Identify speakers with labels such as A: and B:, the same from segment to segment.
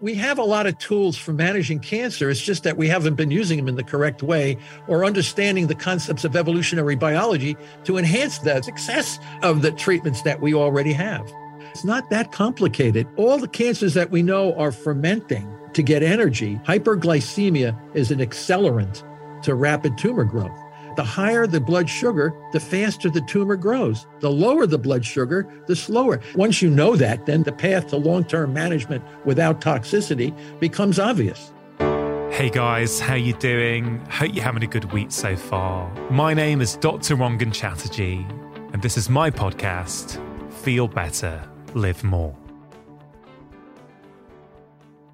A: we have a lot of tools for managing cancer. It's just that we haven't been using them in the correct way or understanding the concepts of evolutionary biology to enhance the success of the treatments that we already have. It's not that complicated. All the cancers that we know are fermenting to get energy. Hyperglycemia is an accelerant to rapid tumor growth. The higher the blood sugar, the faster the tumor grows. The lower the blood sugar, the slower. Once you know that, then the path to long term management without toxicity becomes obvious.
B: Hey guys, how you doing? Hope you're having a good week so far. My name is Dr. Rangan Chatterjee, and this is my podcast, Feel Better, Live More.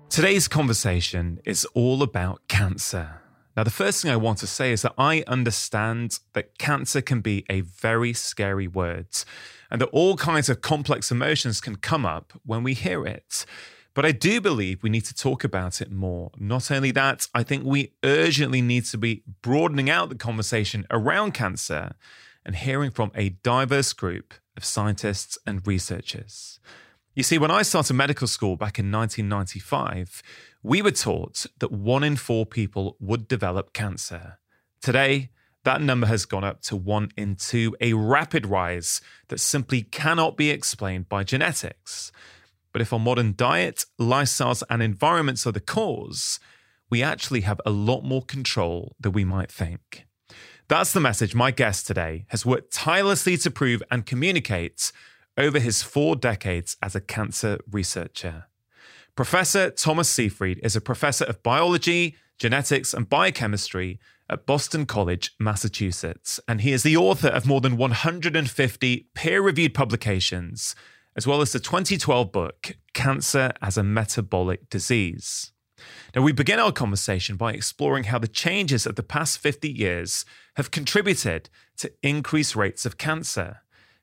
B: Today's conversation is all about cancer now, the first thing I want to say is that I understand that cancer can be a very scary word and that all kinds of complex emotions can come up when we hear it. But I do believe we need to talk about it more. Not only that, I think we urgently need to be broadening out the conversation around cancer and hearing from a diverse group of scientists and researchers. You see, when I started medical school back in 1995, we were taught that one in four people would develop cancer. Today, that number has gone up to one in two, a rapid rise that simply cannot be explained by genetics. But if our modern diet, lifestyles, and environments are the cause, we actually have a lot more control than we might think. That's the message my guest today has worked tirelessly to prove and communicate over his four decades as a cancer researcher. Professor Thomas Seyfried is a professor of biology, genetics, and biochemistry at Boston College, Massachusetts, and he is the author of more than 150 peer reviewed publications, as well as the 2012 book, Cancer as a Metabolic Disease. Now, we begin our conversation by exploring how the changes of the past 50 years have contributed to increased rates of cancer.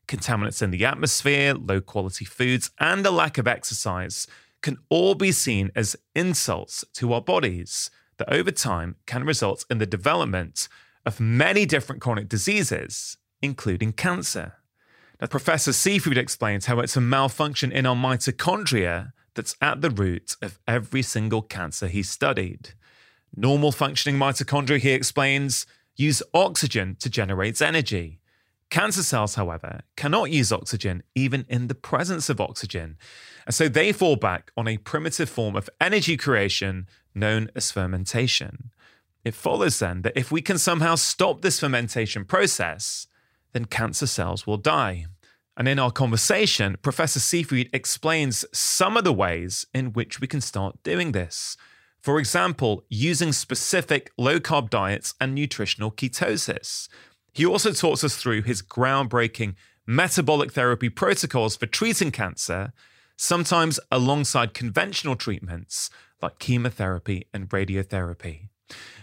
B: Contaminants in the atmosphere, low quality foods, and a lack of exercise can all be seen as insults to our bodies that over time can result in the development of many different chronic diseases, including cancer. Now, Professor Seyfried explains how it's a malfunction in our mitochondria that's at the root of every single cancer he studied. Normal functioning mitochondria, he explains, use oxygen to generate energy. Cancer cells, however, cannot use oxygen even in the presence of oxygen, and so they fall back on a primitive form of energy creation known as fermentation. It follows then that if we can somehow stop this fermentation process, then cancer cells will die. And in our conversation, Professor Seyfried explains some of the ways in which we can start doing this. For example, using specific low carb diets and nutritional ketosis. He also talks us through his groundbreaking metabolic therapy protocols for treating cancer, sometimes alongside conventional treatments like chemotherapy and radiotherapy.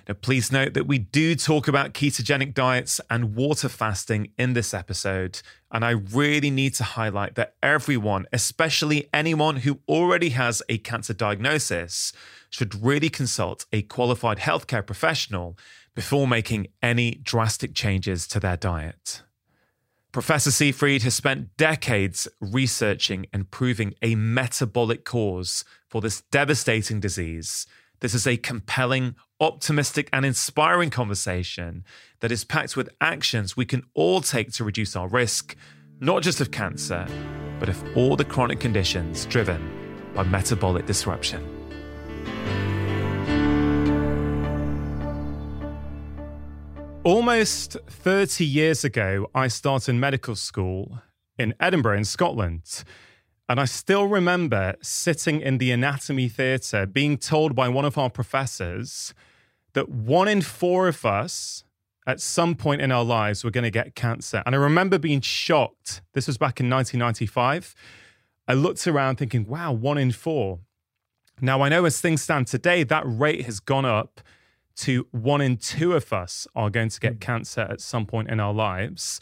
B: Now, please note that we do talk about ketogenic diets and water fasting in this episode. And I really need to highlight that everyone, especially anyone who already has a cancer diagnosis, should really consult a qualified healthcare professional before making any drastic changes to their diet. Professor Seyfried has spent decades researching and proving a metabolic cause for this devastating disease. This is a compelling, optimistic, and inspiring conversation that is packed with actions we can all take to reduce our risk, not just of cancer, but of all the chronic conditions driven by metabolic disruption. Almost 30 years ago, I started medical school in Edinburgh, in Scotland. And I still remember sitting in the anatomy theatre being told by one of our professors that one in four of us at some point in our lives were going to get cancer. And I remember being shocked. This was back in 1995. I looked around thinking, wow, one in four. Now, I know as things stand today, that rate has gone up to one in two of us are going to get hmm. cancer at some point in our lives.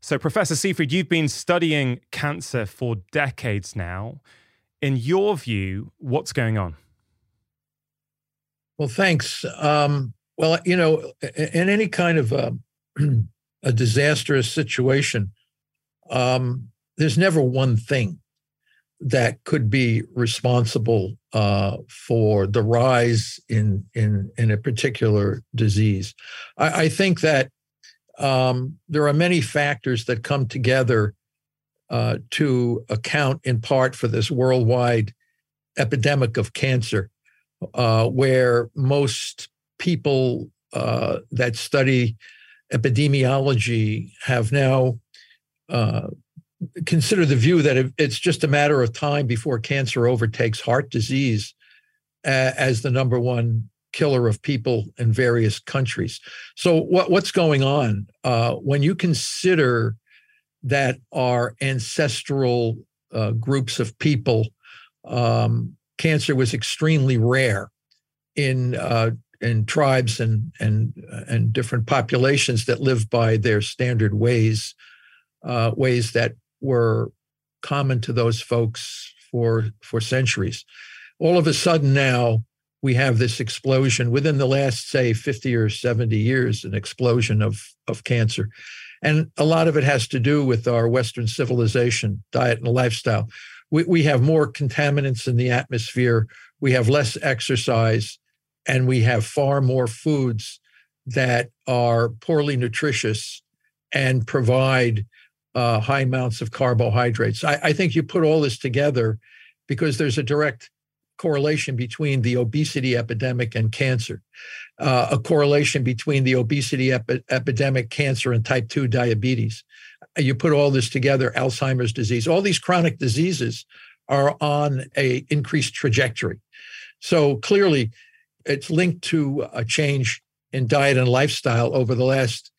B: So, Professor Seafried, you've been studying cancer for decades now. In your view, what's going on?
A: Well, thanks. Um, well, you know, in any kind of um, a, a disastrous situation, um, there's never one thing that could be responsible uh, for the rise in in in a particular disease. I, I think that um, there are many factors that come together uh, to account in part for this worldwide epidemic of cancer, uh, where most people uh, that study epidemiology have now uh, consider the view that it's just a matter of time before cancer overtakes heart disease as the number one killer of people in various countries. So, what, what's going on uh, when you consider that our ancestral uh, groups of people, um, cancer was extremely rare in uh, in tribes and and uh, and different populations that live by their standard ways, uh, ways that were common to those folks for for centuries. All of a sudden now we have this explosion within the last say 50 or 70 years an explosion of of cancer. And a lot of it has to do with our western civilization, diet and lifestyle. We we have more contaminants in the atmosphere, we have less exercise and we have far more foods that are poorly nutritious and provide uh, high amounts of carbohydrates. I, I think you put all this together because there's a direct correlation between the obesity epidemic and cancer, uh, a correlation between the obesity epi- epidemic, cancer, and type 2 diabetes. You put all this together, Alzheimer's disease, all these chronic diseases are on a increased trajectory. So clearly, it's linked to a change in diet and lifestyle over the last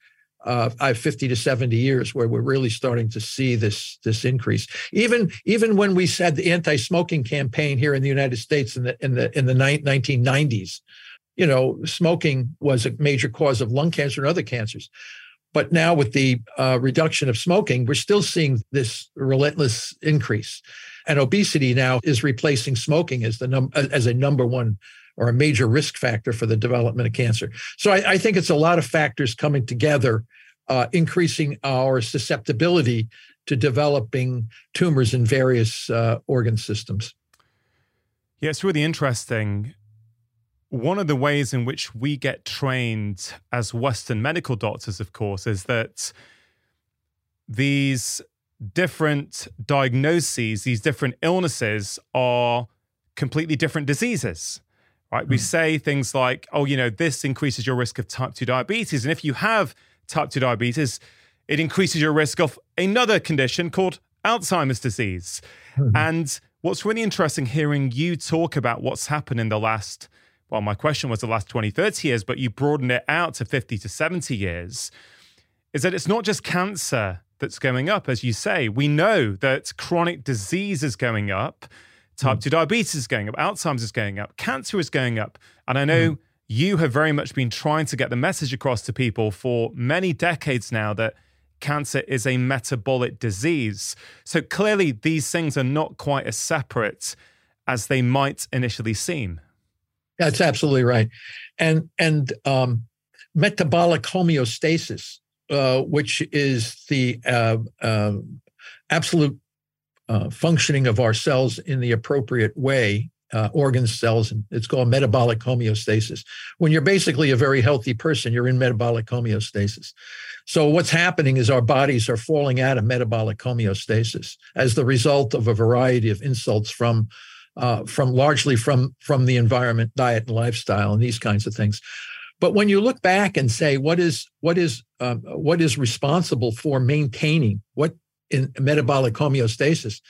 A: uh, I have 50 to 70 years where we're really starting to see this this increase. Even even when we had the anti-smoking campaign here in the United States in the in the in the 1990s, you know, smoking was a major cause of lung cancer and other cancers. But now with the uh, reduction of smoking, we're still seeing this relentless increase, and obesity now is replacing smoking as the num- as a number one or a major risk factor for the development of cancer. So I, I think it's a lot of factors coming together, uh, increasing our susceptibility to developing tumors in various uh, organ systems.
B: Yeah, it's really interesting. One of the ways in which we get trained as Western medical doctors, of course, is that these different diagnoses, these different illnesses are completely different diseases right? Mm. We hmm. say things like, oh, you know, this increases your risk of type 2 diabetes. And if you have type 2 diabetes, it increases your risk of another condition called Alzheimer's disease. Mm. And what's really interesting hearing you talk about what's happened in the last, well, my question was the last 20, 30 years, but you broaden it out to 50 to 70 years, is that it's not just cancer that's going up, as you say. We know that chronic disease is going up. Type hmm. 2 diabetes is going up, Alzheimer's is going up, cancer is going up. And I know mm. you have very much been trying to get the message across to people for many decades now that cancer is a metabolic disease. So clearly, these things are not quite as separate as they might initially seem.
A: That's absolutely right, and and um, metabolic homeostasis, uh, which is the uh, uh, absolute uh, functioning of our cells in the appropriate way, uh, organ cells, and it's called metabolic homeostasis. When you're basically a very healthy person, you're in metabolic homeostasis. So, what's happening is our bodies are falling out of metabolic homeostasis as the result of a variety of insults from uh, from largely from from the environment, diet, and lifestyle, and these kinds of things. But when you look back and say what is what is um, what is responsible for maintaining what in metabolic homeostasis,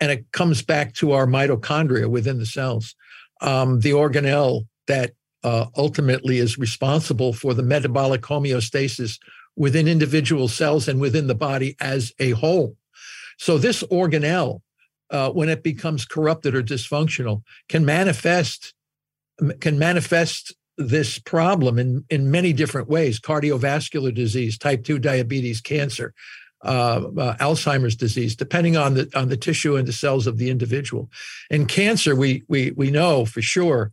A: and it comes back to our mitochondria within the cells, um, the organelle that uh, ultimately is responsible for the metabolic homeostasis within individual cells and within the body as a whole. So this organelle, uh, when it becomes corrupted or dysfunctional, can manifest can manifest this problem in, in many different ways cardiovascular disease, type 2 diabetes, cancer, uh, uh, Alzheimer's disease, depending on the on the tissue and the cells of the individual. In cancer, we we we know for sure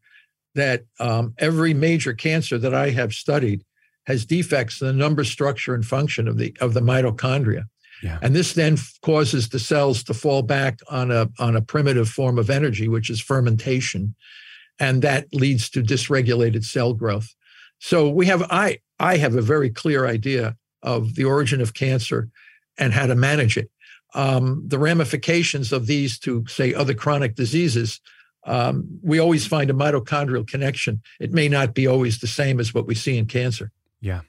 A: that um, every major cancer that I have studied has defects in the number, structure, and function of the of the mitochondria. Yeah. And this then causes the cells to fall back on a on a primitive form of energy, which is fermentation, and that leads to dysregulated cell growth. So we have I I have a very clear idea of the origin of cancer and how to manage it. Um, the ramifications of these to, say, other chronic diseases, um, we always find a mitochondrial connection. It may not be always the same as what we see in cancer.
B: Yeah.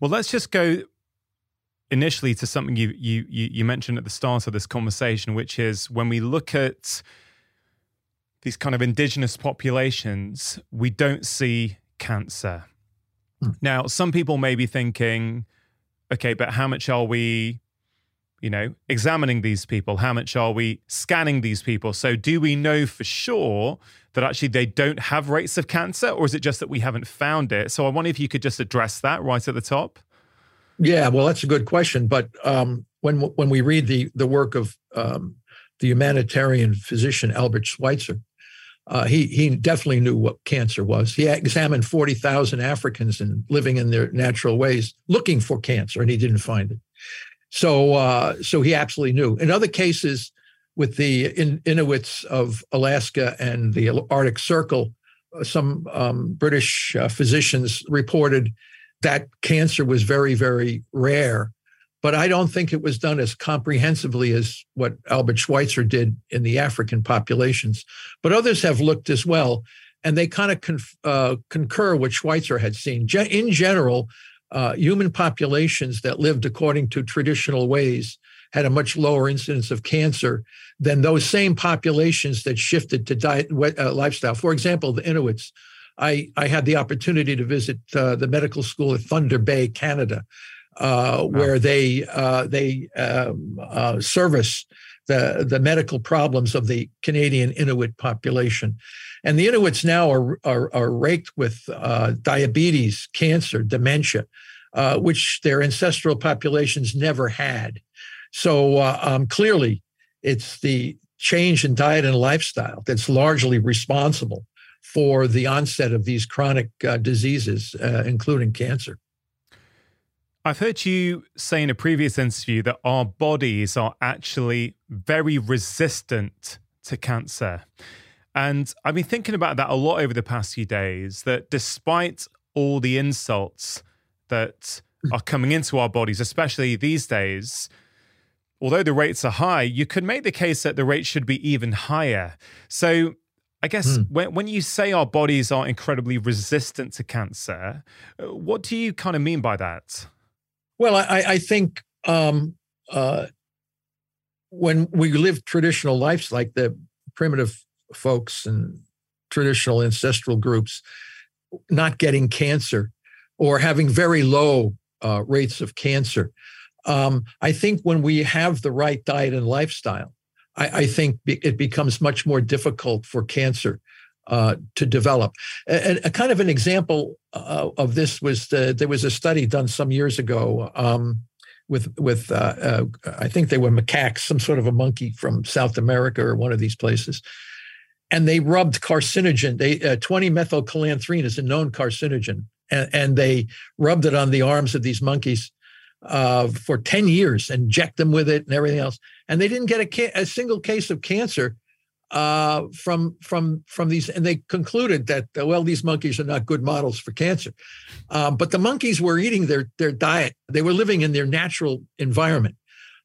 B: Well, let's just go initially to something you you you mentioned at the start of this conversation, which is when we look at these kind of indigenous populations, we don't see cancer. Mm. Now, some people may be thinking, okay, but how much are we you know, examining these people? How much are we scanning these people? So, do we know for sure that actually they don't have rates of cancer, or is it just that we haven't found it? So, I wonder if you could just address that right at the top.
A: Yeah, well, that's a good question. But um, when when we read the the work of um, the humanitarian physician Albert Schweitzer, uh, he he definitely knew what cancer was. He examined forty thousand Africans and living in their natural ways, looking for cancer, and he didn't find it. So, uh, so he absolutely knew. In other cases, with the in, Inuits of Alaska and the Arctic Circle, uh, some um, British uh, physicians reported that cancer was very, very rare. But I don't think it was done as comprehensively as what Albert Schweitzer did in the African populations. But others have looked as well, and they kind of conf- uh, concur what Schweitzer had seen. Ge- in general, uh, human populations that lived according to traditional ways had a much lower incidence of cancer than those same populations that shifted to diet uh, lifestyle. For example, the Inuits. I, I had the opportunity to visit uh, the medical school at Thunder Bay, Canada, uh, wow. where they uh, they um, uh, service the, the medical problems of the Canadian Inuit population. And the Inuits now are, are, are raked with uh, diabetes, cancer, dementia, uh, which their ancestral populations never had. So uh, um, clearly, it's the change in diet and lifestyle that's largely responsible for the onset of these chronic uh, diseases, uh, including cancer.
B: I've heard you say in a previous interview that our bodies are actually very resistant to cancer. And I've been thinking about that a lot over the past few days that despite all the insults that hmm. are coming into our bodies, especially these days, although the rates are high, you could make the case that the rate should be even higher. So I guess mm. when, when you say our bodies are incredibly resistant to cancer, uh, what do you kind of mean by that?
A: Well, I, I think um, uh, when we live traditional lives like the primitive folks and traditional ancestral groups, not getting cancer or having very low uh, rates of cancer. Um, I think when we have the right diet and lifestyle, I, I think it becomes much more difficult for cancer uh, to develop. and a, kind of an example uh, of this was the, there was a study done some years ago um, with with uh, uh, I think they were macaques, some sort of a monkey from South America or one of these places, and they rubbed carcinogen. They uh, 20 methylcholanthrene is a known carcinogen, and, and, they rubbed it on the arms of these monkeys. for 10 years, inject them with it and everything else. And they didn't get a, ca- a single case of cancer uh, from from from these, and they concluded that uh, well, these monkeys are not good models for cancer. Um, but the monkeys were eating their their diet; they were living in their natural environment,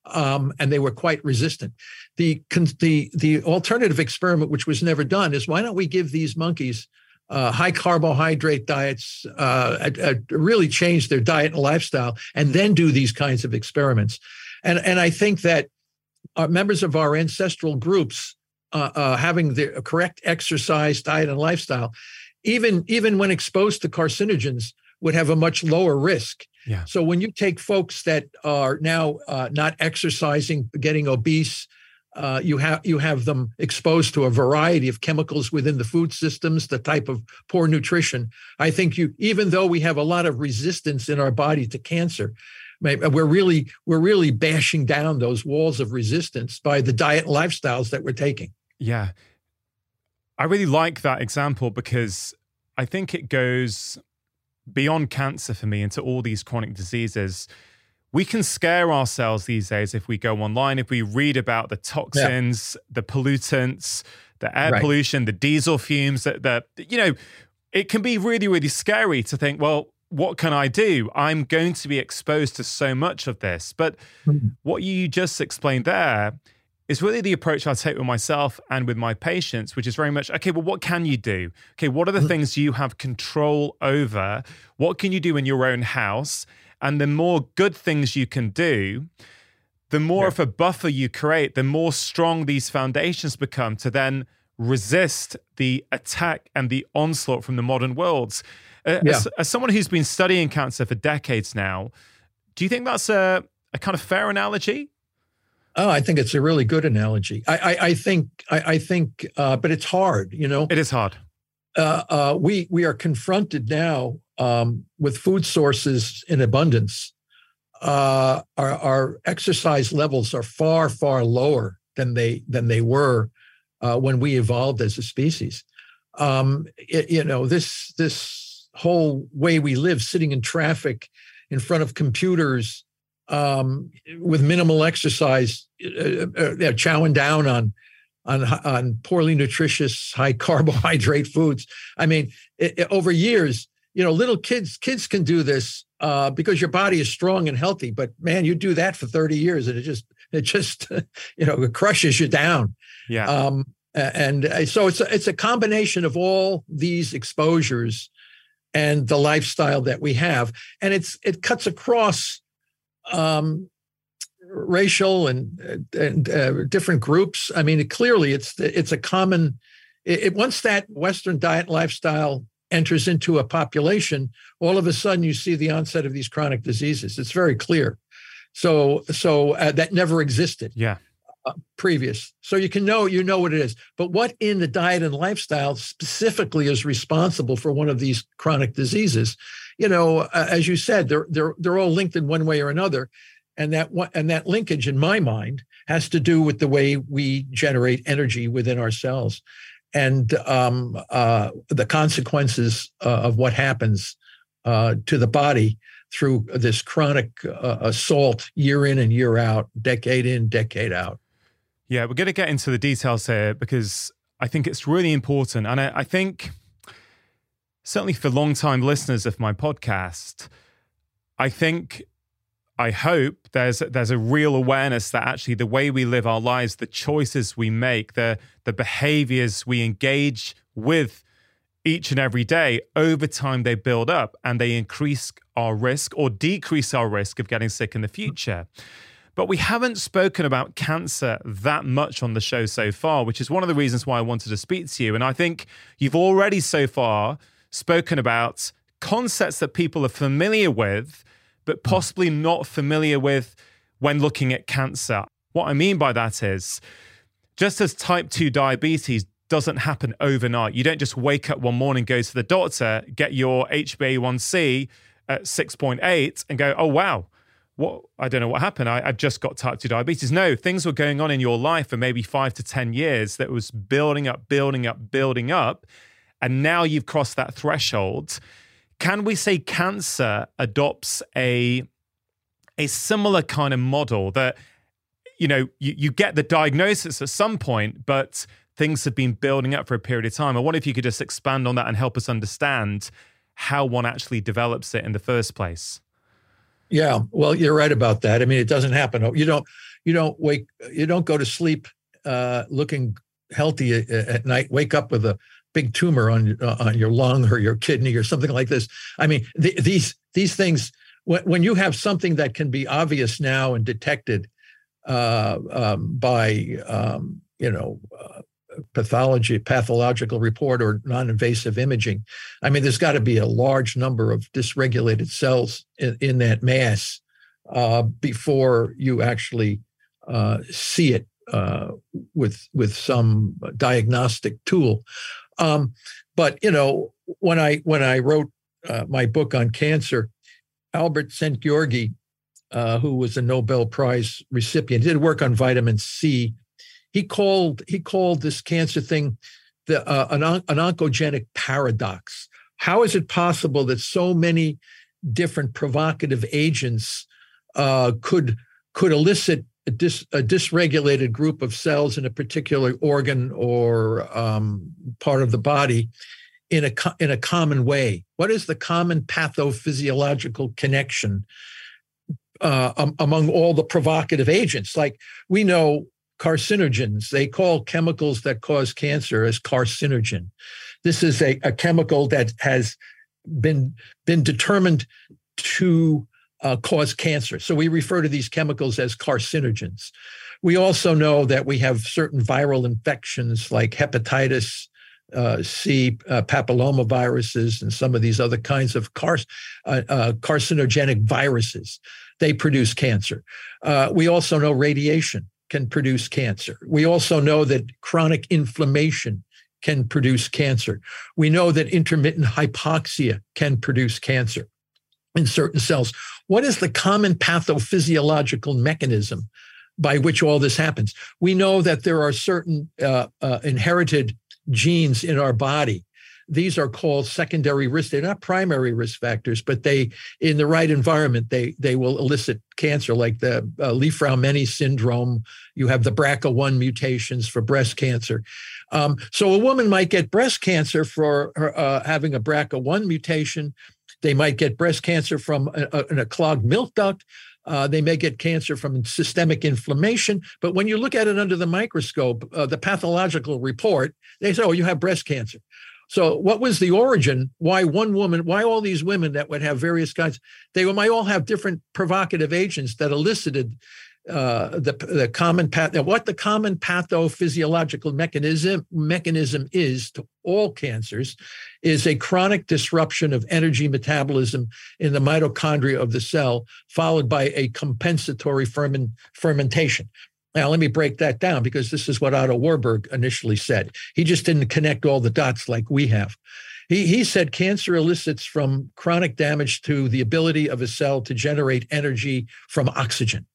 A: um, and they were quite resistant. The the the alternative experiment, which was never done, is why don't we give these monkeys uh, high carbohydrate diets, uh, really change their diet and lifestyle, and then do these kinds of experiments. And, and I think that uh, members of our ancestral groups uh, uh, having the correct exercise, diet, and lifestyle, even even when exposed to carcinogens, would have a much lower risk. Yeah. So when you take folks that are now uh, not exercising, getting obese, uh, you have you have them exposed to a variety of chemicals within the food systems, the type of poor nutrition. I think you, even though we have a lot of resistance in our body to cancer, uh, we're really we're really bashing down those walls of resistance by the diet lifestyles that we're taking.
B: Yeah. I really like that example because I think it goes beyond cancer for me into all these chronic diseases. We can scare ourselves these days if we go online, if we read about the toxins, yeah. the pollutants, the air right. pollution, the diesel fumes that, that, you know, it can be really, really scary to think, well, what can I do? I'm going to be exposed to so much of this. But hmm. what you just explained there is really the approach I take with myself and with my patients, which is very much okay, well, what can you do? Okay, what are the hmm. things you have control over? What can you do in your own house? And the more good things you can do, the more yeah. of a buffer you create, the more strong these foundations become to then resist the attack and the onslaught from the modern worlds. Uh, yeah. as, as, someone who's been studying cancer for decades now, do you think that's a, a kind of fair analogy?
A: Oh, I think it's a really good analogy. I, I, I think, I, I think, uh, but it's hard, you know.
B: It is hard. Uh, uh
A: we we are confronted now um, with food sources in abundance. Uh, our, our exercise levels are far far lower than they than they were uh, when we evolved as a species. Um, it, you know, this this whole way we live, sitting in traffic, in front of computers, um, with minimal exercise, uh, uh, uh chowing down on on on poorly nutritious, high carbohydrate foods. I mean, it, it, over years, you know, little kids kids can do this uh, because your body is strong and healthy. But man, you do that for thirty years, and it just it just you know it crushes you down.
B: Yeah. Um,
A: and uh, so it's a, it's a combination of all these exposures and the lifestyle that we have and it's it cuts across um, racial and, uh, and uh, different groups i mean it, clearly it's it's a common it, it, once that western diet lifestyle enters into a population all of a sudden you see the onset of these chronic diseases it's very clear so so uh, that never existed
B: yeah uh,
A: previous. So you can know you know what it is. But what in the diet and lifestyle specifically is responsible for one of these chronic diseases? You know, uh, as you said, they're they're they're all linked in one way or another, and that and that linkage in my mind has to do with the way we generate energy within ourselves, and um, uh, the consequences uh, of what happens uh, to the body through this chronic uh, assault year in and year out, decade in, decade out.
B: Yeah, we're going to get into the details here because I think it's really important. And I, I think, certainly for long-time listeners of my podcast, I think I hope there's there's a real awareness that actually the way we live our lives, the choices we make, the the behaviors we engage with each and every day, over time they build up and they increase our risk or decrease our risk of getting sick in the future. Mm-hmm. But we haven't spoken about cancer that much on the show so far, which is one of the reasons why I wanted to speak to you. And I think you've already so far spoken about concepts that people are familiar with, but possibly not familiar with when looking at cancer. What I mean by that is just as type 2 diabetes doesn't happen overnight, you don't just wake up one morning, go to the doctor, get your HbA1c at 6.8, and go, oh, wow what I don't know what happened. I, have just got type 2 diabetes. No, things were going on in your life for maybe five to 10 years that was building up, building up, building up. And now you've crossed that threshold. Can we say cancer adopts a, a similar kind of model that, you know, you, you get the diagnosis at some point, but things have been building up for a period of time. I wonder if you could just expand on that and help us understand how one actually develops it in the first place.
A: Yeah, well, you're right about that. I mean, it doesn't happen. You don't you don't wake you don't go to sleep uh, looking healthy at, night. Wake up with a big tumor on uh, on your lung or your kidney or something like this. I mean, th- these these things when, when you have something that can be obvious now and detected uh, um, by um, you know uh, pathology, pathological report, or non invasive imaging. I mean, there's got to be a large number of dysregulated cells in, in that mass uh, before you actually uh, see it uh, with, with some diagnostic tool. Um, but you know, when I when I wrote uh, my book on cancer, Albert Szent-Györgyi, uh, who was a Nobel Prize recipient, did work on vitamin C he called he called this cancer thing the, uh, an, an oncogenic paradox. How is it possible that so many different provocative agents uh, could could elicit a, dis, a, dysregulated group of cells in a particular organ or um, part of the body in a in a common way? What is the common pathophysiological connection uh, um, among all the provocative agents? Like we know carcinogens. They call chemicals that cause cancer as carcinogen. This is a, a chemical that has been been determined to uh, cause cancer. So we refer to these chemicals as carcinogens. We also know that we have certain viral infections like hepatitis uh, C, uh, papillomaviruses, and some of these other kinds of car- uh, uh, carcinogenic viruses. They produce cancer. Uh, we also know radiation can produce cancer. We also know that chronic inflammation can produce cancer. We know that intermittent hypoxia can produce cancer in certain cells. What is the common pathophysiological mechanism by which all this happens? We know that there are certain uh, uh, inherited genes in our body these are called secondary risk. They're not primary risk factors, but they, in the right environment, they they will elicit cancer, like the uh, Li-Fraumeni syndrome. You have the BRCA1 mutations for breast cancer. Um, so a woman might get breast cancer for her, uh, having a BRCA1 mutation. They might get breast cancer from a, a, a clogged milk duct. Uh, they may get cancer from systemic inflammation. But when you look at it under the microscope, uh, the pathological report, they say, oh, you have breast cancer. So, what was the origin? Why one woman? Why all these women that would have various kinds? They might all have different provocative agents that elicited uh, the the common path. What the common pathophysiological mechanism mechanism is to all cancers is a chronic disruption of energy metabolism in the mitochondria of the cell, followed by a compensatory fermentation. Now, let me break that down because this is what Otto Warburg initially said. He just didn't connect all the dots like we have. He, he said cancer elicits from chronic damage to the ability of a cell to generate energy from oxygen.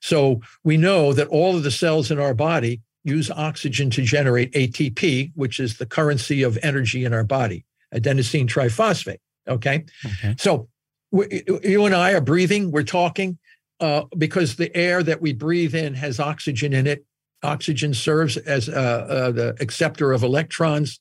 A: So we know that all of the cells in our body use oxygen to generate ATP, which is the currency of energy in our body, adenosine triphosphate. Okay. okay. So you and I are breathing, we're talking uh, because the air that we breathe in has oxygen in it. Oxygen serves as uh, uh, the acceptor of electrons,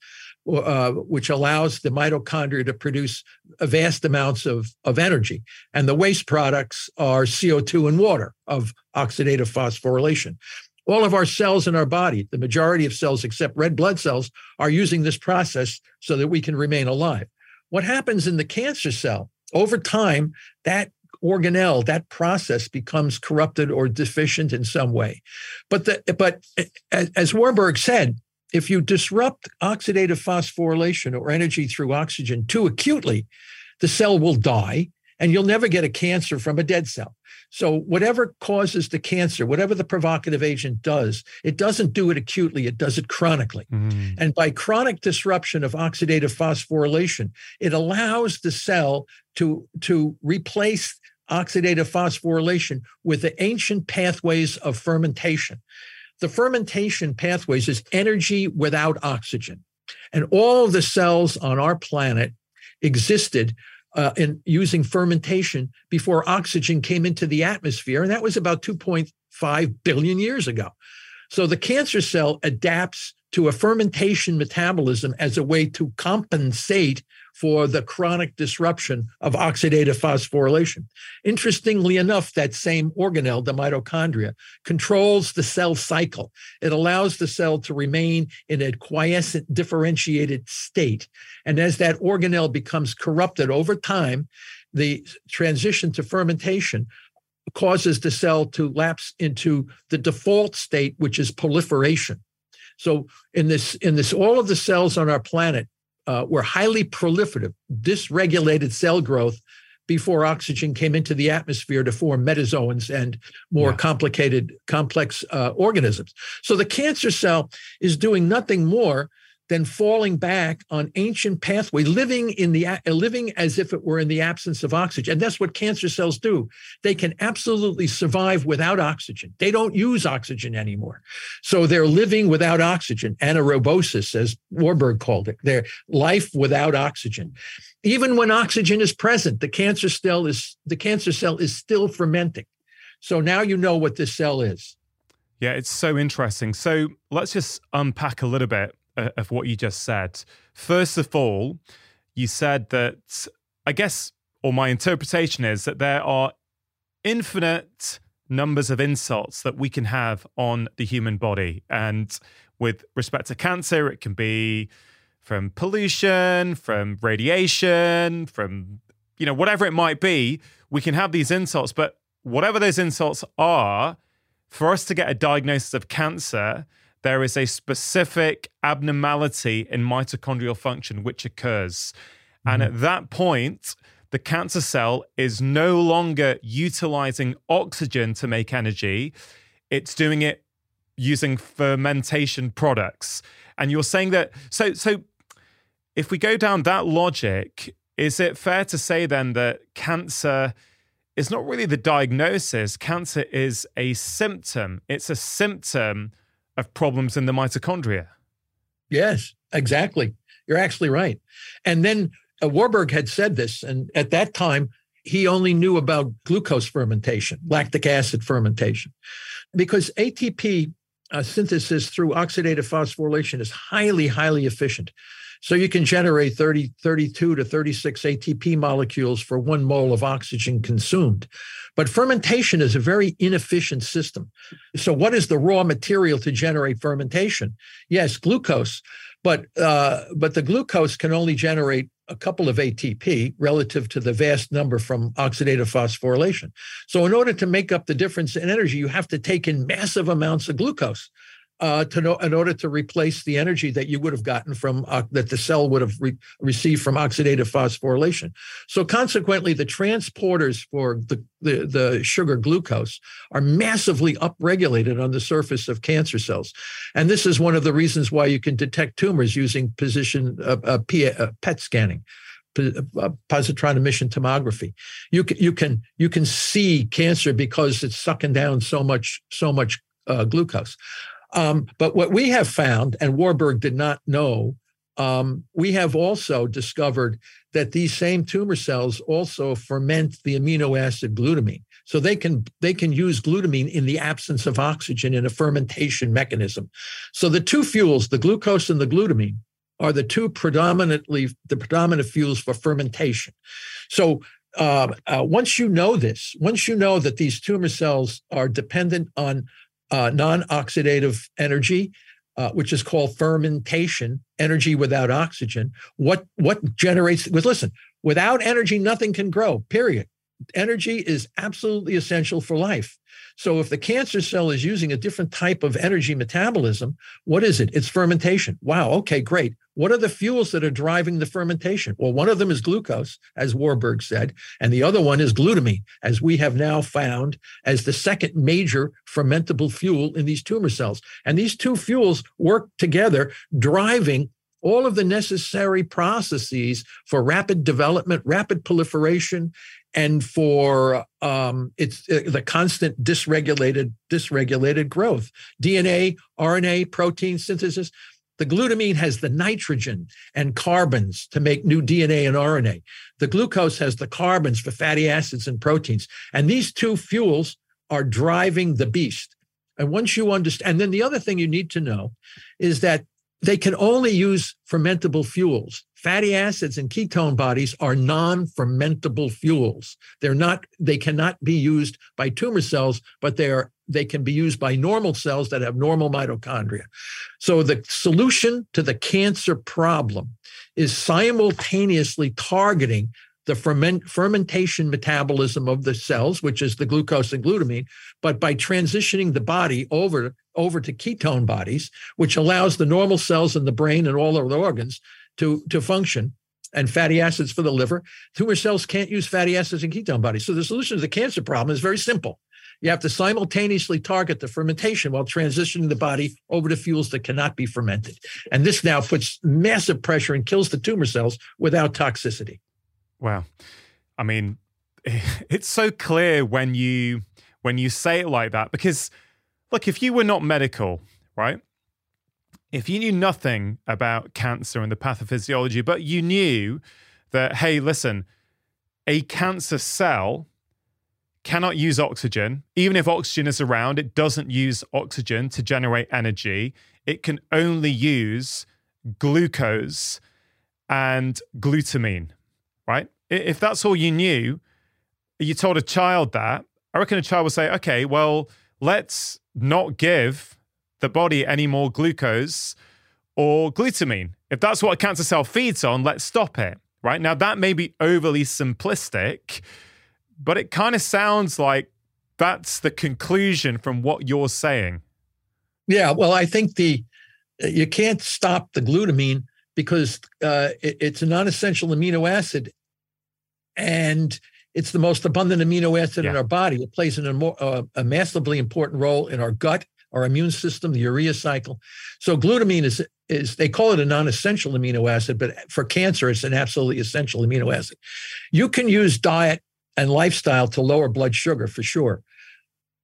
A: uh, which allows the mitochondria to produce vast amounts of, of energy. And the waste products are CO2 and water of oxidative phosphorylation. All of our cells in our body, the majority of cells except red blood cells, are using this process so that we can remain alive. What happens in the cancer cell over time, that organelle, that process becomes corrupted or deficient in some way. But the, but eh, eh, as Warburg said, if you disrupt oxidative phosphorylation or energy through oxygen too acutely, the cell will die and you'll never get a cancer from a dead cell. So, whatever causes the cancer, whatever the provocative agent does, it doesn't do it acutely, it does it chronically. Mm. And by chronic disruption of oxidative phosphorylation, it allows the cell to, to replace oxidative phosphorylation with the ancient pathways of fermentation. The fermentation pathways is energy without oxygen. And all the cells on our planet existed uh, in using fermentation before oxygen came into the atmosphere, and that was about 2.5 billion years ago. So the cancer cell adapts to a fermentation metabolism as a way to compensate for the chronic disruption of oxidative phosphorylation. Interestingly enough, that same organelle, the mitochondria, controls the cell cycle. It allows the cell to remain in a quiescent, differentiated state. And as that organelle becomes corrupted over time, the transition to fermentation causes the cell to lapse into the default state, which is proliferation. So in this in this all of the cells on our planet uh, were highly proliferative, dysregulated cell growth before oxygen came into the atmosphere to form metazoans and more yeah. complicated, complex uh, organisms. So the cancer cell is doing nothing more than falling back on ancient pathway, living in the living as if it were in the absence of oxygen. And that's what cancer cells do. They can absolutely survive without oxygen. They don't use oxygen anymore. So they're living without oxygen, anaerobiosis, as Warburg called it. Their life without oxygen. Even when oxygen is present, the cancer cell is the cancer cell is still fermenting. So now you know what this cell is.
B: Yeah, it's so interesting. So let's just unpack a little bit of what you just said. First of all, you said that I guess, or my interpretation is that there are infinite numbers of insults that we can have on the human body. And with respect to cancer, it can be from pollution, from radiation, from, you know, whatever it might be. We can have these insults, but whatever those insults are, for us to get a diagnosis of cancer, there is a specific abnormality in mitochondrial function which occurs. Mm-hmm. And at mm-hmm. that point, the cancer cell is no longer utilizing oxygen to make energy, it's doing it using fermentation products. And you're saying that so so if we go down that logic, is it fair to say then that cancer is not really the diagnosis? Cancer is a symptom. It's a symptom of problems in the mitochondria.
A: Yes, exactly. You're actually right. And then uh, Warburg had said this, and at that time, he only knew about glucose fermentation, lactic acid fermentation, because ATP uh, synthesis through oxidative phosphorylation is highly, highly efficient. So you can generate 30, 32 to 36 ATP molecules for one mole of oxygen consumed, but fermentation is a very inefficient system. So, what is the raw material to generate fermentation? Yes, glucose, but uh, but the glucose can only generate a couple of ATP relative to the vast number from oxidative phosphorylation. So, in order to make up the difference in energy, you have to take in massive amounts of glucose uh, to know in order to replace the energy that you would have gotten from uh, that the cell would have re- received from oxidative phosphorylation. So consequently, the transporters for the, the, the sugar glucose are massively upregulated on the surface of cancer cells, and this is one of the reasons why you can detect tumors using position uh, uh, uh PET scanning uh, positron emission tomography. You can, you can you can see cancer because it's sucking down so much so much uh, glucose. Um, but what we have found, and Warburg did not know, um, we have also discovered that these same tumor cells also ferment the amino acid glutamine. So they can they can use glutamine in the absence of oxygen in a fermentation mechanism. So the two fuels, the glucose and the glutamine, are the two predominantly the predominant fuels for fermentation. So uh, uh, once you know this, once you know that these tumor cells are dependent on uh, non oxidative energy, uh, which is called fermentation, energy without oxygen. What, what generates, was listen, without energy, nothing can grow, period energy is absolutely essential for life. So if the cancer cell is using a different type of energy metabolism, what is it? It's fermentation. Wow, okay, great. What are the fuels that are driving the fermentation? Well, one of them is glucose, as Warburg said, and the other one is glutamine, as we have now found as the second major fermentable fuel in these tumor cells. And these two fuels work together, driving all of the necessary processes for rapid development, rapid proliferation, and for um, it's uh, the constant dysregulated dysregulated growth dna rna protein synthesis the glutamine has the nitrogen and carbons to make new dna and rna the glucose has the carbons for fatty acids and proteins and these two fuels are driving the beast and once you understand and then the other thing you need to know is that they can only use fermentable fuels. Fatty acids and ketone bodies are non-fermentable fuels. They're not, they cannot be used by tumor cells, but they are they can be used by normal cells that have normal mitochondria. So the solution to the cancer problem is simultaneously targeting the ferment, fermentation metabolism of the cells, which is the glucose and glutamine, but by transitioning the body over, over to ketone bodies, which allows the normal cells in the brain and all of the organs to, to function and fatty acids for the liver. Tumor cells can't use fatty acids and ketone bodies. So the solution to the cancer problem is very simple. You have to simultaneously target the fermentation while transitioning the body over to fuels that cannot be fermented. And this now puts massive pressure and kills the tumor cells without toxicity
B: well, I mean, it's so clear when you when you say it like that because look, if you were not medical, right? If you knew nothing about cancer and the pathophysiology, but you knew that hey, listen, a cancer cell cannot use oxygen. Even if oxygen is around, it doesn't use oxygen to generate energy. It can only use glucose and glutamine right? If that's all you knew, you told a child that, I reckon a child would say, okay, well, let's not give the body any more glucose or glutamine. If that's what a cancer cell feeds on, let's stop it, right? Now, that may be overly simplistic, but it kind of sounds like that's the conclusion from what you're saying.
A: Yeah, well, I think the you can't stop the glutamine because uh, it, it's a non-essential amino acid, and it's the most abundant amino acid yeah. in our body. It plays an, uh, a massively important role in our gut, our immune system, the urea cycle. So glutamine is is they call it a non-essential amino acid, but for cancer, it's an absolutely essential amino acid. You can use diet and lifestyle to lower blood sugar for sure,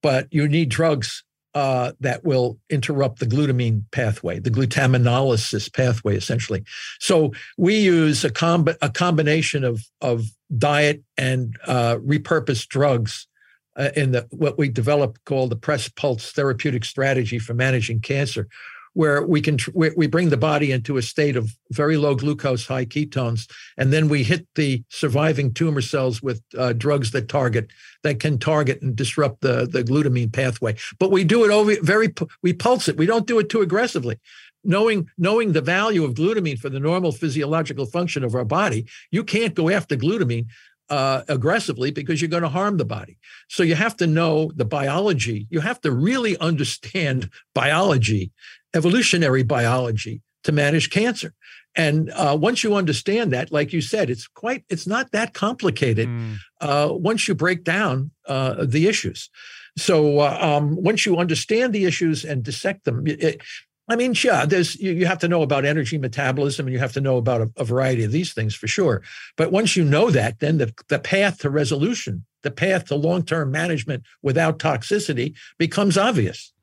A: but you need drugs uh, that will interrupt the glutamine pathway, the glutaminolysis pathway, essentially. So we use a, comb a combination of, of diet and uh, repurposed drugs uh, in the what we developed called the press pulse therapeutic strategy for managing cancer, where we can we, we bring the body into a state of very low glucose, high ketones, and then we hit the surviving tumor cells with uh, drugs that target that can target and disrupt the the glutamine pathway. But we do it over very we pulse it. We don't do it too aggressively knowing knowing the value of glutamine for the normal physiological function of our body, you can't go after glutamine uh, aggressively because you're going to harm the body. So you have to know the biology. You have to really understand biology, evolutionary biology, to manage cancer. And uh, once you understand that, like you said, it's quite it's not that complicated. Mm. Uh, once you break down uh, the issues. So uh, um, once you understand the issues and dissect them, it, I mean, yeah, there's you, you have to know about energy metabolism and you have to know about a, a, variety of these things for sure. But once you know that, then the, the path to resolution, the path to long term management without toxicity becomes obvious.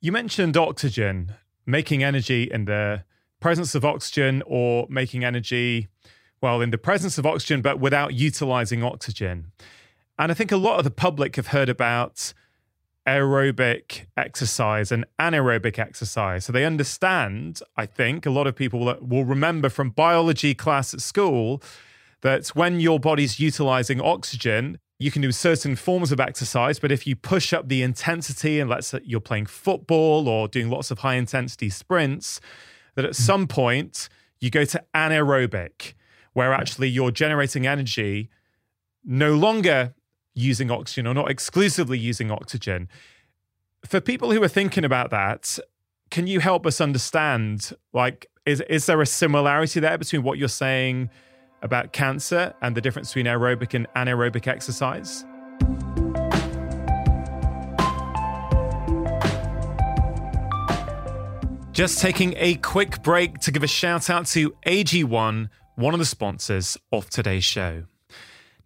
B: You mentioned oxygen, making energy in the presence of oxygen or making energy, well, in the presence of oxygen, but without utilizing oxygen. And I think a lot of the public have heard about aerobic exercise and anaerobic exercise. So they understand, I think, a lot of people will, remember from biology class at school that when your body's utilizing oxygen, you can do certain forms of exercise, but if you push up the intensity and let's say you're playing football or doing lots of high intensity sprints, that at mm. some point you go to anaerobic, where hmm. actually you're generating energy no longer using oxygen or not exclusively using oxygen. For people who are thinking about that, can you help us understand like is is there a similarity there between what you're saying about cancer and the difference between aerobic and anaerobic exercise? Just taking a quick break to give a shout out to AG1, one of the sponsors of today's show.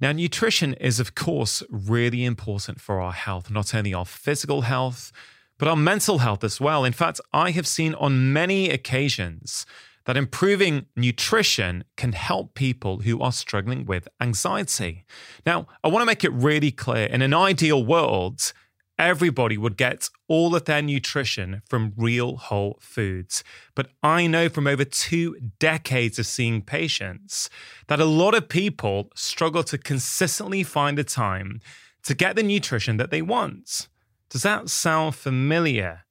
B: Now, nutrition is, of course, really important for our health, not only our physical health, but our mental health as well. In fact, I have seen on many occasions that improving nutrition can help people who are struggling with anxiety. Now, I want to make it really clear in an ideal world, Everybody would get all of their nutrition from real whole foods. But I know from over two decades of seeing patients that a lot of people struggle to consistently find the time to get the nutrition that they want. Does that sound familiar?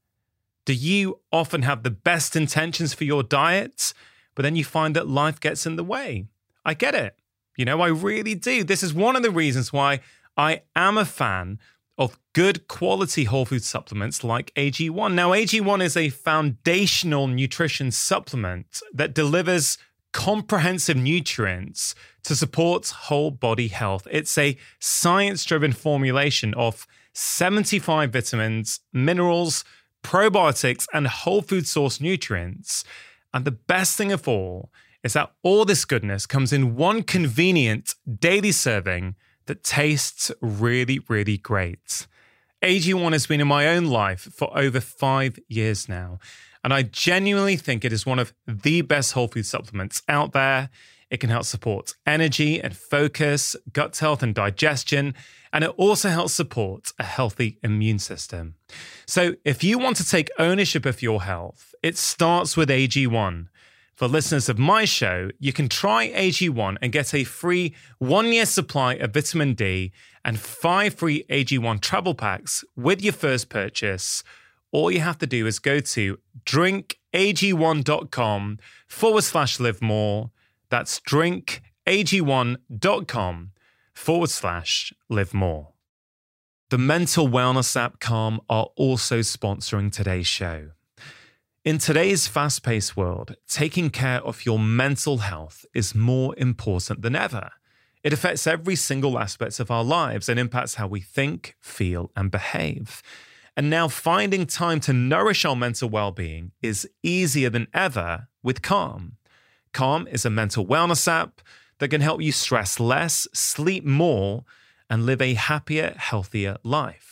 B: Do you often have the best intentions for your diet, but then you find that life gets in the way? I get it. You know, I really do. This is one of the reasons why I am a fan of good quality whole food supplements like AG1. Now, AG1 is a foundational nutrition supplement that delivers comprehensive nutrients to support whole body health. It's a science driven formulation of 75 vitamins, minerals, probiotics, and whole food source nutrients. And the best thing of all is that all this goodness comes in one convenient daily serving that tastes really, really great. AG1 has been in my own life for over five years now, and I genuinely think it is one of the best whole food supplements out there. It can help support energy and focus, gut health and digestion, and it also helps support a healthy immune system. So, if you want to take ownership of your health, it starts with AG1. For listeners of my show, you can try AG1 and get a free one year supply of vitamin D and five free AG1 travel packs with your first purchase. All you have to do is go to drinkag1.com forward slash live more. That's drinkag1.com forward slash live more. The mental wellness app Calm are also sponsoring today's show. In today's fast paced world, taking care of your mental health is more important than ever. It affects every single aspect of our lives and impacts how we think, feel, and behave. And now finding time to nourish our mental well being is easier than ever with Calm. Calm is a mental wellness app that can help you stress less, sleep more, and live a happier, healthier life.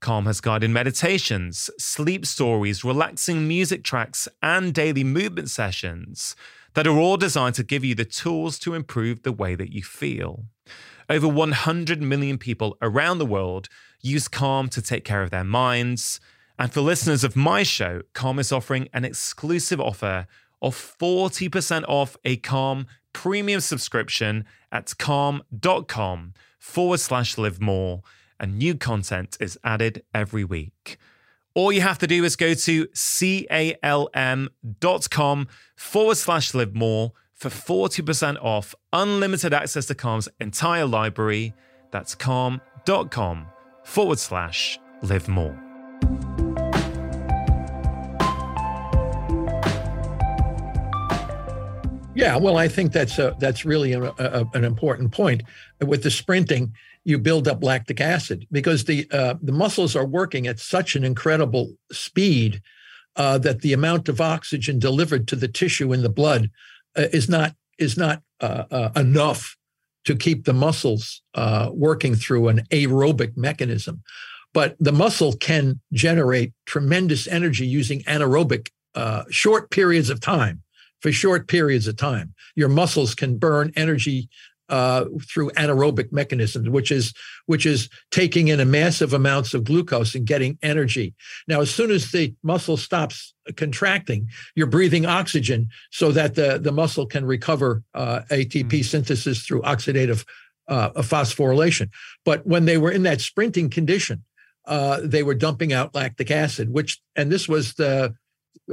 B: Calm Has Guided meditations, sleep stories, relaxing music tracks, and daily movement sessions that are all designed to give you the tools to improve the way that you feel. Over 100 million people around the world use Calm to take care of their minds. And for listeners of my show, Calm is offering an exclusive offer of 40% off a Calm premium subscription at calm.com forward slash live more and new content is added every week. All you have to do is go to calm.com forward slash live more for 40% off unlimited access to Calm's entire library. That's calm.com forward slash live more.
A: Yeah, well, I think that's a, that's really a, a, an important point with the sprinting you build up lactic acid because the uh, the muscles are working at such an incredible speed uh, that the amount of oxygen delivered to the tissue in the blood uh, is not is not uh, uh, enough to keep the muscles uh, working through an aerobic mechanism. But the muscle can generate tremendous energy using anaerobic short periods of time. For short periods of time, your muscles can burn energy uh, through anaerobic mechanisms, which is which is taking in a massive amounts of glucose and getting energy. Now, as soon as the muscle stops contracting, you're breathing oxygen so that the the muscle can recover uh, ATP mm synthesis through oxidative uh, phosphorylation. But when they were in that sprinting condition, uh, they were dumping out lactic acid, which and this was the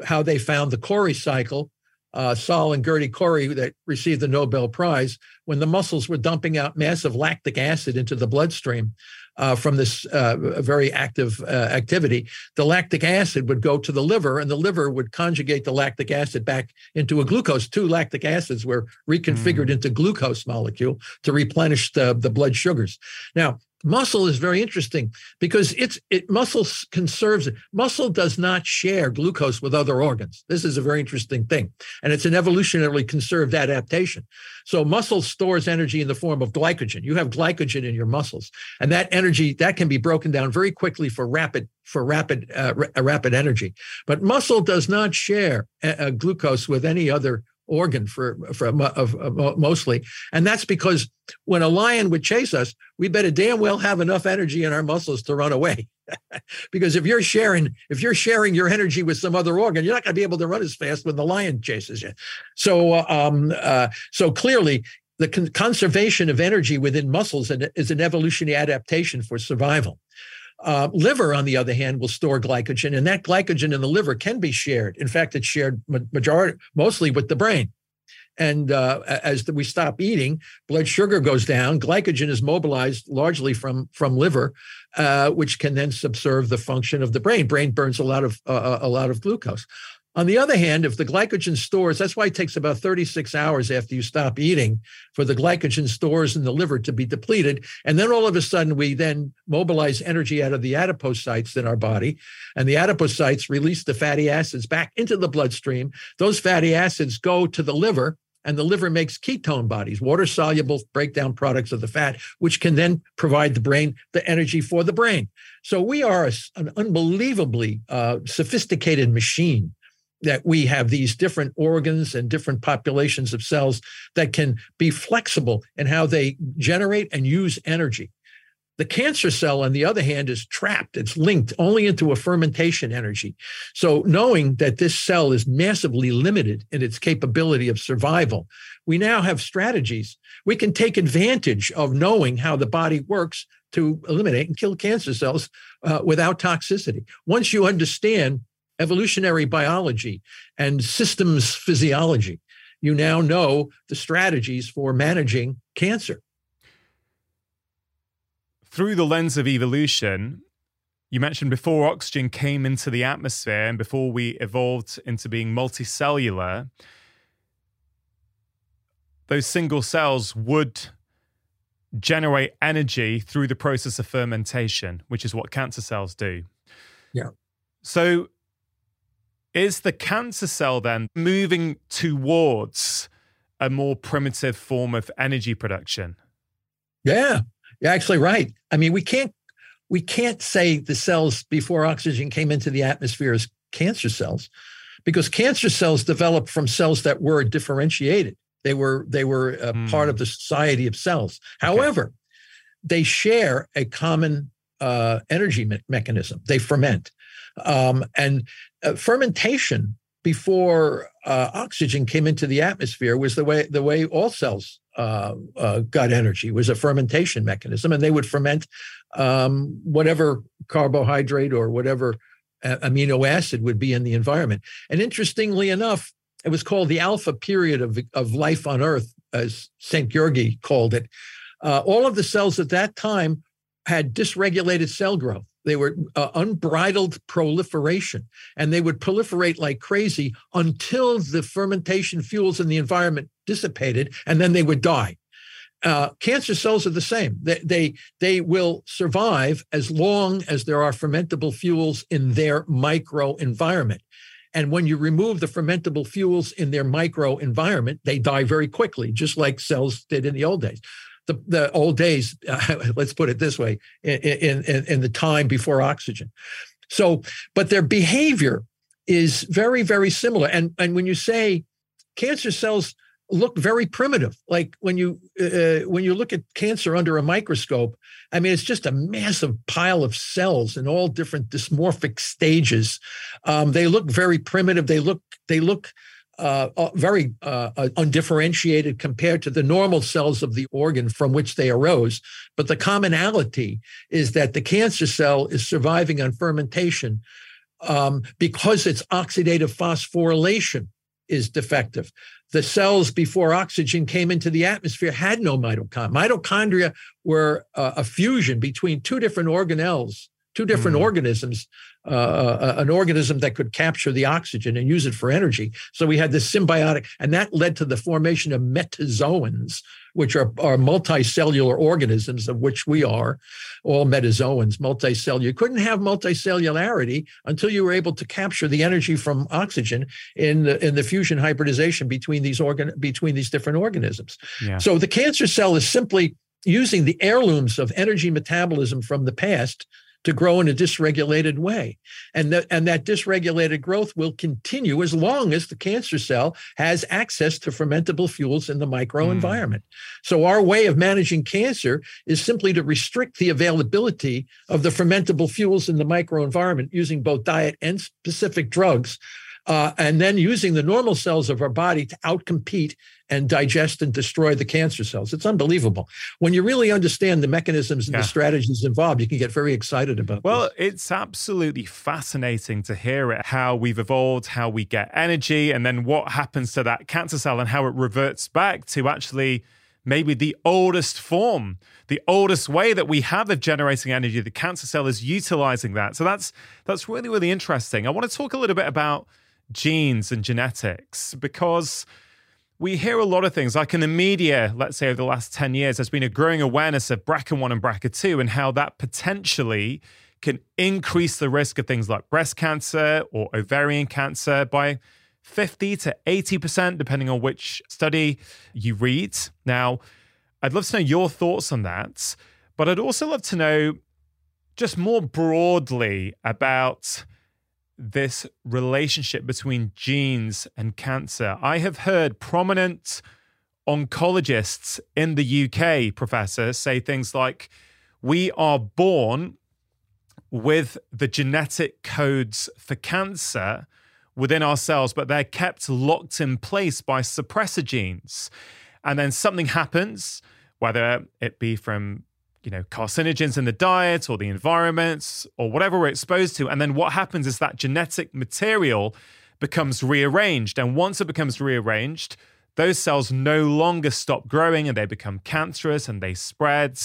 A: how they found the Cori cycle uh, Carl and Gerty Cori that received the Nobel Prize when the muscles were dumping out massive lactic acid into the bloodstream uh, from this uh, very active uh, activity. The lactic acid would go to the liver, and the liver would conjugate the lactic acid back into a glucose. Two lactic acids were reconfigured mm. into glucose molecule to replenish the, the blood sugars. Now, muscle is very interesting because it's it muscle conserves muscle does not share glucose with other organs this is a very interesting thing and it's an evolutionarily conserved adaptation so muscle stores energy in the form of glycogen you have glycogen in your muscles and that energy that can be broken down very quickly for rapid for rapid uh, r- uh, rapid energy but muscle does not share a- uh, a uh, glucose with any other organ for, for uh, mostly. And that's because when a lion would chase us, we better damn well have enough energy in our muscles to run away. because if you're sharing, if you're sharing your energy with some other organ, you're not going to be able to run as fast when the lion chases you. So, uh, um, uh, so clearly, the con- conservation of energy within muscles is an evolutionary adaptation for survival. Uh, liver, on the other hand, will store glycogen, and that glycogen in the liver can be shared. In fact, it's shared majority, mostly with the brain. And uh, as we stop eating, blood sugar goes down. Glycogen is mobilized largely from from liver, uh, which can then subserve the function of the brain. Brain burns a lot of uh, uh a lot of glucose. On the other hand, if the glycogen stores, that's why it takes about 36 hours after you stop eating for the glycogen stores in the liver to be depleted. And then all of a sudden, we then mobilize energy out of the adipocytes in our body. And the adipocytes release the fatty acids back into the bloodstream. Those fatty acids go to the liver, and the liver makes ketone bodies, water soluble breakdown products of the fat, which can then provide the brain the energy for the brain. So we are an unbelievably uh, sophisticated machine that we have these different organs and different populations of cells that can be flexible in how they generate and use energy. The cancer cell, on the other hand, is trapped. It's linked only into a fermentation energy. So, knowing that this cell is massively limited in its capability of survival, we now have strategies. We can take advantage of knowing how the body works to eliminate and kill cancer cells uh, without toxicity. Once you understand evolutionary biology and systems physiology, you now know the strategies for managing cancer.
B: Through the lens of evolution, you mentioned before oxygen came into the atmosphere and before we evolved into being multicellular, those single cells would generate energy through the process of fermentation, which is what cancer cells do.
A: Yeah.
B: So is the cancer cell then moving towards a more primitive form of energy production?
A: Yeah, you're actually right. I mean, we can't we can't say the cells before oxygen came into the atmosphere as cancer cells because cancer cells developed from cells that were differentiated. They were they were mm. part of the society of cells. Okay. However, they share a common uh, energy me- mechanism. They ferment, um, and uh, fermentation before uh, oxygen came into the atmosphere was the way the way all cells uh, uh got energy was a fermentation mechanism, and they would ferment um, whatever carbohydrate or whatever uh, amino acid would be in the environment. And interestingly enough, it was called the alpha period of of life on Earth, as Szent-Györgyi called it. Uh, all of the cells at that time had dysregulated cell growth they were uh, unbridled proliferation, and they would proliferate like crazy until the fermentation fuels in the environment dissipated, and then they would die. Uh, cancer cells are the same. They, they they will survive as long as there are fermentable fuels in their microenvironment. And when you remove the fermentable fuels in their microenvironment, they die very quickly, just like cells did in the old days the, the old days, uh, let's put it this way, in, in, in the time before oxygen. So, but their behavior is very, very similar. And, and when you say cancer cells look very primitive, like when you uh, uh, when you look at cancer under a microscope, I mean, it's just a massive pile of cells in all different dysmorphic stages. Um, they look very primitive. They look they look uh, uh, very uh, uh, undifferentiated compared to the normal cells of the organ from which they arose. But the commonality is that the cancer cell is surviving on fermentation um, because its oxidative phosphorylation is defective. The cells before oxygen came into the atmosphere had no mitochondria. Mitochondria were uh, a fusion between two different organelles two different mm. organisms, uh, uh, an organism that could capture the oxygen and use it for energy. So we had this symbiotic, and that led to the formation of metazoans, which are, are multicellular organisms, of which we are all metazoans, multicellular. You couldn't have multicellularity until you were able to capture the energy from oxygen in the, in the fusion hybridization between these organ between these different organisms. Yeah. So the cancer cell is simply using the heirlooms of energy metabolism from the past to grow in a dysregulated way. And, th- and that dysregulated growth will continue as long as the cancer cell has access to fermentable fuels in the microenvironment. Mm. So, our way of managing cancer is simply to restrict the availability of the fermentable fuels in the microenvironment using both diet and specific drugs uh, and then using the normal cells of our body to outcompete and digest and destroy the cancer cells. It's unbelievable. When you really understand the mechanisms and yeah. the strategies involved, you can get very excited about
B: Well, this. it's absolutely fascinating to hear it, how we've evolved, how we get energy, and then what happens to that cancer cell and how it reverts back to actually maybe the oldest form, the oldest way that we have of generating energy. The cancer cell is utilizing that. So that's that's really, really interesting. I want to talk a little bit about genes and genetics because we hear a lot of things. Like in the media, let's say over the last 10 years, there's been a growing awareness of BRCA1 and BRCA2 and how that potentially can increase the risk of things like breast cancer or ovarian cancer by 50 to 80%, depending on which study you read. Now, I'd love to know your thoughts on that, but I'd also love to know just more broadly about this relationship between genes and cancer. I have heard prominent oncologists in the UK, Professor, say things like, We are born with the genetic codes for cancer within ourselves, but they're kept locked in place by suppressor genes. And then something happens, whether it be from you know, carcinogens in the diet or the environment or whatever we're exposed to. And then what happens is that genetic material becomes rearranged. And once it becomes rearranged, those cells no longer stop growing and they become cancerous and they spread.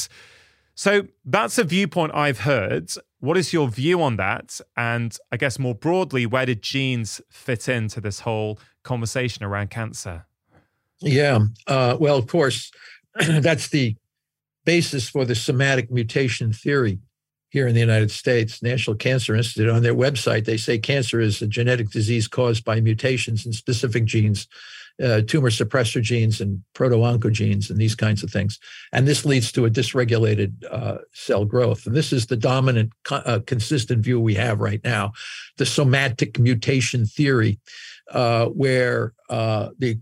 B: So that's a viewpoint I've heard. What is your view on that? And I guess more broadly, where did genes fit into this whole conversation around cancer?
A: Yeah. Uh, well, of course, that's the basis for the somatic mutation theory here in the United States. National Cancer Institute, on their website, they say cancer is a genetic disease caused by mutations in specific genes, uh, tumor suppressor genes, and proto oncogenes, and these kinds of things. And this leads to a dysregulated uh, cell growth. And this is the dominant, uh, consistent view we have right now the somatic mutation theory, uh, where uh, the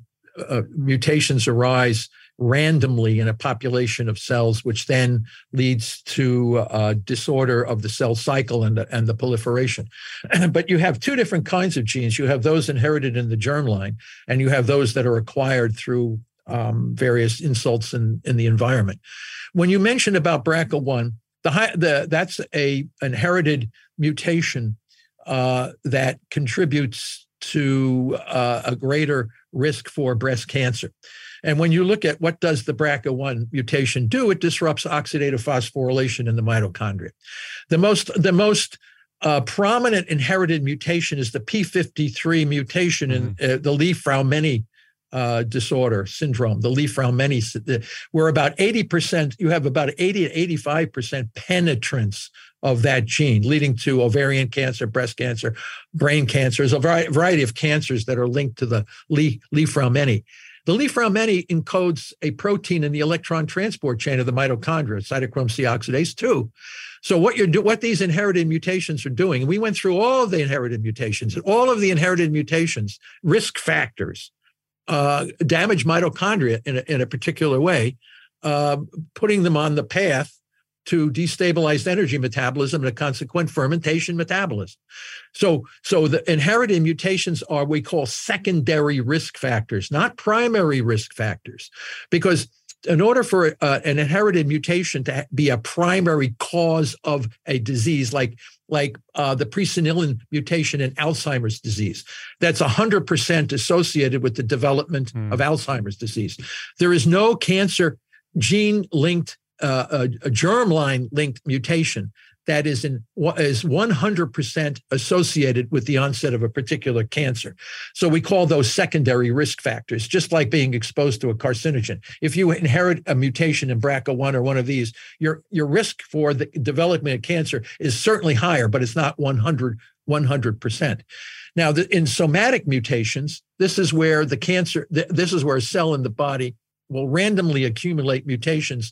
A: uh, mutations arise randomly in a population of cells, which then leads to uh, disorder of the cell cycle and the, and the proliferation. but you have two different kinds of genes. You have those inherited in the germline, and you have those that are acquired through um, various insults in, in the environment. When you mentioned about BRCA1, the, high, the that's a inherited mutation uh, that contributes to uh, a greater risk for breast cancer. And when you look at what does the BRCA1 mutation do, it disrupts oxidative phosphorylation in the mitochondria. The most the most uh, prominent inherited mutation is the p53 mutation mm-hmm. in uh, the Li-Fraumeni uh, disorder syndrome, the Li-Fraumeni, where about 80%, you have about 80 to 85% penetrance of that gene, leading to ovarian cancer, breast cancer, brain cancers, a variety of cancers that are linked to the Li, The Li encodes a protein in the electron transport chain of the mitochondria, cytochrome C oxidase 2. So what you're do, what these inherited mutations are doing, we went through all of the inherited mutations, and all of the inherited mutations, risk factors, uh, damage mitochondria in a, in a particular way, uh, putting them on the path to destabilized energy metabolism and a consequent fermentation metabolism. So, so the inherited mutations are we call secondary risk factors, not primary risk factors, because in order for uh, an inherited mutation to be a primary cause of a disease like like uh, the presenilin mutation in Alzheimer's disease, that's 100% associated with the development mm. of Alzheimer's disease. There is no cancer gene linked uh, a, a germline linked mutation that is in is 100% associated with the onset of a particular cancer. So we call those secondary risk factors, just like being exposed to a carcinogen. If you inherit a mutation in BRCA1 or one of these, your your risk for the development of cancer is certainly higher, but it's not 100 100%. Now, the, in somatic mutations, this is where the cancer, th- this is where a cell in the body will randomly accumulate mutations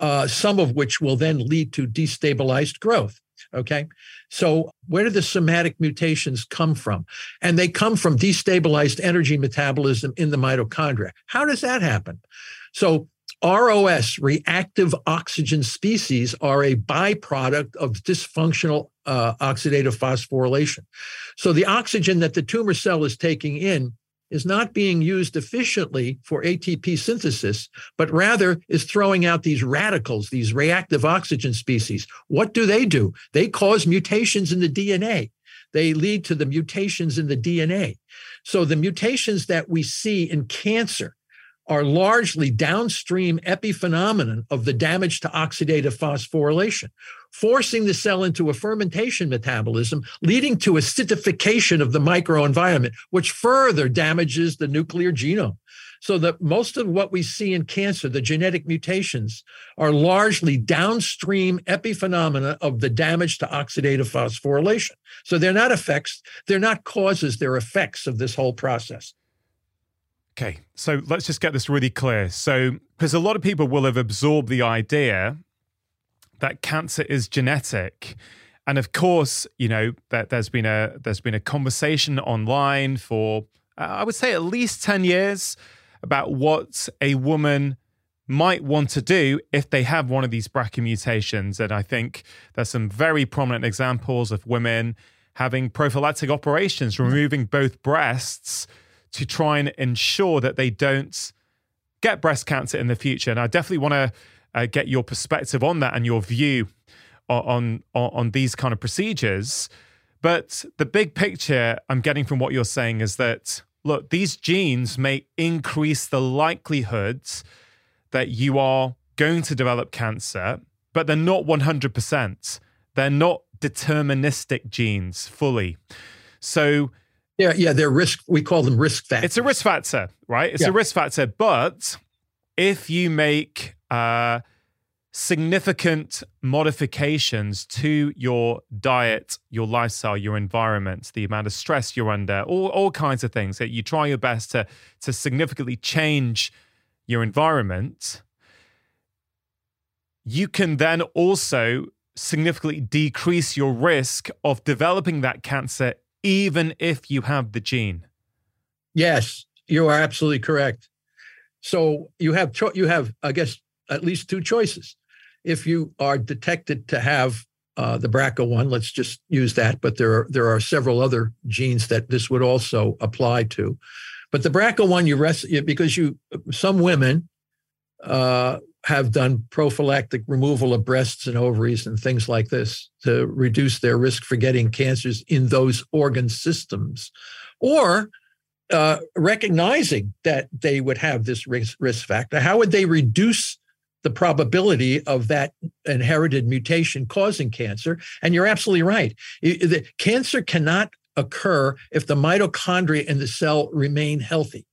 A: uh, some of which will then lead to destabilized growth. Okay. So, where do the somatic mutations come from? And they come from destabilized energy metabolism in the mitochondria. How does that happen? So, ROS, reactive oxygen species, are a byproduct of dysfunctional uh, oxidative phosphorylation. So, the oxygen that the tumor cell is taking in is not being used efficiently for ATP synthesis, but rather is throwing out these radicals, these reactive oxygen species. What do they do? They cause mutations in the DNA. They lead to the mutations in the DNA. So the mutations that we see in cancer are largely downstream epiphenomenon of the damage to oxidative phosphorylation, forcing the cell into a fermentation metabolism, leading to acidification of the microenvironment, which further damages the nuclear genome. So that most of what we see in cancer, the genetic mutations, are largely downstream epiphenomena of the damage to oxidative phosphorylation. So they're not effects, they're not causes, they're effects of this whole process.
B: Okay, so let's just get this really clear. So, because a lot of people will have absorbed the idea that cancer is genetic. And of course, you know that there's been a there's been a conversation online for uh, I would say at least ten years about what a woman might want to do if they have one of these BRCA mutations. And I think there's some very prominent examples of women having prophylactic operations, removing both breasts to try and ensure that they don't get breast cancer in the future. And I definitely want to uh, get your perspective on that and your view on, on, on these kind of procedures. But the big picture I'm getting from what you're saying is that look, these genes may increase the likelihoods that you are going to develop cancer, but they're not 100%. They're not deterministic genes fully. So,
A: yeah, yeah, they're risk. We call them risk factors.
B: It's a risk factor, right? It's yeah. a risk factor. But if you make uh, significant modifications to your diet, your lifestyle, your environment, the amount of stress you're under, all, all kinds of things that you try your best to, to significantly change your environment, you can then also significantly decrease your risk of developing that cancer, even if you have the gene.
A: Yes, you are absolutely correct. So you have cho- you have, I guess, at least two choices. If you are detected to have uh, the BRCA1, let's just use that, but there are, there are several other genes that this would also apply to. But the BRCA1, you rest because you some women uh, have done prophylactic removal of breasts and ovaries and things like this to reduce their risk for getting cancers in those organ systems, or uh, recognizing that they would have this risk, risk factor. How would they reduce the probability of that inherited mutation causing cancer. And you're absolutely right. The cancer cannot occur if the mitochondria in the cell remain healthy.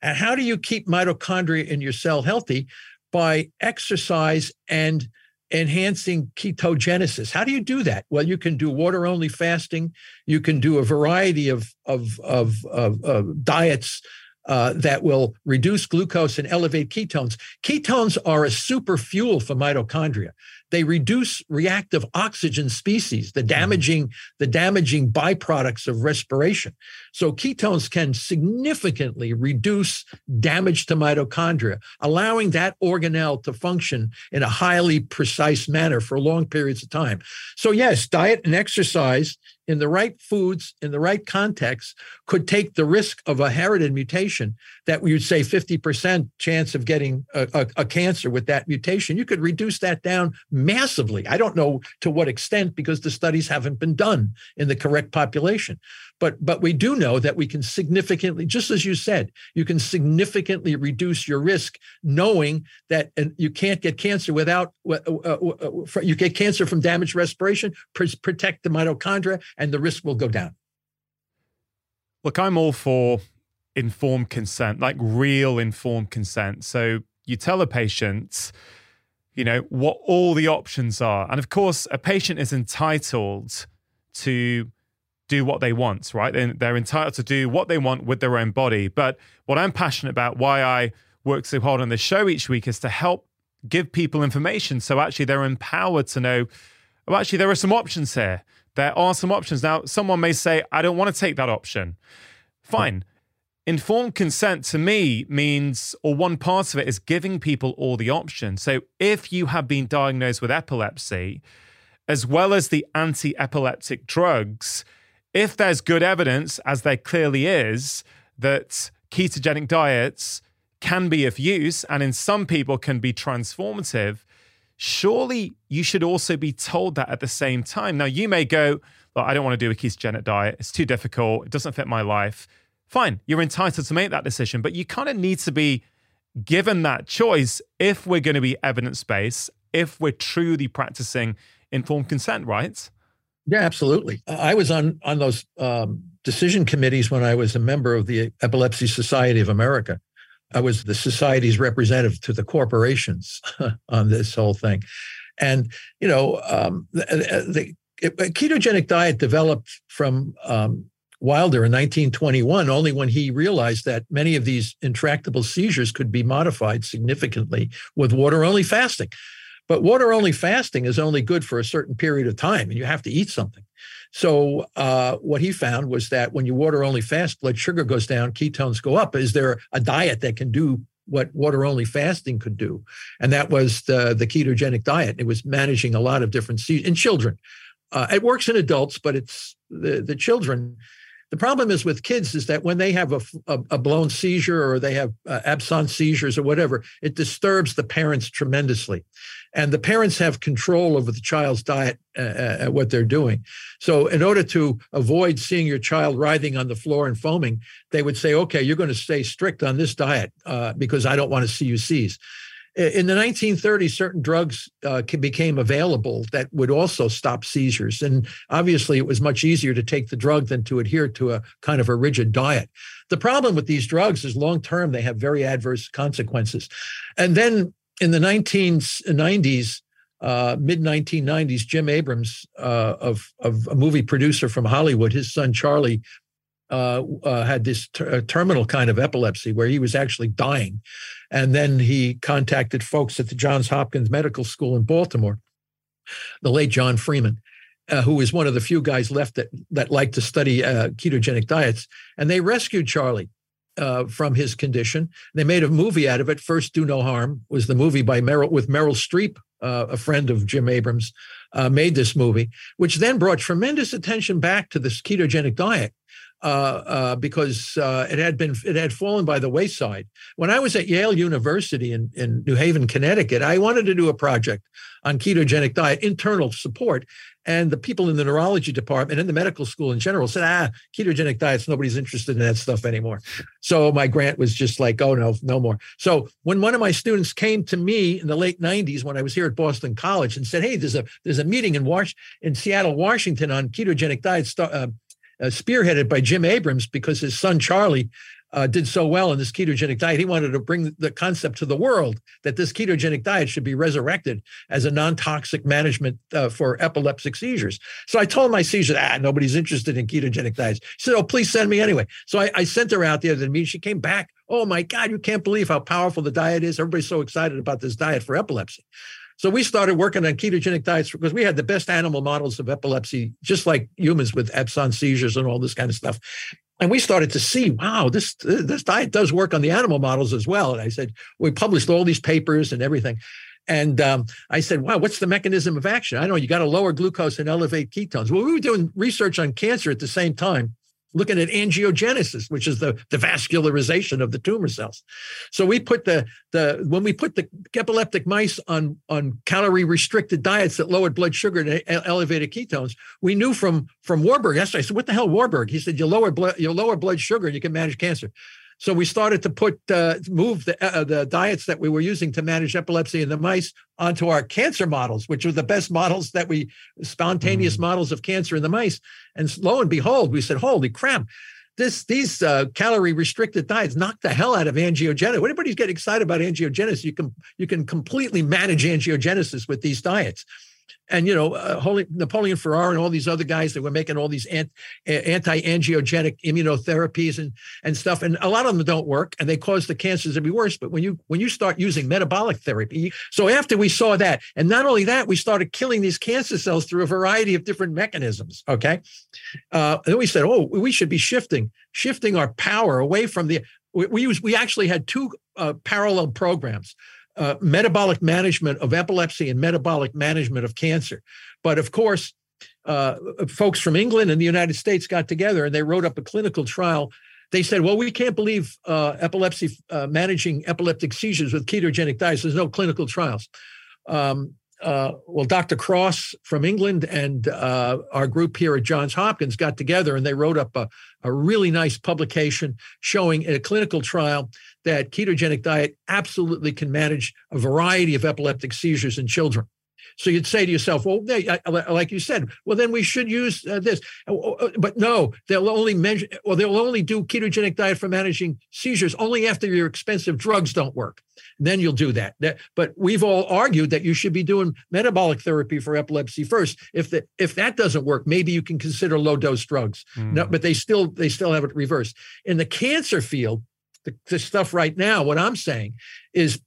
A: And how do you keep mitochondria in your cell healthy? By exercise and enhancing ketogenesis. How do you do that? Well, you can do water only fasting. You can do a variety of, of, of, of, of diets uh, that will reduce glucose and elevate ketones. Ketones are a super fuel for mitochondria. They reduce reactive oxygen species, the mm-hmm. damaging, the damaging byproducts of respiration. So ketones can significantly reduce damage to mitochondria, allowing that organelle to function in a highly precise manner for long periods of time. So, yes, diet and exercise in the right foods, in the right context, could take the risk of a hereditary mutation that we would say 50% chance of getting a, a, a, cancer with that mutation. You could reduce that down massively. I don't know to what extent because the studies haven't been done in the correct population. But, but we do know that we can significantly, just as you said, you can significantly reduce your risk knowing that and you can't get cancer without, uh, uh, uh, uh you get cancer from damaged respiration, protect the mitochondria, and the risk will go down.
B: Look, I'm all for informed consent, like real informed consent. So you tell a patient, you know, what all the options are. And of course, a patient is entitled to do what they want, right? They're, they're entitled to do what they want with their own body. But what I'm passionate about, why I work so hard on this show each week, is to help give people information so actually they're empowered to know, well, actually, there are some options here. There are some options. Now, someone may say, I don't want to take that option. Fine. Informed consent to me means, or one part of it is giving people all the options. So if you have been diagnosed with epilepsy, as well as the anti epileptic drugs, if there's good evidence, as there clearly is, that ketogenic diets can be of use and in some people can be transformative, surely you should also be told that at the same time. Now, you may go, well, I don't want to do a ketogenic diet. It's too difficult. It doesn't fit my life. Fine, you're entitled to make that decision, but you kind of need to be given that choice if we're going to be evidence based, if we're truly practicing informed consent, right?
A: Yeah, absolutely. I was on on those um, decision committees when I was a member of the Epilepsy Society of America. I was the society's representative to the corporations on this whole thing, and you know, um, the, the, ketogenic diet developed from um, Wilder in 1921, only when he realized that many of these intractable seizures could be modified significantly with water only fasting. But water only fasting is only good for a certain period of time, and you have to eat something. So uh, what he found was that when you water only fast, blood sugar goes down, ketones go up. Is there a diet that can do what water only fasting could do? And that was the, the ketogenic diet. It was managing a lot of different seizures in children. Uh, it works in adults, but it's the, the children the problem is with kids is that when they have a, a, a blown seizure or they have uh, absence seizures or whatever, it disturbs the parents tremendously. And the parents have control over the child's diet uh, uh, at what they're doing. So, in order to avoid seeing your child writhing on the floor and foaming, they would say, okay, you're going to stay strict on this diet uh, because I don't want to see you seize in the 1930s, certain drugs uh, became available that would also stop seizures. And obviously, it was much easier to take the drug than to adhere to a kind of a rigid diet. The problem with these drugs is long term, they have very adverse consequences. And then in the 1990s, uh, mid 1990s, Jim Abrahams, uh, of, of a movie producer from Hollywood, his son Charlie uh, uh, had this ter- uh, terminal kind of epilepsy where he was actually dying. And then he contacted folks at the Johns Hopkins Medical School in Baltimore, the late John Freeman. Uh, who was one of the few guys left that, that liked to study uh, ketogenic diets. And they rescued Charlie uh, from his condition. They made a movie out of it. First, Do No Harm was the movie by Meryl with Meryl Streep, uh, a friend of Jim Abrahams, uh, made this movie, which then brought tremendous attention back to this ketogenic diet. Uh, uh, because uh, it had been it had fallen by the wayside. When I was at Yale University in, in New Haven, Connecticut, I wanted to do a project on ketogenic diet, internal support, and the people in the neurology department and the medical school in general said, ah, ketogenic diets, nobody's interested in that stuff anymore. So my grant was just like, oh, no, no more. So when one of my students came to me in the late 90s when I was here at Boston College and said, hey, there's a there's a meeting in, Was- in Seattle, Washington on ketogenic diets, uh, uh, spearheaded by Jim Abrahams because his son Charlie uh, did so well in this ketogenic diet. He wanted to bring the concept to the world that this ketogenic diet should be resurrected as a non toxic management uh, for epileptic seizures. So I told my seizure, ah, nobody's interested in ketogenic diets. She said, oh, please send me anyway. So I, I sent her out the to the She came back. Oh my God, you can't believe how powerful the diet is. Everybody's so excited about this diet for epilepsy. So we started working on ketogenic diets because we had the best animal models of epilepsy, just like humans with absence seizures and all this kind of stuff. And we started to see, wow, this this diet does work on the animal models as well. And I said, we published all these papers and everything. And um, I said, wow, what's the mechanism of action? I know you got to lower glucose and elevate ketones. Well, we were doing research on cancer at the same time looking at angiogenesis, which is the, the vascularization of the tumor cells. So we put the the when we put the epileptic mice on on calorie restricted diets that lowered blood sugar and elevated ketones, we knew from from Warburg. Yesterday, I said, "What the hell, Warburg?" He said, "You lower blood you lower blood sugar, and you can manage cancer." So we started to put uh, move the uh, the diets that we were using to manage epilepsy in the mice onto our cancer models, which were the best models that we spontaneous mm-hmm. models of cancer in the mice. And lo and behold, we said, "Holy crap!" This these uh, calorie restricted diets knocked the hell out of angiogenesis. When anybody's getting excited about angiogenesis, you can you can completely manage angiogenesis with these diets and you know uh, Holy, Napoleon Ferrara and all these other guys that were making all these anti angiogenic immunotherapies and and stuff, and a lot of them don't work, and they cause the cancers to be worse. But when you when you start using metabolic therapy, so after we saw that, and not only that, we started killing these cancer cells through a variety of different mechanisms. Okay, uh, and then we said, oh, we should be shifting shifting our power away from the we, we use we actually had two uh, parallel programs uh, metabolic management of epilepsy and metabolic management of cancer. But of course, uh, folks from England and the United States got together and they wrote up a clinical trial. They said, "Well, we can't believe uh, epilepsy uh, managing epileptic seizures with ketogenic diets. There's no clinical trials." Um, uh, well, Dr. Cross from England and uh, our group here at Johns Hopkins got together and they wrote up a, a really nice publication showing in a clinical trial that ketogenic diet absolutely can manage a variety of epileptic seizures in children. So you'd say to yourself, well, they, like you said, well, then we should use uh, this. Oh, oh, oh, but no, they'll only mention, or they'll only do ketogenic diet for managing seizures only after your expensive drugs don't work. And then you'll do that. But we've all argued that you should be doing metabolic therapy for epilepsy first. If the, if that doesn't work, maybe you can consider low dose drugs. Mm. No, hmm. but they still they still have it reversed. In the cancer field, the, the stuff right now, what I'm saying is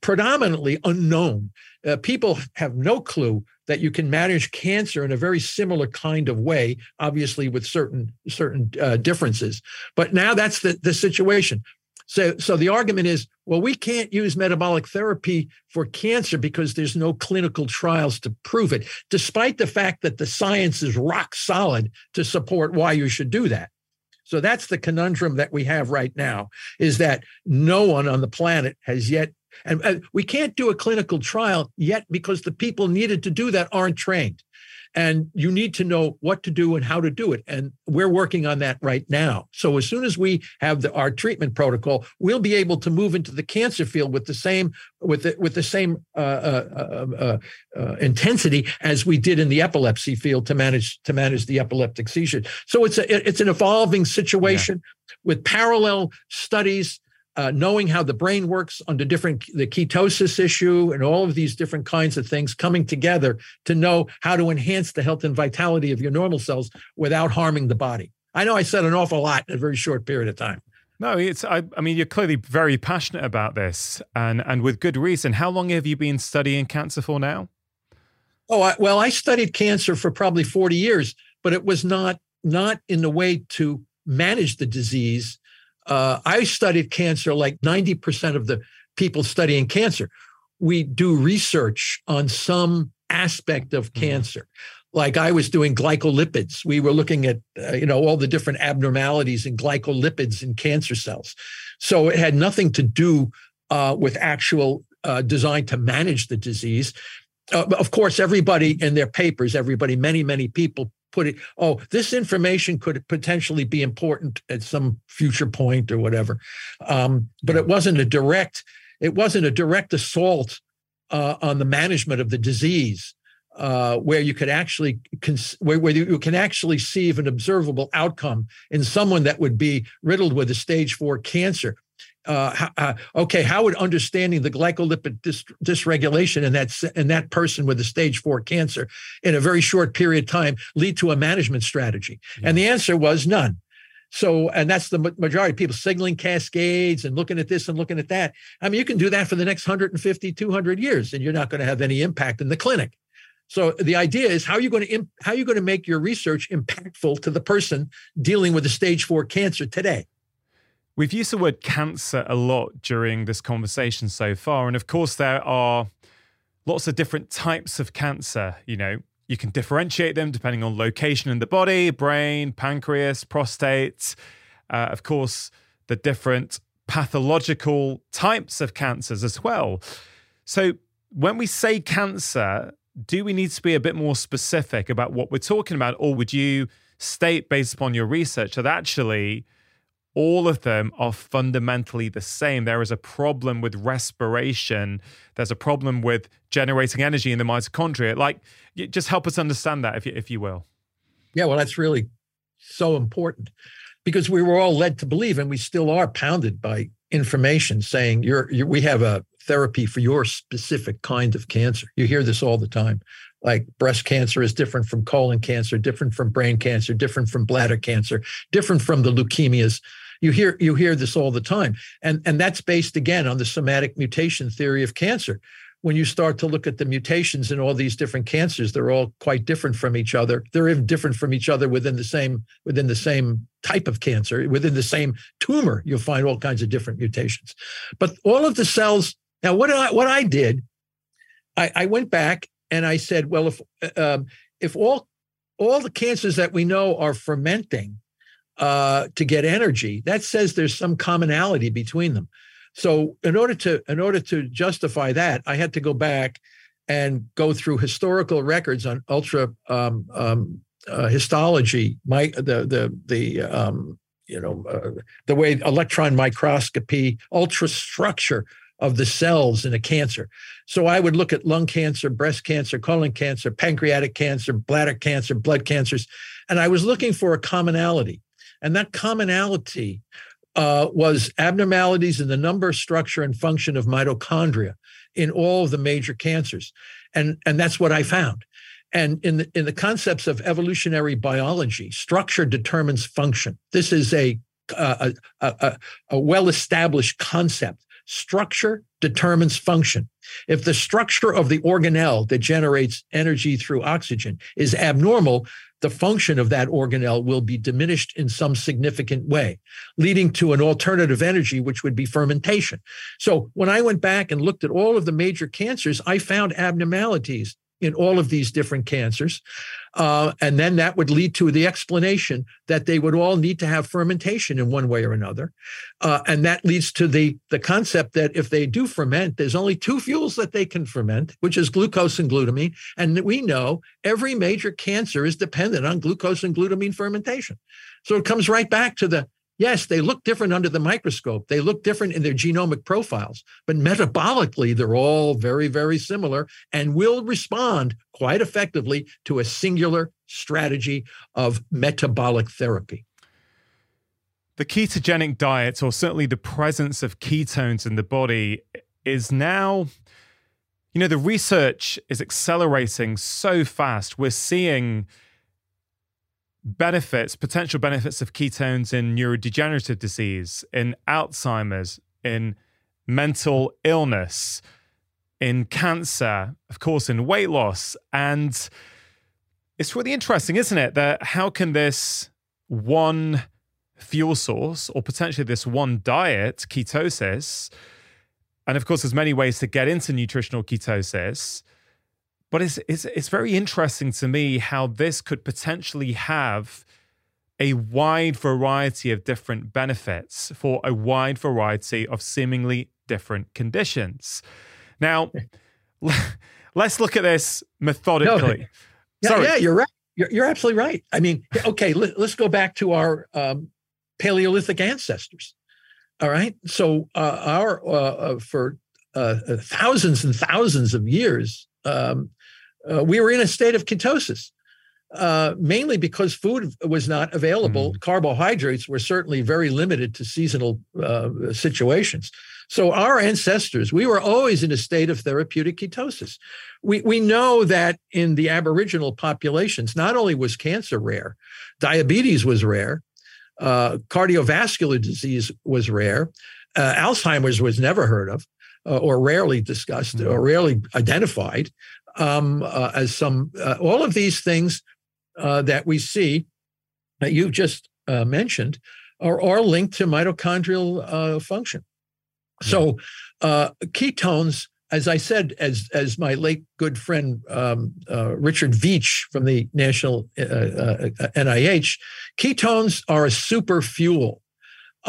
A: predominantly unknown uh, people have no clue that you can manage cancer in a very similar kind of way, obviously with certain certain uh, differences. But now that's the, the situation. So, so the argument is, well, we can't use metabolic therapy for cancer because there's no clinical trials to prove it, despite the fact that the science is rock solid to support why you should do that. So that's the conundrum that we have right now is that no one on the planet has yet and, and we can't do a clinical trial yet because the people needed to do that aren't trained. And you need to know what to do and how to do it. And we're working on that right now. So as soon as we have the, our treatment protocol, we'll be able to move into the cancer field with the same with the, with the same uh, uh, uh, uh, uh intensity as we did in the epilepsy field to manage to manage the epileptic seizure. So it's a it's an evolving situation yeah. with parallel studies uh, knowing how the brain works under different the ketosis issue and all of these different kinds of things coming together to know how to enhance the health and vitality of your normal cells without harming the body i know i said an awful lot in a very short period of time
B: no it's i, I mean you're clearly very passionate about this and and with good reason how long have you been studying cancer for now
A: oh I, well i studied cancer for probably 40 years but it was not not in the way to manage the disease uh, I studied cancer like 90% of the people studying cancer. We do research on some aspect of mm-hmm. cancer. Like I was doing glycolipids. We were looking at, uh, you know, all the different abnormalities in glycolipids in cancer cells. So it had nothing to do uh, with actual uh, design to manage the disease. Uh, of course, everybody in their papers, everybody, many, many people put it, oh, this information could potentially be important at some future point or whatever. Um, but it wasn't a direct, it wasn't a direct assault uh, on the management of the disease. Uh, where you could actually cons- where, where, you can actually see an observable outcome in someone that would be riddled with a stage four cancer uh, uh, okay, how would understanding the glycolipid dis- dysregulation in that in that person with a stage four cancer in a very short period of time lead to a management strategy? Yeah. And the answer was none. So, and that's the majority of people signaling cascades and looking at this and looking at that. I mean, you can do that for the next 150, 200 years, and you're not going to have any impact in the clinic. So the idea is how are you going to how are you going to make your research impactful to the person dealing with a stage four cancer today?
B: We've used the word cancer a lot during this conversation so far. And of course, there are lots of different types of cancer. You know, you can differentiate them depending on location in the body, brain, pancreas, prostate. Uh, of course, the different pathological types of cancers as well. So, when we say cancer, do we need to be a bit more specific about what we're talking about? Or would you state, based upon your research, that actually all of them are fundamentally the same. There is a problem with respiration. There's a problem with generating energy in the mitochondria. Like, just help us understand that, if you, if you will.
A: Yeah, well, that's really so important because we were all led to believe, and we still are pounded by information saying, you're, you're we have a therapy for your specific kind of cancer. You hear this all the time. Like breast cancer is different from colon cancer, different from brain cancer, different from bladder cancer, different from the leukemias you hear you hear this all the time, and and that's based again on the somatic mutation theory of cancer. When you start to look at the mutations in all these different cancers, they're all quite different from each other. They're even different from each other within the same within the same type of cancer, within the same tumor. You'll find all kinds of different mutations. But all of the cells. Now, what I what I did, I, I went back and I said, well, if uh, um, if all all the cancers that we know are fermenting, uh, to get energy, that says there's some commonality between them. So in order to in order to justify that, I had to go back and go through historical records on ultra um, um, uh, histology, my the the the um, you know uh, the way electron microscopy, ultrastructure of the cells in a cancer. So I would look at lung cancer, breast cancer, colon cancer, pancreatic cancer, bladder cancer, blood cancers, and I was looking for a commonality. And that commonality uh, was abnormalities in the number, structure, and function of mitochondria in all of the major cancers. And, and that's what I found. And in the, in the concepts of evolutionary biology, structure determines function. This is a, a, a, a well established concept. Structure determines function. If the structure of the organelle that generates energy through oxygen is abnormal, the function of that organelle will be diminished in some significant way, leading to an alternative energy, which would be fermentation. So when I went back and looked at all of the major cancers, I found abnormalities in all of these different cancers. Uh, and then that would lead to the explanation that they would all need to have fermentation in one way or another. Uh, and that leads to the, the concept that if they do ferment, there's only two fuels that they can ferment, which is glucose and glutamine. And we know every major cancer is dependent on glucose and glutamine fermentation. So it comes right back to the Yes, they look different under the microscope. They look different in their genomic profiles, but metabolically, they're all very, very similar and will respond quite effectively to a singular strategy of metabolic therapy.
B: The ketogenic diet, or certainly the presence of ketones in the body, is now, you know, the research is accelerating so fast. We're seeing benefits, potential benefits of ketones in neurodegenerative disease, in Alzheimer's, in mental illness, in cancer, of course, in weight loss. And it's really interesting, isn't it? That how can this one fuel source or potentially this one diet, ketosis, and of course, there's many ways to get into nutritional ketosis but it's, it's, it's very interesting to me how this could potentially have a wide variety of different benefits for a wide variety of seemingly different conditions. Now, let's look at this methodically.
A: No, yeah, yeah, you're right. You're, you're, absolutely right. I mean, okay, let, us go back to our um, Paleolithic ancestors. All right. So, uh, our, uh, uh for uh, uh, thousands and thousands of years, um, uh, we were in a state of ketosis, uh, mainly because food was not available. Mm. Carbohydrates were certainly very limited to seasonal uh, situations. So our ancestors, we were always in a state of therapeutic ketosis. We, we know that in the Aboriginal populations, not only was cancer rare, diabetes was rare, uh, cardiovascular disease was rare, uh, Alzheimer's was never heard of. Uh, or rarely discussed mm. or rarely identified um, uh, as some uh, all of these things uh, that we see that you've just uh, mentioned are all linked to mitochondrial uh, function. So uh, ketones, as I said, as as my late good friend um, Richard Veech from the National NIH, ketones are a super fuel.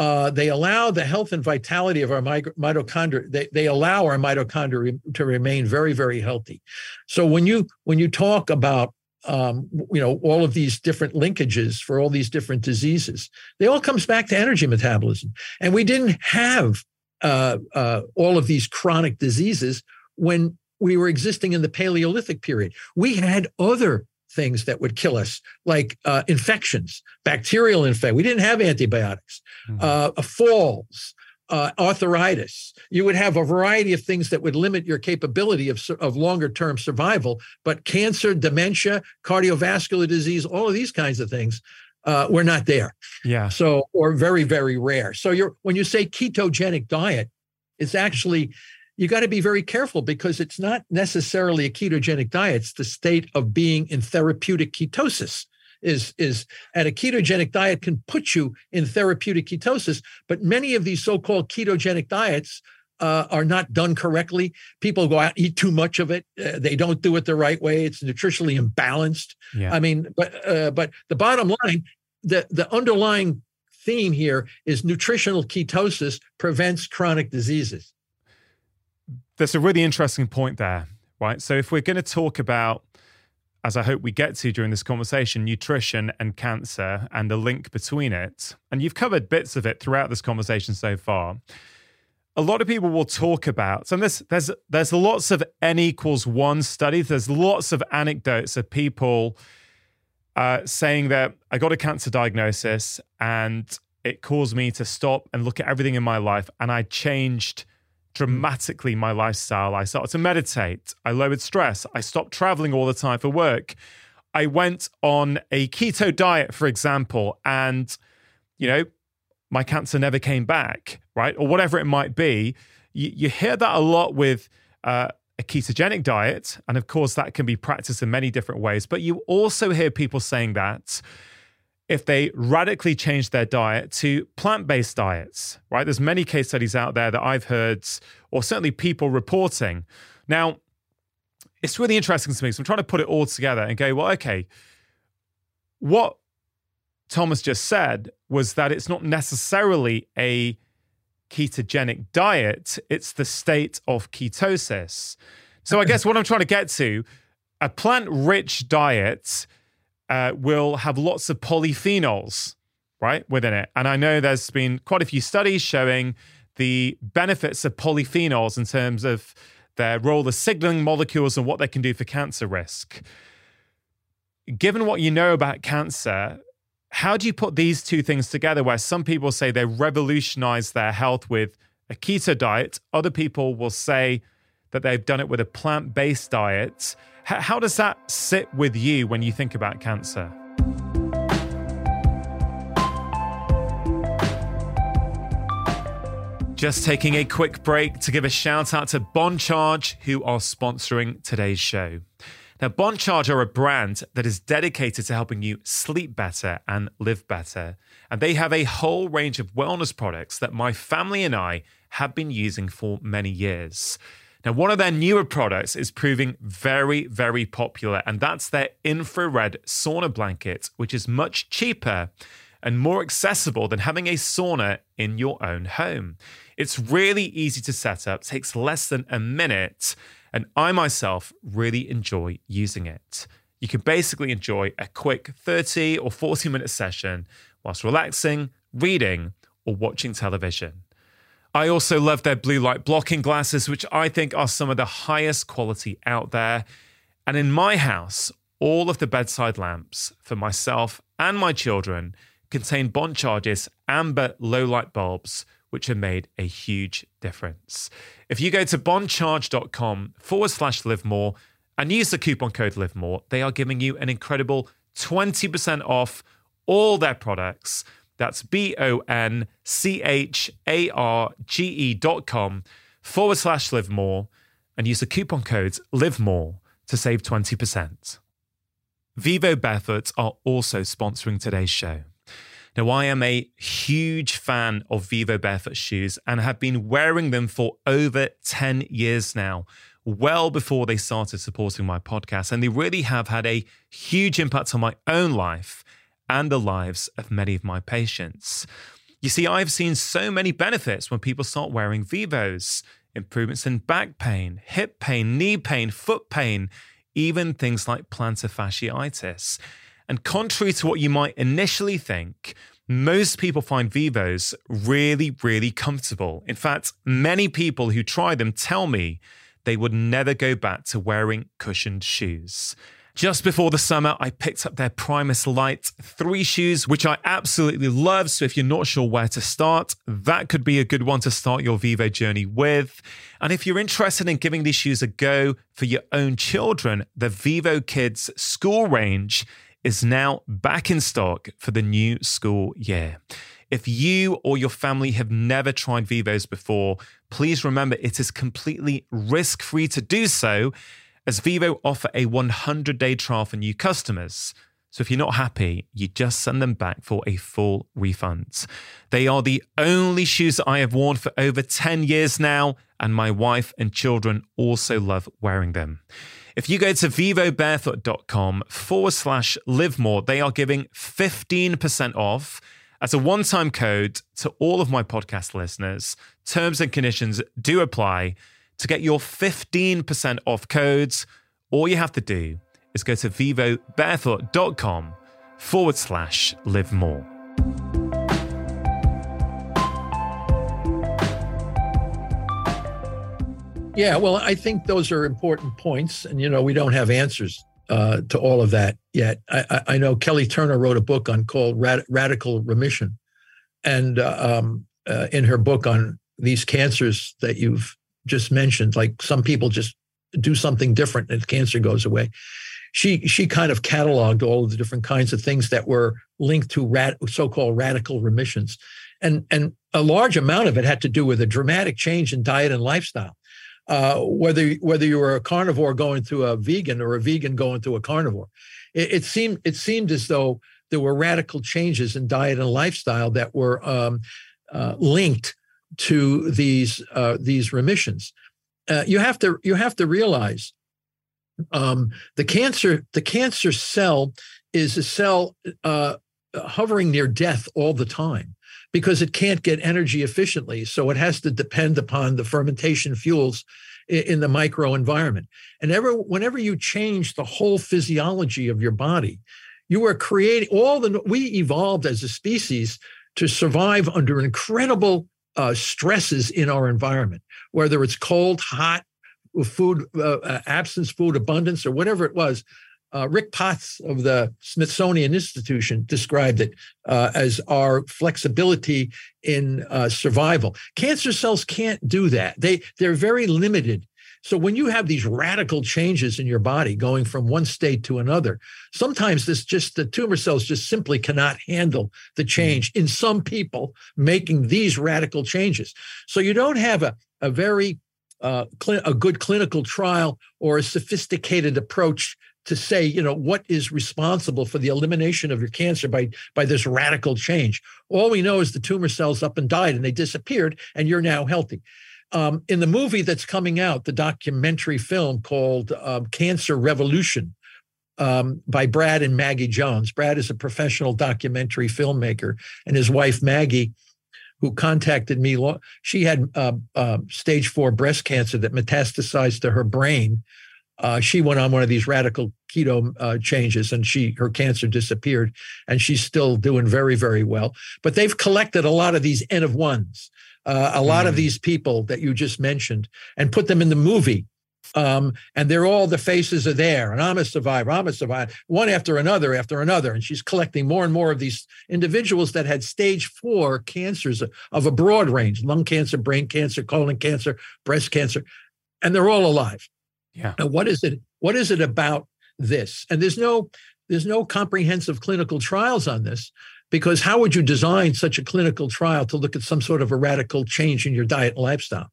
A: Uh, they allow the health and vitality of our mitochondria. They, they allow our mitochondria to remain very, very healthy. So when you when you talk about um, you know all of these different linkages for all these different diseases, they all comes back to energy metabolism. And we didn't have uh, uh, all of these chronic diseases when we were existing in the Paleolithic period. We had other things that would kill us, like uh, infections, bacterial infection. We didn't have antibiotics, mm-hmm. Uh, falls, uh, arthritis. You would have a variety of things that would limit your capability of, of longer term survival. But cancer, dementia, cardiovascular disease, all of these kinds of things uh, were not there.
B: Yeah.
A: So, or very, very rare. So, you're, when you say ketogenic diet, it's actually you got to be very careful because it's not necessarily a ketogenic diet it's the state of being in therapeutic ketosis is is at a ketogenic diet can put you in therapeutic ketosis but many of these so-called ketogenic diets uh, are not done correctly people go out eat too much of it uh, they don't do it the right way it's nutritionally imbalanced yeah. i mean but uh, but the bottom line the the underlying theme here is nutritional ketosis prevents chronic diseases
B: there's a really interesting point there, right? So if we're going to talk about as I hope we get to during this conversation, nutrition and cancer and the link between it. And you've covered bits of it throughout this conversation so far. A lot of people will talk about, and there's there's there's lots of n equals one studies. There's lots of anecdotes of people uh, saying that I got a cancer diagnosis and it caused me to stop and look at everything in my life, and I changed dramatically my lifestyle. I started to meditate. I lowered stress. I stopped traveling all the time for work. I went on a keto diet, for example, and, you know, my cancer never came back, right? Or whatever it might be. You, you hear that a lot with uh, a ketogenic diet. And of course, that can be practiced in many different ways. But you also hear people saying that if they radically change their diet to plant-based diets, right? There's many case studies out there that I've heard, or certainly people reporting. Now, it's really interesting to me. So I'm trying to put it all together and go, well, okay, what Thomas just said was that it's not necessarily a ketogenic diet, it's the state of ketosis. So I guess what I'm trying to get to, a plant-rich diet – uh, will have lots of polyphenols, right, within it. And I know there's been quite a few studies showing the benefits of polyphenols in terms of their role as signaling molecules and what they can do for cancer risk. Given what you know about cancer, how do you put these two things together where some people say they revolutionise their health with a keto diet, other people will say that they've done it with a plant based diet? how does that sit with you when you think about cancer? Just taking a quick break to give a shout out to Boncharge, who are sponsoring today's show. Now, Boncharge are a brand that is dedicated to helping you sleep better and live better. And they have a whole range of wellness products that my family and I have been using for many years. Now, one of their newer products is proving very, very popular, and that's their infrared sauna blanket, which is much cheaper and more accessible than having a sauna in your own home. It's really easy to set up, takes less than a minute, and I myself really enjoy using it. You can basically enjoy a quick 30 or 40 minute session whilst relaxing, reading, or watching television. I also love their blue light blocking glasses, which I think are some of the highest quality out there. And in my house, all of the bedside lamps for myself and my children contain Boncharge's amber low light bulbs, which have made a huge difference. If you go to boncharge.com forward slash live more and use the coupon code live more, they are giving you an incredible 20% off all their products. That's B O N C H A R G E dot com forward slash live more and use the coupon code live more to save 20%. Vivo Barefoot are also sponsoring today's show. Now, I am a huge fan of Vivo Barefoot shoes and have been wearing them for over 10 years now, well before they started supporting my podcast. And they really have had a huge impact on my own life and the lives of many of my patients. You see, I've seen so many benefits when people start wearing Vivos improvements in back pain, hip pain, knee pain, foot pain, even things like plantar fasciitis. And contrary to what you might initially think, most people find Vivos really, really comfortable. In fact, many people who try them tell me they would never go back to wearing cushioned shoes. Just before the summer, I picked up their Primus Lite 3 shoes, which I absolutely love. So if you're not sure where to start, that could be a good one to start your Vivo journey with. And if you're interested in giving these shoes a go for your own children, the Vivo Kids school range is now back in stock for the new school year. If you or your family have never tried Vivos before, please remember it is completely risk free to do so as Vivo offer a 100 day trial for new customers. So if you're not happy, you just send them back for a full refund. They are the only shoes that I have worn for over 10 years now, and my wife and children also love wearing them. If you go to vivobarefoot.com forward slash live more, they are giving 15% off as a one time code to all of my podcast listeners. Terms and conditions do apply. To get your 15% off codes, all you have to do is go to vivobarefoot.com forward slash live more.
A: Yeah, well, I think those are important points. And, you know, we don't have answers uh, to all of that yet. I, I, know Kelly Turner wrote a book on called Rad- Radical Remission. And uh, um, uh, in her book on these cancers that you've just mentioned, like some people just do something different and cancer goes away. She she kind of cataloged all of the different kinds of things that were linked to rat, so-called radical remissions, and and a large amount of it had to do with a dramatic change in diet and lifestyle. Uh, whether whether you were a carnivore going to a vegan or a vegan going to a carnivore, it, it seemed it seemed as though there were radical changes in diet and lifestyle that were um, uh, linked to these uh, these remissions. Uh, you have to you have to realize um, the cancer the cancer cell is a cell uh, hovering near death all the time because it can't get energy efficiently, so it has to depend upon the fermentation fuels in the microenvironment. And ever, whenever you change the whole physiology of your body, you are creating all the we evolved as a species to survive under incredible uh, stresses in our environment, whether it's cold, hot, uh, food uh, uh, absence, food abundance, or whatever it was. Uh, Rick Potts of the Smithsonian Institution described it uh, as our flexibility in uh, survival. Cancer cells can't do that. They they're very limited so when you have these radical changes in your body going from one state to another, sometimes this just the tumor cells just simply cannot handle the mm-hmm. change in some people making these radical changes. So you don't have a, a very uh, cl- a good clinical trial or a sophisticated approach to say, you know, what is responsible for the elimination of your cancer by by this radical change. All we know is the tumor cells up and died and they disappeared and you're now healthy. Um, in the movie that's coming out, the documentary film called um, Cancer Revolution um, by Brad and Maggie Jones. Brad is a professional documentary filmmaker, and his wife, Maggie, who contacted me, she had uh, uh, stage four breast cancer that metastasized to her brain. Uh, she went on one of these radical keto uh, changes and she her cancer disappeared and she's still doing very very well but they've collected a lot of these n of ones uh, a lot of mm-hmm. these people that you just mentioned and put them in the movie. Um, and they're all the faces are there, and I'm a survivor, I'm a survivor, one after another after another. And she's collecting more and more of these individuals that had stage four cancers of a broad range lung cancer, brain cancer, colon cancer, breast cancer, and they're all alive.
B: Yeah.
A: Now, what is it? What is it about this? And there's no there's no comprehensive clinical trials on this because how would you design such a clinical trial to look at some sort of a radical change in your diet and lifestyle?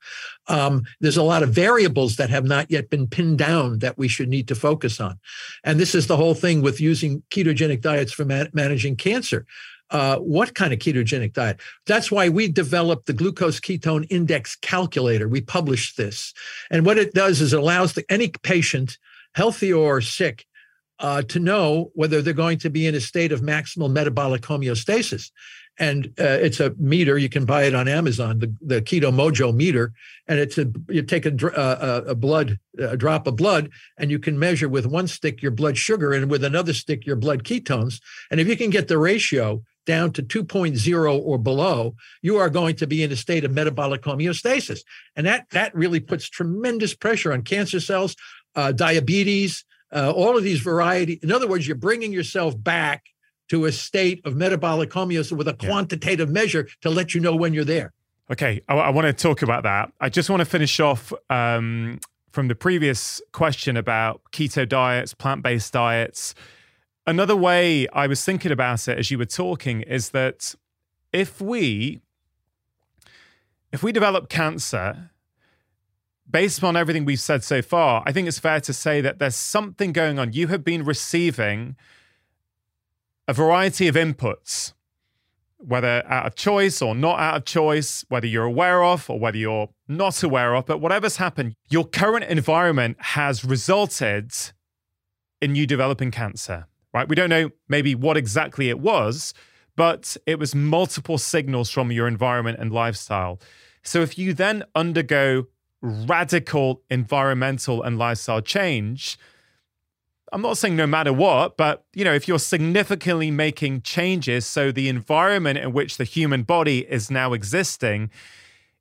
A: Um, there's a lot of variables that have not yet been pinned down that we should need to focus on. And this is the whole thing with using ketogenic diets for man- managing cancer. Uh, what kind of ketogenic diet? That's why we developed the glucose ketone index calculator. We published this. And what it does is it allows the, any patient, healthy or sick, uh, to know whether they're going to be in a state of maximal metabolic homeostasis. And uh, it's a meter. You can buy it on Amazon, the, the Keto Mojo meter. And it's a, you take a, a, uh, uh, a blood, a drop of blood, and you can measure with one stick your blood sugar and with another stick your blood ketones. And if you can get the ratio down to 2.0 or below, you are going to be in a state of metabolic homeostasis. And that, that really puts tremendous pressure on cancer cells, uh, diabetes, uh, all of these variety. In other words, you're bringing yourself back to a state of metabolic homeostasis with a yeah. quantitative measure to let you know when you're there.
B: Okay, I, I want to talk about that. I just want to finish off um, from the previous question about keto diets, plant based diets. Another way I was thinking about it as you were talking is that if we if we develop cancer based on everything we've said so far, I think it's fair to say that there's something going on. You have been receiving a variety of inputs, whether out of choice or not out of choice, whether you're aware of or whether you're not aware of, but whatever's happened, your current environment has resulted in you developing cancer, right? We don't know maybe what exactly it was, but it was multiple signals from your environment and lifestyle. So if you then undergo radical environmental and lifestyle change, I'm not saying no matter what, but you know, if you're significantly making changes so the environment in which the human body is now existing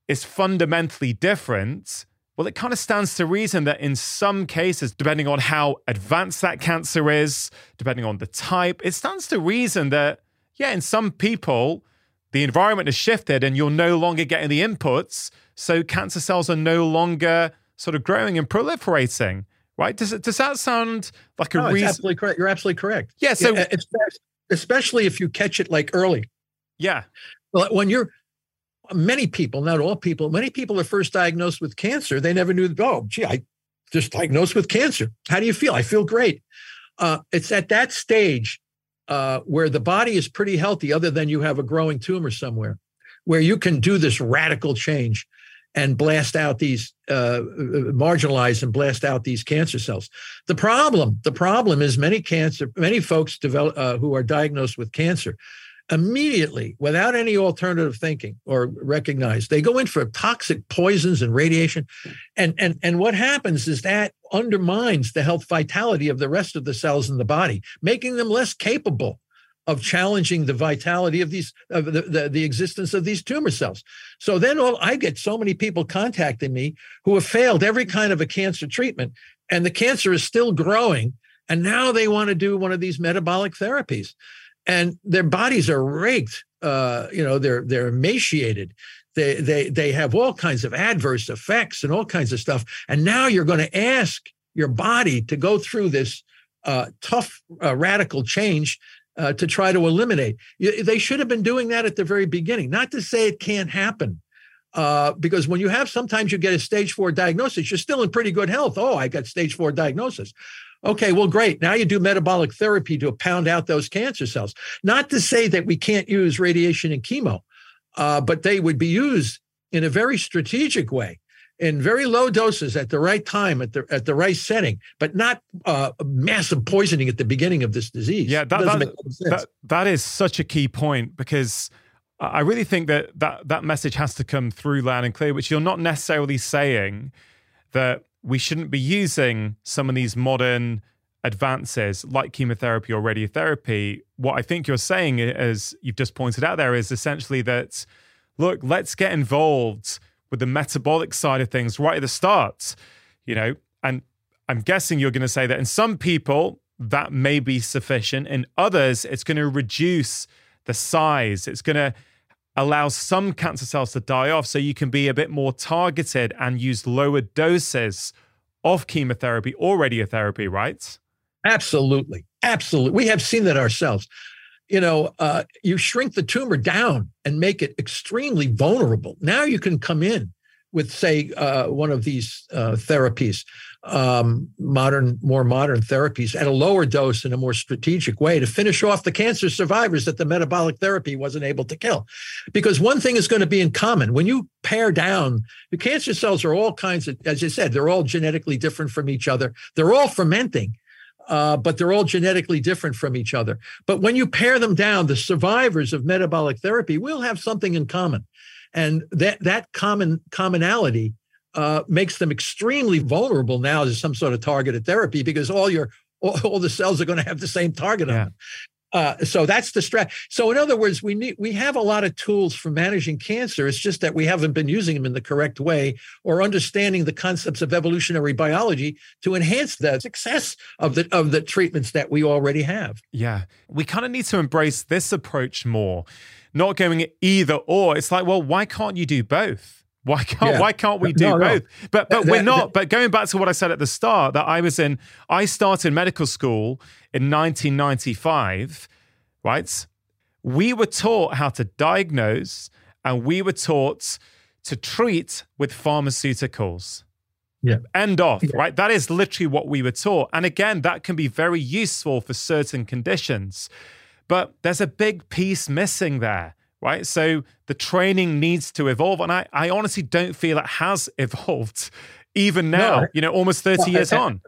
B: is fundamentally different, well, it kind of stands to reason that in some cases, depending on how advanced that cancer is, depending on the type, it stands to reason that, yeah, in some people, the environment has shifted and you're no longer getting the inputs so cancer cells are no longer sort of growing and proliferating, right? Does, does that sound like a no, reason?
A: Absolutely correct. You're absolutely correct.
B: Yeah.
A: So especially if you catch it like early.
B: Yeah.
A: Well, when you're many people, not all people, many people are first diagnosed with cancer. They never knew, oh, gee, I just diagnosed with cancer. How do you feel? I feel great. Uh, it's at that stage uh, where the body is pretty healthy, other than you have a growing tumor somewhere, where you can do this radical change and blast out these uh, marginalize and blast out these cancer cells. The problem, the problem is many cancer, many folks develop uh, who are diagnosed with cancer immediately without any alternative thinking or recognized. they go in for toxic poisons and radiation and and and what happens is that undermines the health vitality of the rest of the cells in the body making them less capable of challenging the vitality of these of the, the, the, existence of these tumor cells so then all i get so many people contacting me who have failed every kind of a cancer treatment and the cancer is still growing and now they want to do one of these metabolic therapies and their bodies are raked uh, you know they're they're emaciated they they they have all kinds of adverse effects and all kinds of stuff and now you're going to ask your body to go through this uh, tough uh, radical change uh, to try to eliminate. They should have been doing that at the very beginning. Not to say it can't happen, uh, because when you have sometimes you get a stage four diagnosis, you're still in pretty good health. Oh, I got stage four diagnosis. Okay, well, great. Now you do metabolic therapy to pound out those cancer cells. Not to say that we can't use radiation and chemo, uh, but they would be used in a very strategic way in very low doses at the right time at the at the right setting, but not uh, massive poisoning at the beginning of this disease.
B: Yeah, that, that, that, that is such a key point because I really think that, that that message has to come through loud and clear, which you're not necessarily saying that we shouldn't be using some of these modern advances like chemotherapy or radiotherapy. What I think you're saying, as you've just pointed out there, is essentially that look, let's get involved – with the metabolic side of things right at the start, you know, and I'm guessing you're going to say that in some people that may be sufficient. In others, it's going to reduce the size. It's going to allow some cancer cells to die off so you can be a bit more targeted and use lower doses of chemotherapy or radiotherapy, right?
A: Absolutely. Absolutely. We have seen that ourselves you know, uh, you shrink the tumor down and make it extremely vulnerable. Now you can come in with, say, uh, one of these uh, therapies, um, modern, more modern therapies, at a lower dose in a more strategic way to finish off the cancer survivors that the metabolic therapy wasn't able to kill. Because one thing is going to be in common when you pare down, the cancer cells are all kinds of, as you said, they're all genetically different from each other. They're all fermenting uh, but they're all genetically different from each other. But when you pare them down, the survivors of metabolic therapy will have something in common, and that that common commonality uh, makes them extremely vulnerable now to some sort of targeted therapy because all your all, all the cells are going to have the same target yeah. on them. Uh, so that's the stress. So in other words, we need we have a lot of tools for managing cancer. It's just that we haven't been using them in the correct way or understanding the concepts of evolutionary biology to enhance the success of the of the treatments that we already have.
B: Yeah, we kind of need to embrace this approach more, not going either or. It's like, well, why can't you do both? Why can't yeah. why can't we do no, both? No. But but we're not. But going back to what I said at the start, that I was in, I started medical school in 1995, right? We were taught how to diagnose, and we were taught to treat with pharmaceuticals.
A: Yeah. End
B: off, yeah. right? That is literally what we were taught. And again, that can be very useful for certain conditions. But there's a big piece missing there right? So the training needs to evolve. And I, I honestly don't feel it has evolved even now, no. you know, almost 30 well, years on.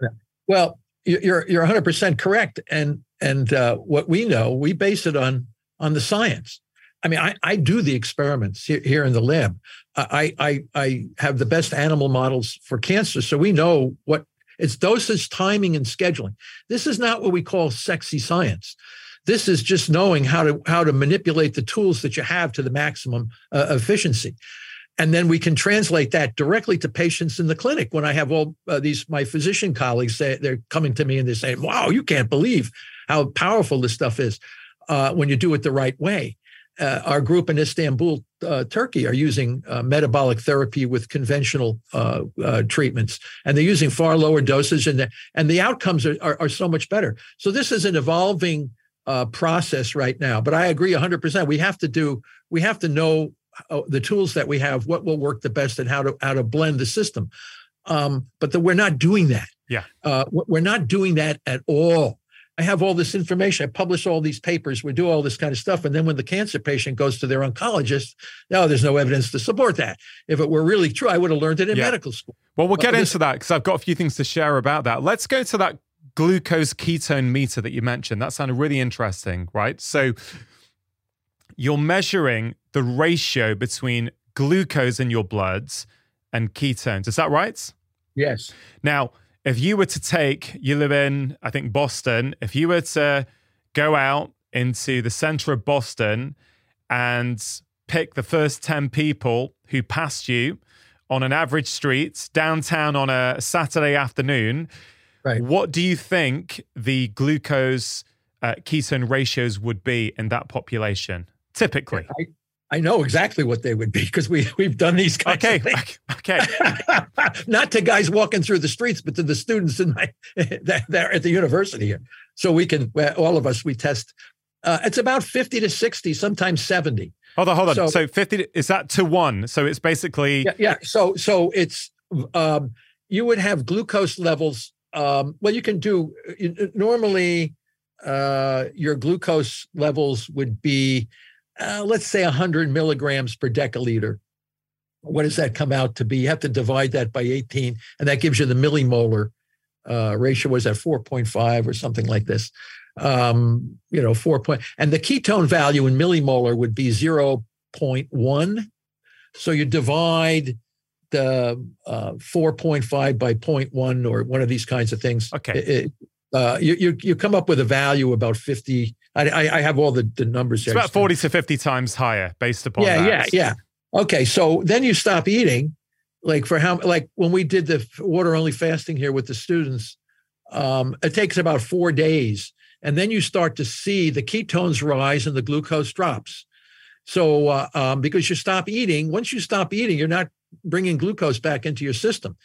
A: Well, you're, you're 100% correct. And, and uh, what we know, we base it on, on the science. I mean, I, I do the experiments here, here in the lab. I, I, I have the best animal models for cancer. So we know what it's dosage, timing, and scheduling. This is not what we call sexy science. This is just knowing how to how to manipulate the tools that you have to the maximum uh, efficiency. And then we can translate that directly to patients in the clinic. When I have all uh, these my physician colleagues, they, they're coming to me and they're saying, "Wow, you can't believe how powerful this stuff is uh, when you do it the right way." Uh, our group in Istanbul, uh, Turkey, are using uh, metabolic therapy with conventional uh, uh, treatments, and they're using far lower doses, and the, and the outcomes are, are, are so much better. So this is an evolving uh, process right now. But I agree 100%. We have to do, we have to know uh, the tools that we have, what will work the best, and how to how to blend the system. Um, but the, we're not doing that.
B: Yeah, uh,
A: we're not doing that at all. I have all this information. I publish all these papers. We do all this kind of stuff. And then when the cancer patient goes to their oncologist, no, oh, there's no evidence to support that. If it were really true, I would have learned it in yeah. medical school.
B: Well, we'll but get into that because I've got a few things to share about that. Let's go to that glucose ketone meter that you mentioned, that sounded really interesting, right? So you're measuring the ratio between glucose in your bloods and ketones. Is that right?
A: Yes.
B: Now, if you were to take, you live in, I think, Boston, if you were to go out into the center of Boston and pick the first 10 people who passed you on an average street downtown on a Saturday afternoon,
A: Right.
B: What do you think the glucose uh, ketone ratios would be in that population typically?
A: I, I know exactly what they would be because we we've done these kinds okay. of things.
B: Okay.
A: Not to guys walking through the streets, but to the students in my there at the university here. So we can all of us we test. Uh, it's about fifty to sixty, sometimes seventy.
B: Hold on, hold on. So, so fifty is that to one? So it's basically
A: yeah. yeah. So so it's um, you would have glucose levels um, well, you can do uh, uh, normally uh, your glucose levels would be, uh, let's say, 100 milligrams per deciliter. What does that come out to be? You have to divide that by 18, and that gives you the millimolar uh, ratio. Was at 4.5 or something like this? Um, you know, 4 point. And the ketone value in millimolar would be 0.1. So you divide uh, uh, 4.5 by 0.1 or one of these kinds of things.
B: Okay. It,
A: uh, you, you, you come up with a value about 50. I, I have all the, the numbers
B: It's about 40 to 50 times higher based upon
A: yeah, that. Yeah, yeah. Okay. So then you stop eating. Like for how, like when we did the water only fasting here with the students, um, it takes about four days. And then you start to see the ketones rise and the glucose drops. So, uh, um, because you stop eating, once you stop eating, you're not bringing glucose back into your system.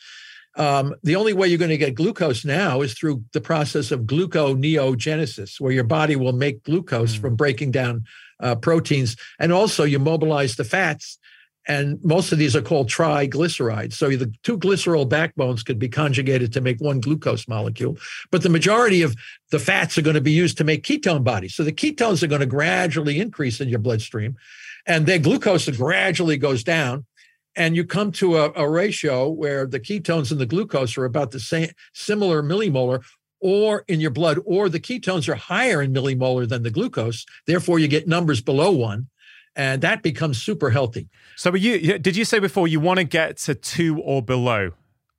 A: Um, the only way you're going to get glucose now is through the process of gluconeogenesis, where your body will make glucose mm. from breaking down uh, proteins. And also, you mobilize the fats. And most of these are called triglycerides. So the two glycerol backbones could be conjugated to make one glucose molecule. But the majority of the fats are going to be used to make ketone bodies. So the ketones are going to gradually increase in your bloodstream, and their glucose gradually goes down and you come to a, a, ratio where the ketones and the glucose are about the same similar millimolar or in your blood or the ketones are higher in millimolar than the glucose therefore you get numbers below one and that becomes super healthy
B: so you did you say before you want to get to two or below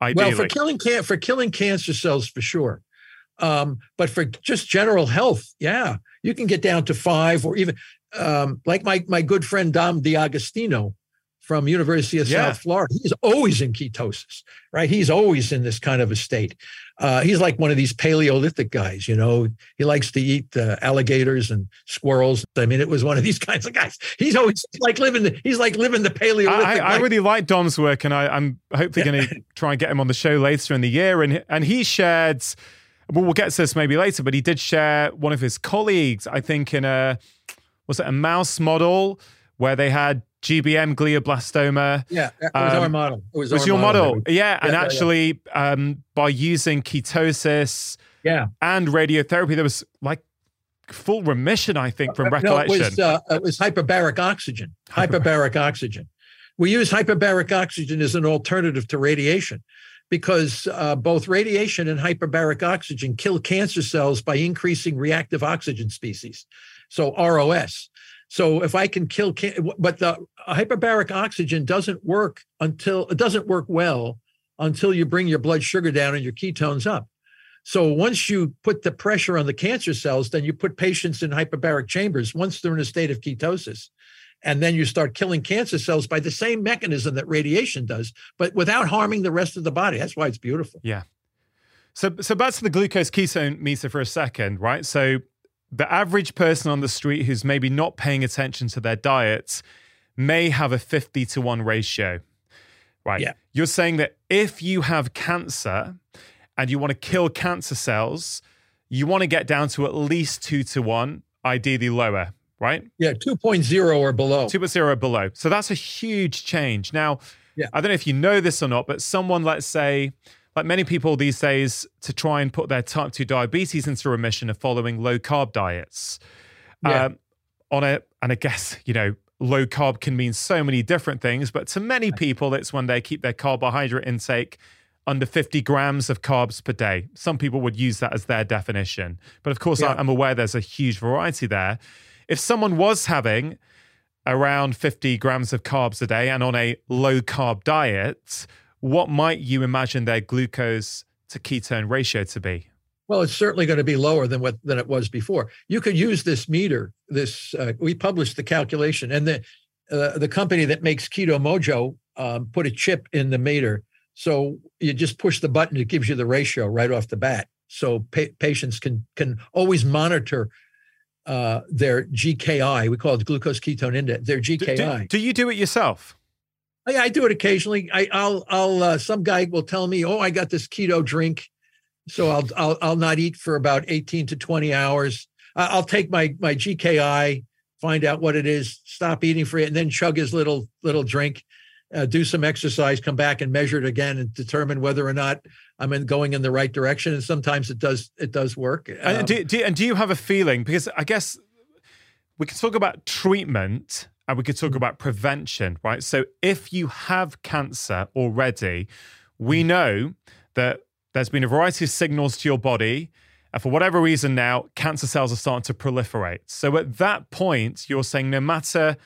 B: ideally? well
A: for killing can- for killing cancer cells for sure um, but for just general health yeah you can get down to five or even um, like my my good friend dom D'Agostino from University of yeah. South Florida. He's always in ketosis, right? He's always in this kind of a state. Uh, he's like one of these Paleolithic guys, you know. He likes to eat uh, alligators and squirrels. I mean, it was one of these kinds of guys. He's always like living. The, he's like living the Paleolithic. I, I,
B: I really like Dom's work, and I, am hopefully going to try and get him on the show later in the year. And and he shared. Well, we'll get to this maybe later, but he did share one of his colleagues, I think, in a was it a mouse model where they had GBM glioblastoma.
A: Yeah, it was um, our model.
B: It was, it was your model. model. Yeah, yeah, and yeah, actually, yeah. Um, by using ketosis, yeah, and radiotherapy, there was like full remission, I think, from recollection.
A: Uh, no, it, was, uh, it was hyperbaric oxygen. Hyperbaric oxygen. We use hyperbaric oxygen as an alternative to radiation because uh, both radiation and hyperbaric oxygen kill cancer cells by increasing reactive oxygen species, so ROS. So if I can kill, can- but the hyperbaric oxygen doesn't work until it doesn't work well until you bring your blood sugar down and your ketones up. So once you put the pressure on the cancer cells, then you put patients in hyperbaric chambers once they're in a state of ketosis. And then you start killing cancer cells by the same mechanism that radiation does, but without harming the rest of the body. That's why it's beautiful.
B: Yeah. So, so back to the glucose ketone meter for a second, right? So the average person on the street who's maybe not paying attention to their diets may have a 50 to 1 ratio. Right. Yeah. You're saying that if you have cancer and you want to kill cancer cells, you want to get down to at least 2 to 1, ideally lower, right?
A: Yeah, 2.0 or below. 2.0 or
B: below. So that's a huge change. Now, yeah. I don't know if you know this or not, but someone, let's say, like many people these days, to try and put their type 2 diabetes into remission are following low carb diets. Yeah. Um, on a and I guess, you know, low carb can mean so many different things, but to many people, it's when they keep their carbohydrate intake under 50 grams of carbs per day. Some people would use that as their definition. But of course, yeah. I'm aware there's a huge variety there. If someone was having around 50 grams of carbs a day and on a low carb diet, what might you imagine their glucose to ketone ratio to be?
A: Well, it's certainly going to be lower than what than it was before. You could use this meter. This uh, we published the calculation, and the uh, the company that makes Keto Mojo um, put a chip in the meter, so you just push the button, it gives you the ratio right off the bat. So pa- patients can can always monitor uh, their GKI. We call it glucose ketone index. Their GKI. Do,
B: do, do you do it yourself?
A: Oh, I do it occasionally. I, will I'll uh, some guy will tell me, oh, I got this keto drink, so I'll I'll I'll not eat for about eighteen to twenty hours. I'll take my my GKI, find out what it is, stop eating for it, and then chug his little little drink, uh, do some exercise, come back and measure it again, and determine whether or not I'm in, going in the right direction. And sometimes it does it does work.
B: Um, and, do, do, and do you have a feeling? Because I guess we can talk about treatment and we could talk mm. about prevention, right? So if you have cancer already, we mm. know that there's been a variety of signals to your body. And for whatever reason now, cancer cells are starting to proliferate. So at that point, you're saying no matter,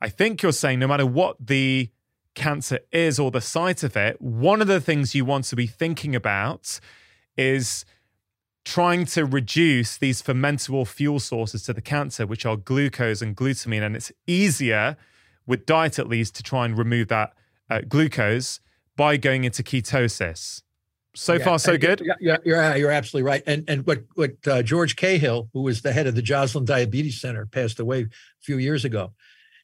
B: I think you're saying no matter what the cancer is or the site of it, one of the things you want to be thinking about is trying to reduce these fermentable fuel sources to the cancer, which are glucose and glutamine. And it's easier, with diet at least, to try and remove that uh, glucose by going into ketosis. So yeah, far, so good.
A: Yeah, you're, you're absolutely right. And and what what uh, George Cahill, who was the head of the Joslin Diabetes Center, passed away a few years ago.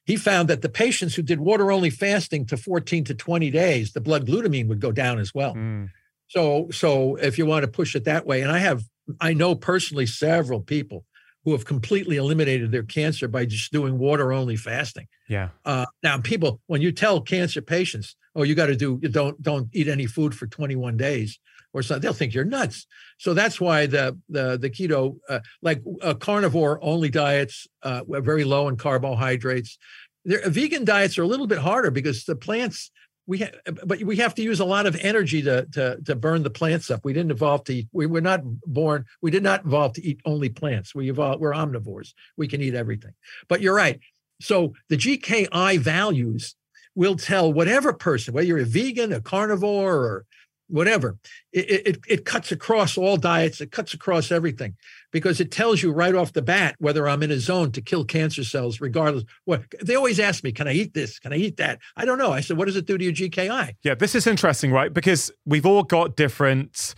A: He found that the patients who did water only fasting to 14 to 20 days, the blood glutamine would go down as well. Mm. So, so if you want to push it that way, and I have, I know personally several people who have completely eliminated their cancer by just doing water only fasting.
B: Yeah. Uh,
A: now, people, when you tell cancer patients, "Oh, you got to do, you don't don't eat any food for 21 days," or something, they'll think you're nuts. So that's why the the the keto, uh, like uh, carnivore only diets, uh, very low in carbohydrates. Their vegan diets are a little bit harder because the plants we ha- but we have to use a lot of energy to, to to burn the plants up. We didn't evolve to eat. We were not born. We did not evolve to eat only plants. We evolved. We're omnivores. We can eat everything. But you're right. So the GKI values will tell whatever person, whether you're a vegan, a carnivore, or whatever. It, it, it, cuts across all diets, it cuts across everything because it tells you right off the bat whether I'm in a zone to kill cancer cells, regardless. What they always ask me, can I eat this? Can I eat that? I don't know. I said, what does it do to your GKI?
B: Yeah, this is interesting, right? Because we've all got different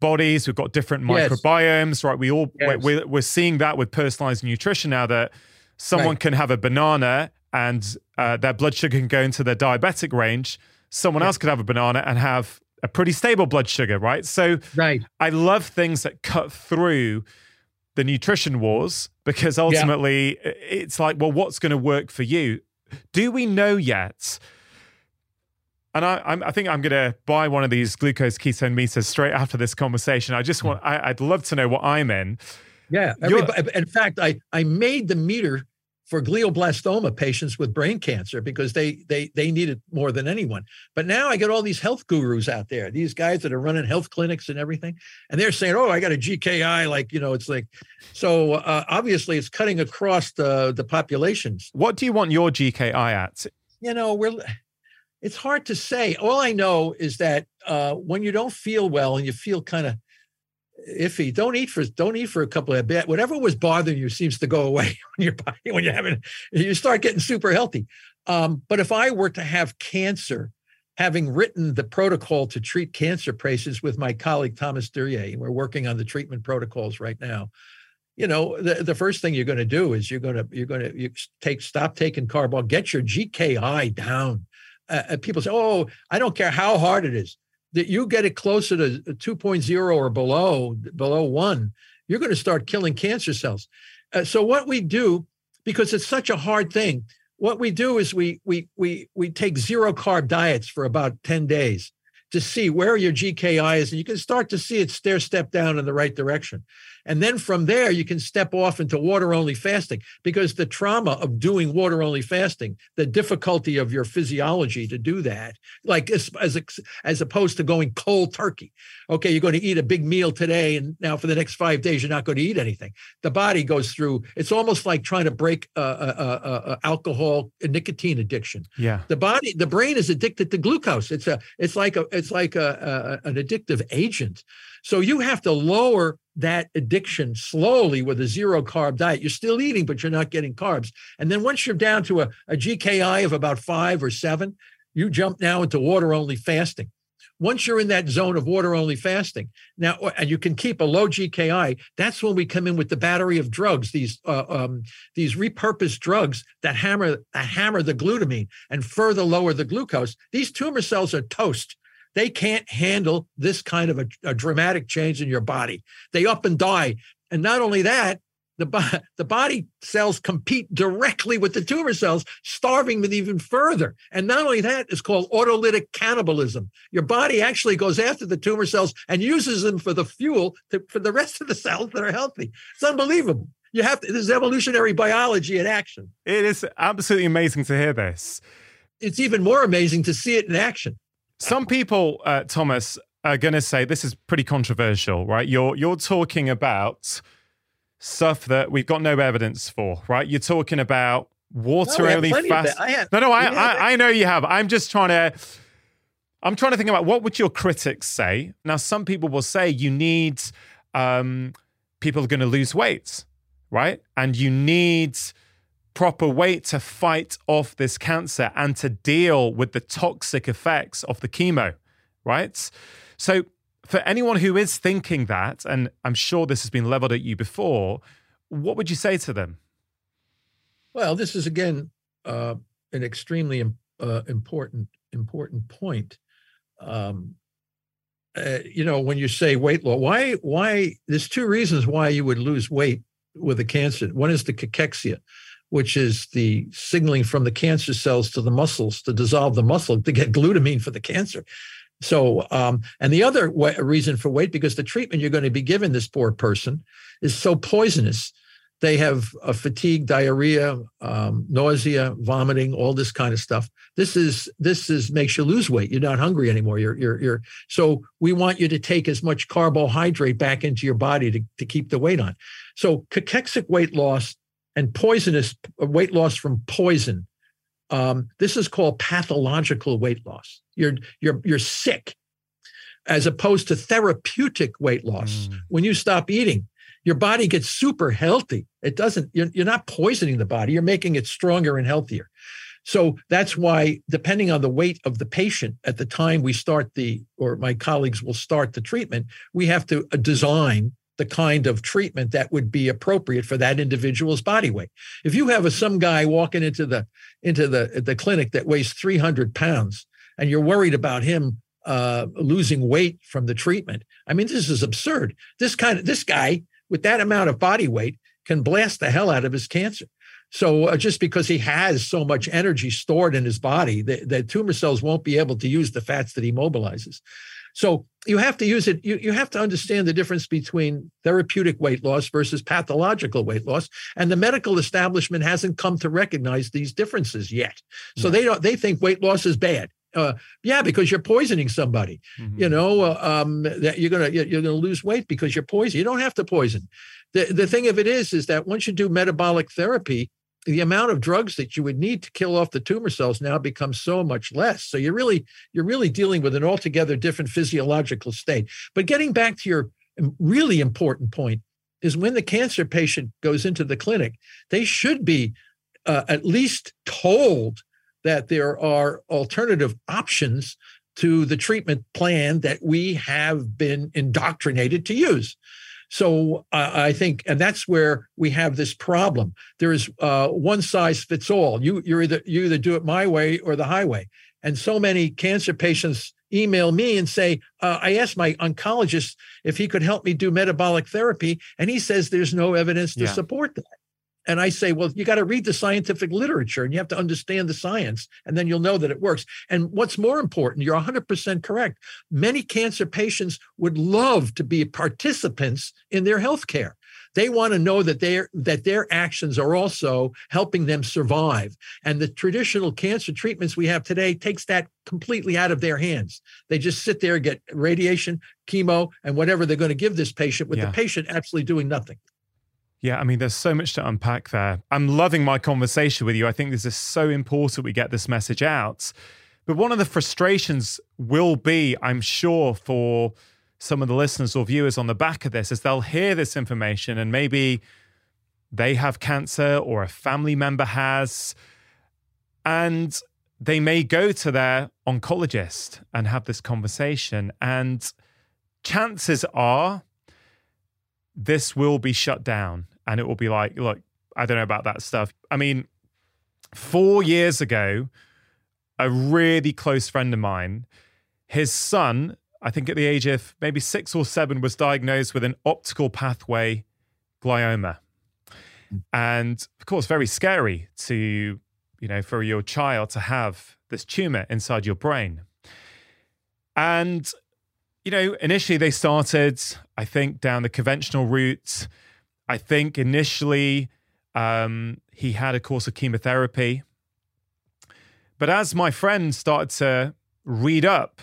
B: bodies, we've got different microbiomes, yes. right? We all yes. we're, we're seeing that with personalized nutrition now that someone right. can have a banana and uh, their blood sugar can go into their diabetic range. Someone yes. else could have a banana and have a pretty stable blood sugar, right? So right. I love things that cut through the nutrition wars because ultimately yeah. it's like, well, what's going to work for you? Do we know yet? And I, i think I'm going to buy one of these glucose ketone meters straight after this conversation. I just hmm. want, I, would love to know what I'm in.
A: Yeah. Every, in fact, I, I made the meter for glioblastoma patients with brain cancer because they they they need it more than anyone. But now I get all these health gurus out there, these guys that are running health clinics and everything, and they're saying, "Oh, I got a GKI," like you know, it's like so. Uh, obviously, it's cutting across the the populations.
B: What do you want your GKI at?
A: You know, we're it's hard to say. All I know is that uh, when you don't feel well and you feel kind of iffy. Don't eat for don't eat for a couple of bit. Whatever was bothering you seems to go away when you're when you're having you start getting super healthy. Um, but if I were to have cancer, having written the protocol to treat cancer patients with my colleague Thomas Duraj, we're working on the treatment protocols right now. You know, the, the first thing you're going to do is you're going to you're going to you take stop taking carb. get your GKI down. Uh, uh, people say, "Oh, I don't care how hard it is." that you get it closer to 2.0 or below, below one, you're going to start killing cancer cells. Uh, so what we do, because it's such a hard thing, what we do is we we we we take zero carb diets for about 10 days to see where your GKI is, and you can start to see it stair step down in the right direction. And then from there, you can step off into water only fasting because the trauma of doing water only fasting, the difficulty of your physiology to do that, like as, as, as opposed to going cold turkey. Okay, you're going to eat a big meal today, and now for the next five days, you're not going to eat anything. The body goes through, it's almost like trying to break a, a, a alcohol and nicotine addiction.
B: Yeah.
A: The body, the brain is addicted to glucose. It's a, it's like a, it's like a, a an addictive agent. So you have to lower that addiction slowly with a zero carb diet. You're still eating, but you're not getting carbs. And then once you're down to a, a GKI of about five or seven, you jump now into water only fasting. Once you're in that zone of water only fasting, now, uh, and you can keep a low GKI, that's when we come in with the battery of drugs, these uh, um, these repurposed drugs that hammer, that hammer the glutamine and further lower the glucose. These tumor cells are toast they can't handle this kind of a, a dramatic change in your body. They up and die. And not only that, the, the body cells compete directly with the tumor cells, starving them even further. And not only that, it's called autolytic cannibalism. Your body actually goes after the tumor cells and uses them for the fuel to, for the rest of the cells that are healthy. It's unbelievable. You have to, this is evolutionary biology in action.
B: It is absolutely amazing to hear this.
A: It's even more amazing to see it in action.
B: Some people, uh, Thomas, are going to say this is pretty controversial, right? You're you're talking about stuff that we've got no evidence for, right? You're talking about water no, only fast. Have, no, no, I, I, I know you have. I'm just trying to. I'm trying to think about what would your critics say. Now, some people will say you need um, people are going to lose weight, right? And you need proper way to fight off this cancer and to deal with the toxic effects of the chemo, right? So, for anyone who is thinking that, and I'm sure this has been leveled at you before, what would you say to them?
A: Well, this is again uh, an extremely uh, important important point. Um, uh, you know, when you say weight loss, why why there's two reasons why you would lose weight with a cancer. One is the cachexia, which is the signaling from the cancer cells to the muscles to dissolve the muscle to get glutamine for the cancer. So, um, and the other way, reason for weight, because the treatment you're going to be giving this poor person is so poisonous. They have a uh, fatigue, diarrhea, um, nausea, vomiting, all this kind of stuff. This is this is makes you lose weight. You're not hungry anymore. You're you're you're. So we want you to take as much carbohydrate back into your body to to keep the weight on. So cachexic weight loss and poisonous uh, weight loss from poison. Um, this is called pathological weight loss. You're you're you're sick, as opposed to therapeutic weight loss. Mm. When you stop eating, your body gets super healthy. It doesn't. You're, you're not poisoning the body. You're making it stronger and healthier. So that's why, depending on the weight of the patient at the time we start the, or my colleagues will start the treatment, we have to uh, design the kind of treatment that would be appropriate for that individual's body weight. If you have a, some guy walking into the into the the clinic that weighs 300 pounds, and you're worried about him uh, losing weight from the treatment, I mean, this is absurd. This kind of this guy with that amount of body weight can blast the hell out of his cancer. So uh, just because he has so much energy stored in his body, the, the tumor cells won't be able to use the fats that he mobilizes. So you have to use it, you, you have to understand the difference between therapeutic weight loss versus pathological weight loss. And the medical establishment hasn't come to recognize these differences yet. So yeah. they don't they think weight loss is bad. Uh, yeah, because you're poisoning somebody. Mm-hmm. You know, uh, um, that you're gonna you're gonna lose weight because you're poison. You don't have to poison. The the thing of it is, is that once you do metabolic therapy, the amount of drugs that you would need to kill off the tumor cells now becomes so much less so you're really you're really dealing with an altogether different physiological state but getting back to your really important point is when the cancer patient goes into the clinic they should be uh, at least told that there are alternative options to the treatment plan that we have been indoctrinated to use so uh, I think, and that's where we have this problem. There is uh, one size fits all. You you're either you either do it my way or the highway. And so many cancer patients email me and say, uh, I asked my oncologist if he could help me do metabolic therapy, and he says there's no evidence to yeah. support that. And I say, well, you got to read the scientific literature and you have to understand the science, and then you'll know that it works. And what's more important, you're 100% correct. Many cancer patients would love to be participants in their health care. They want to know that their that their actions are also helping them survive. And the traditional cancer treatments we have today takes that completely out of their hands. They just sit there, get radiation, chemo, and whatever they're going to give this patient, with yeah. the patient absolutely doing nothing.
B: Yeah, I mean, there's so much to unpack there. I'm loving my conversation with you. I think this is so important we get this message out. But one of the frustrations will be, I'm sure, for some of the listeners or viewers on the back of this, is they'll hear this information and maybe they have cancer or a family member has, and they may go to their oncologist and have this conversation. And chances are, this will be shut down and it will be like, look, I don't know about that stuff. I mean, four years ago, a really close friend of mine, his son, I think at the age of maybe six or seven, was diagnosed with an optical pathway glioma. And of course, very scary to, you know, for your child to have this tumor inside your brain. And you know, initially they started, I think, down the conventional route. I think initially um, he had a course of chemotherapy. But as my friend started to read up,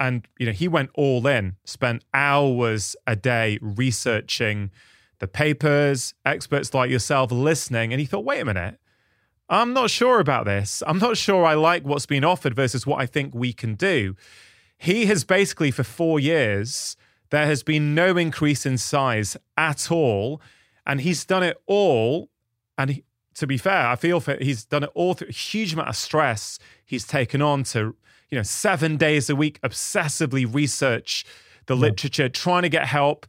B: and you know, he went all in, spent hours a day researching the papers, experts like yourself listening, and he thought, wait a minute, I'm not sure about this. I'm not sure I like what's being offered versus what I think we can do. He has basically, for four years, there has been no increase in size at all. And he's done it all. And he, to be fair, I feel for, he's done it all through a huge amount of stress he's taken on to, you know, seven days a week, obsessively research the yeah. literature, trying to get help.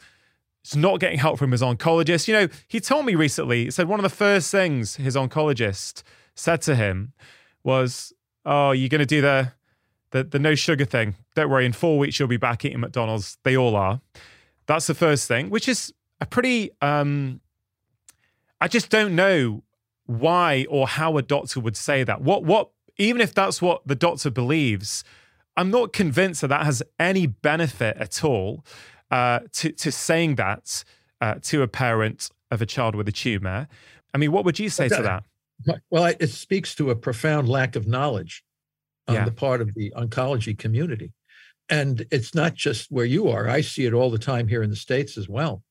B: It's not getting help from his oncologist. You know, he told me recently, he said one of the first things his oncologist said to him was, Oh, you're going to do the the, the no sugar thing. Don't worry, in four weeks you'll be back eating McDonald's. They all are. That's the first thing, which is a pretty. Um, I just don't know why or how a doctor would say that. What what even if that's what the doctor believes, I'm not convinced that that has any benefit at all uh, to to saying that uh, to a parent of a child with a tumor. I mean, what would you say to that?
A: Well, it speaks to a profound lack of knowledge on yeah. the part of the oncology community. And it's not just where you are. I see it all the time here in the States as well.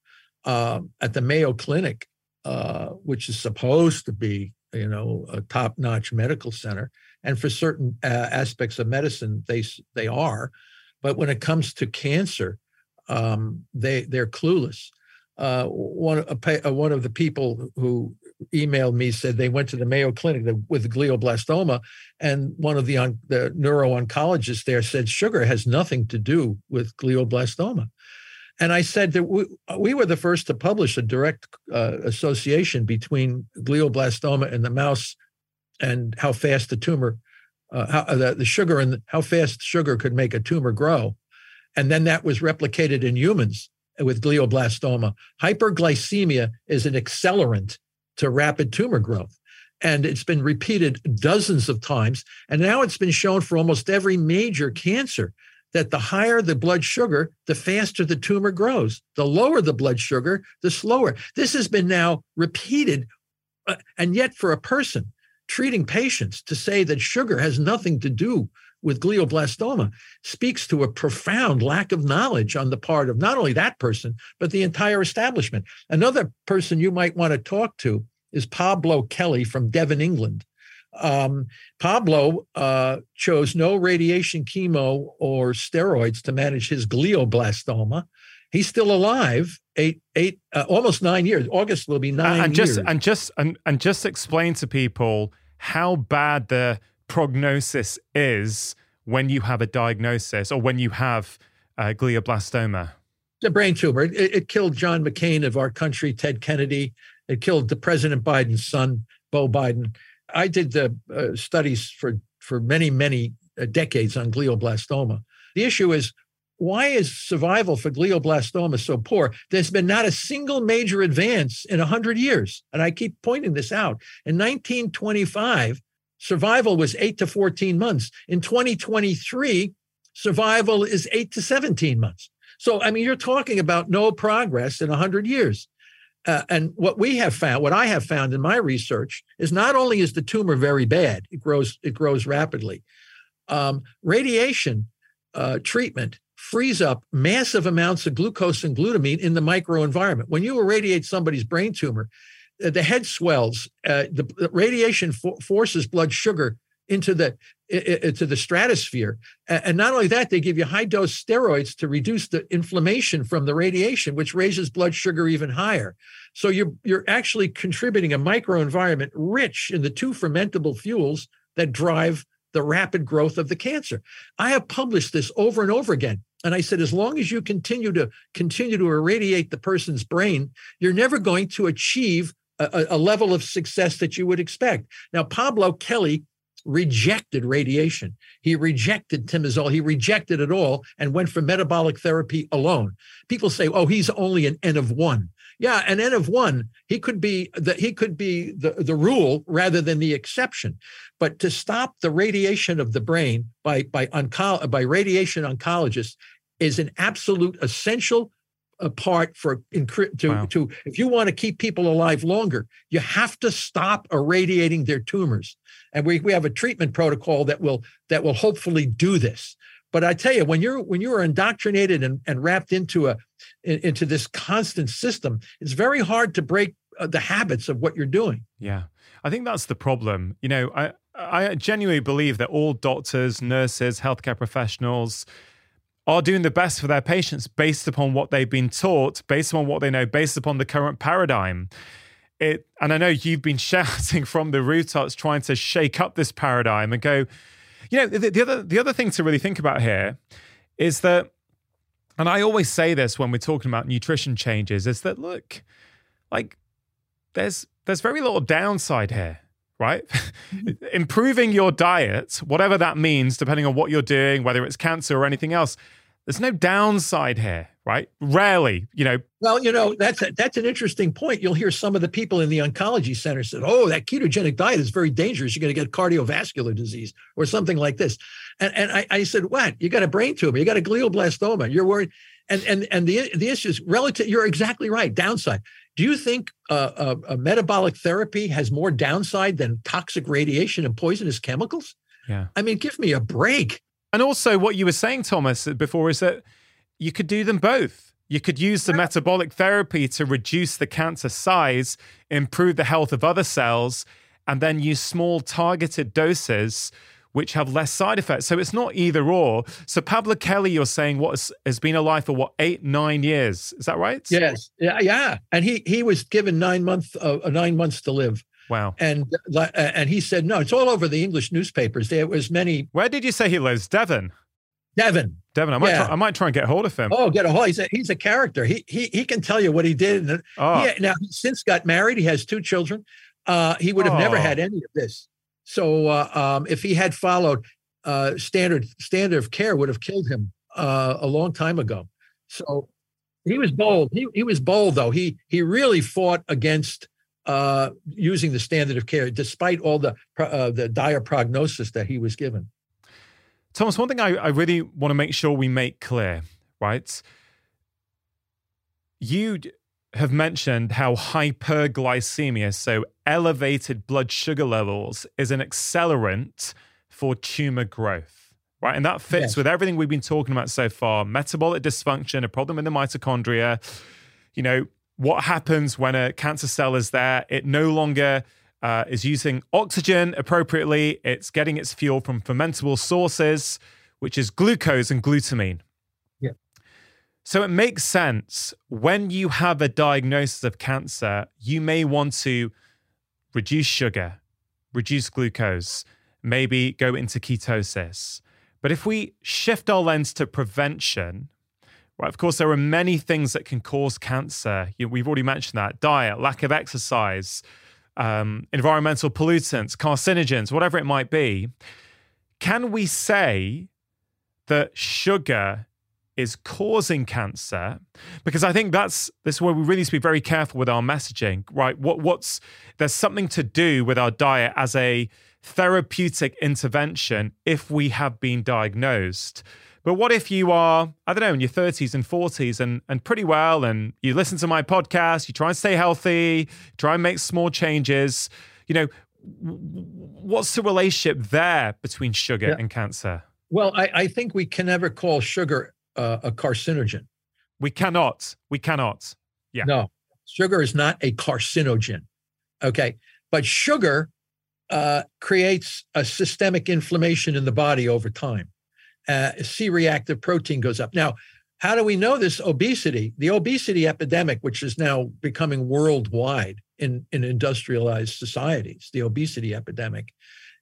A: Um, at the Mayo Clinic, uh, which is supposed to be, you know, a top-notch medical center, and for certain uh, aspects of medicine, they they are, but when it comes to cancer, um, they they're clueless. Uh, one a, uh, one of the people who emailed me said they went to the Mayo Clinic with glioblastoma, and one of the, on, the neuro oncologists there said sugar has nothing to do with glioblastoma. And I said that we, we were the first to publish a direct uh, association between glioblastoma in the mouse and how fast the tumor, uh, how uh, the, the sugar and how fast sugar could make a tumor grow. And then that was replicated in humans with glioblastoma. Hyperglycemia is an accelerant to rapid tumor growth. And it's been repeated dozens of times. And now it's been shown for almost every major cancer that the higher the blood sugar, the faster the tumor grows. The lower the blood sugar, the slower. This has been now repeated. Uh, and yet, for a person treating patients to say that sugar has nothing to do with glioblastoma speaks to a profound lack of knowledge on the part of not only that person, but the entire establishment. Another person you might want to talk to is Pablo Kelly from Devon, England. Um, Pablo uh, chose no radiation, chemo, or steroids to manage his glioblastoma. He's still alive, eight, eight, uh, almost nine years. August will be nine and
B: just, years. And just, and, and just explain to people how bad the prognosis is when you have a diagnosis or when you have uh, glioblastoma?
A: It's a brain tumor. It, it, killed John McCain of our country, Ted Kennedy. It killed the President Biden's son, Bo Biden. I did the uh, studies for for many many uh, decades on glioblastoma. The issue is why is survival for glioblastoma so poor? There's been not a single major advance in 100 years. And I keep pointing this out. In 1925, survival was eight to 14 months. In 2023, survival is eight to 17 months. So, I mean, you're talking about no progress in 100 years. Uh, and what we have found, what I have found in my research, is not only is the tumor very bad, it grows, it grows rapidly. Um, radiation uh, treatment frees up massive amounts of glucose and glutamine in the microenvironment. When you irradiate somebody's brain tumor, uh, the head swells. Uh, the radiation forces blood sugar into the into the stratosphere. And not only that, they give you high dose steroids to reduce the inflammation from the radiation, which raises blood sugar even higher. So you're you're actually contributing a microenvironment rich in the two fermentable fuels that drive the rapid growth of the cancer. I have published this over and over again. And I said, as long as you continue to continue to irradiate the person's brain, you're never going to achieve a, a level of success that you would expect. Now, Pablo Kelly rejected radiation. He rejected temozolomide. He rejected it all and went for metabolic therapy alone. People say, "Oh, he's only an N of one." Yeah, an N of one. He could be the he could be the, the rule rather than the exception. But to stop the radiation of the brain by by onco- by radiation oncologists is an absolute essential part for to, wow. to if you want to keep people alive longer you have to stop irradiating their tumors and we, we have a treatment protocol that will that will hopefully do this but i tell you when you're when you're indoctrinated and, and wrapped into a in, into this constant system it's very hard to break uh, the habits of what you're doing
B: yeah i think that's the problem you know i I genuinely believe that all doctors, nurses, healthcare professionals, are doing the best for their patients based upon what they've been taught, based upon what they know, based upon the current paradigm. It, and I know you've been shouting from the rooftops trying to shake up this paradigm and go, you know, the, the other the other thing to really think about here is that, and I always say this when we're talking about nutrition changes, is that look, like there's there's very little downside here right? Mm-hmm. Improving your diet, whatever that means, depending on what you're doing, whether it's cancer or anything else, there's no downside here, right? Rarely, you know.
A: Well, you know that's a, that's an interesting point. You'll hear some of the people in the oncology center said, "Oh, that ketogenic diet is very dangerous. You're going to get cardiovascular disease or something like this." And and I, I said, "What? You got a brain tumor? You got a glioblastoma? You're worried?" And and and the the issue is relative. You're exactly right. Downside. Do you think uh, a, uh, a metabolic therapy has more downside than toxic radiation and poisonous chemicals?
B: Yeah. I
A: mean, give me a break.
B: And also, what you were saying, Thomas, before is that you could do them both. You could use the metabolic therapy to reduce the cancer size, improve the health of other cells, and then use small targeted doses which have less side effects. So it's not either or. So Pablo Kelly, you're saying what has, has been alive for what eight nine years? Is that right?
A: Yes. Yeah. Yeah. And he he was given nine months uh, nine months to live.
B: Wow.
A: And uh, and he said, no, it's all over the English newspapers. There was many.
B: Where did you say he lives? Devon.
A: Devon.
B: Devon. I might, yeah. try, I might try and get hold of him.
A: Oh, get a hold. He's a, he's a character. He, he he can tell you what he did. Uh, oh. He, now, he's since got married. He has two children. Uh, he would have oh. never had any of this. So uh, um, if he had followed uh, standard standard of care, would have killed him uh, a long time ago. So he was bold. He, he was bold though. He he really fought against uh, using the standard of care, despite all the uh, the dire prognosis that he was given.
B: Thomas, one thing I, I really want to make sure we make clear, right? You have mentioned how hyperglycemia, so elevated blood sugar levels, is an accelerant for tumor growth, right? And that fits yes. with everything we've been talking about so far metabolic dysfunction, a problem in the mitochondria, you know, what happens when a cancer cell is there. It no longer uh, is using oxygen appropriately, it's getting its fuel from fermentable sources, which is glucose and glutamine. Yeah. So it makes sense when you have a diagnosis of cancer, you may want to reduce sugar, reduce glucose, maybe go into ketosis. But if we shift our lens to prevention, Right, of course, there are many things that can cause cancer. we've already mentioned that diet, lack of exercise, um, environmental pollutants, carcinogens, whatever it might be. Can we say that sugar is causing cancer? Because I think that's this is where we really need to be very careful with our messaging, right? What what's there's something to do with our diet as a therapeutic intervention if we have been diagnosed. But what if you are, I don't know, in your 30s and 40s and, and pretty well, and you listen to my podcast, you try and stay healthy, try and make small changes. You know, what's the relationship there between sugar yeah. and cancer?
A: Well, I, I, think we can never call sugar uh, a carcinogen.
B: We cannot. We cannot. Yeah.
A: No, sugar is not a carcinogen. Okay. But sugar uh, creates a systemic inflammation in the body over time uh, C reactive protein goes up. Now, how do we know this obesity? The obesity epidemic, which is now becoming worldwide in, in industrialized societies, the obesity epidemic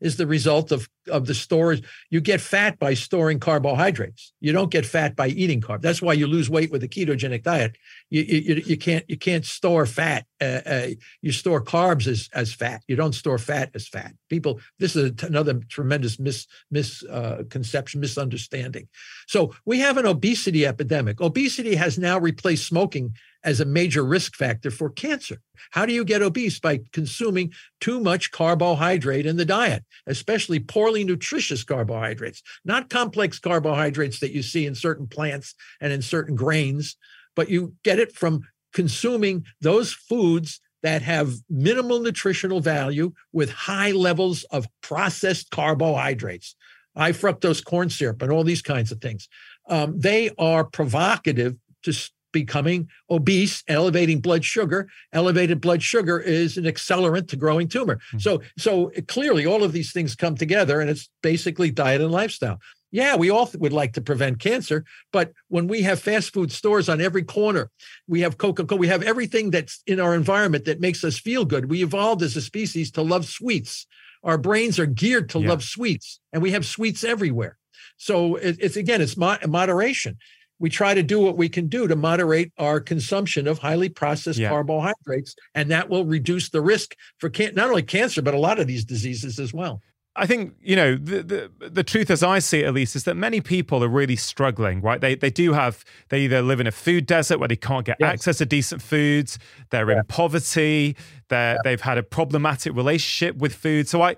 A: is the result of, of the storage. You get fat by storing carbohydrates. You don't get fat by eating carb. That's why you lose weight with a ketogenic diet. You, you, you can't you can't store fat. Uh, uh, you store carbs as, as fat. You don't store fat as fat. People, this is another tremendous mis, misconception, uh, misunderstanding. So we have an obesity epidemic. Obesity has now replaced smoking as a major risk factor for cancer. How do you get obese? By consuming too much carbohydrate in the diet, especially poorly nutritious carbohydrates, not complex carbohydrates that you see in certain plants and in certain grains, but you get it from consuming those foods that have minimal nutritional value with high levels of processed carbohydrates, high fructose corn syrup, and all these kinds of things. Um, they are provocative to becoming obese, elevating blood sugar. Elevated blood sugar is an accelerant to growing tumor. Mm-hmm. So, so clearly, all of these things come together, and it's basically diet and lifestyle. Yeah, we all would like to prevent cancer, but when we have fast food stores on every corner, we have Coca Cola, we have everything that's in our environment that makes us feel good. We evolved as a species to love sweets. Our brains are geared to yeah. love sweets, and we have sweets everywhere. So it's again, it's moderation we try to do what we can do to moderate our consumption of highly processed yeah. carbohydrates, and that will reduce the risk for can- not only cancer but a lot of these diseases as well.
B: I think you know the, the, the truth, as I see it, at least, is that many people are really struggling. Right? They they do have they either live in a food desert where they can't get yes. access to decent foods. They're yeah. in poverty. They yeah. they've had a problematic relationship with food. So I,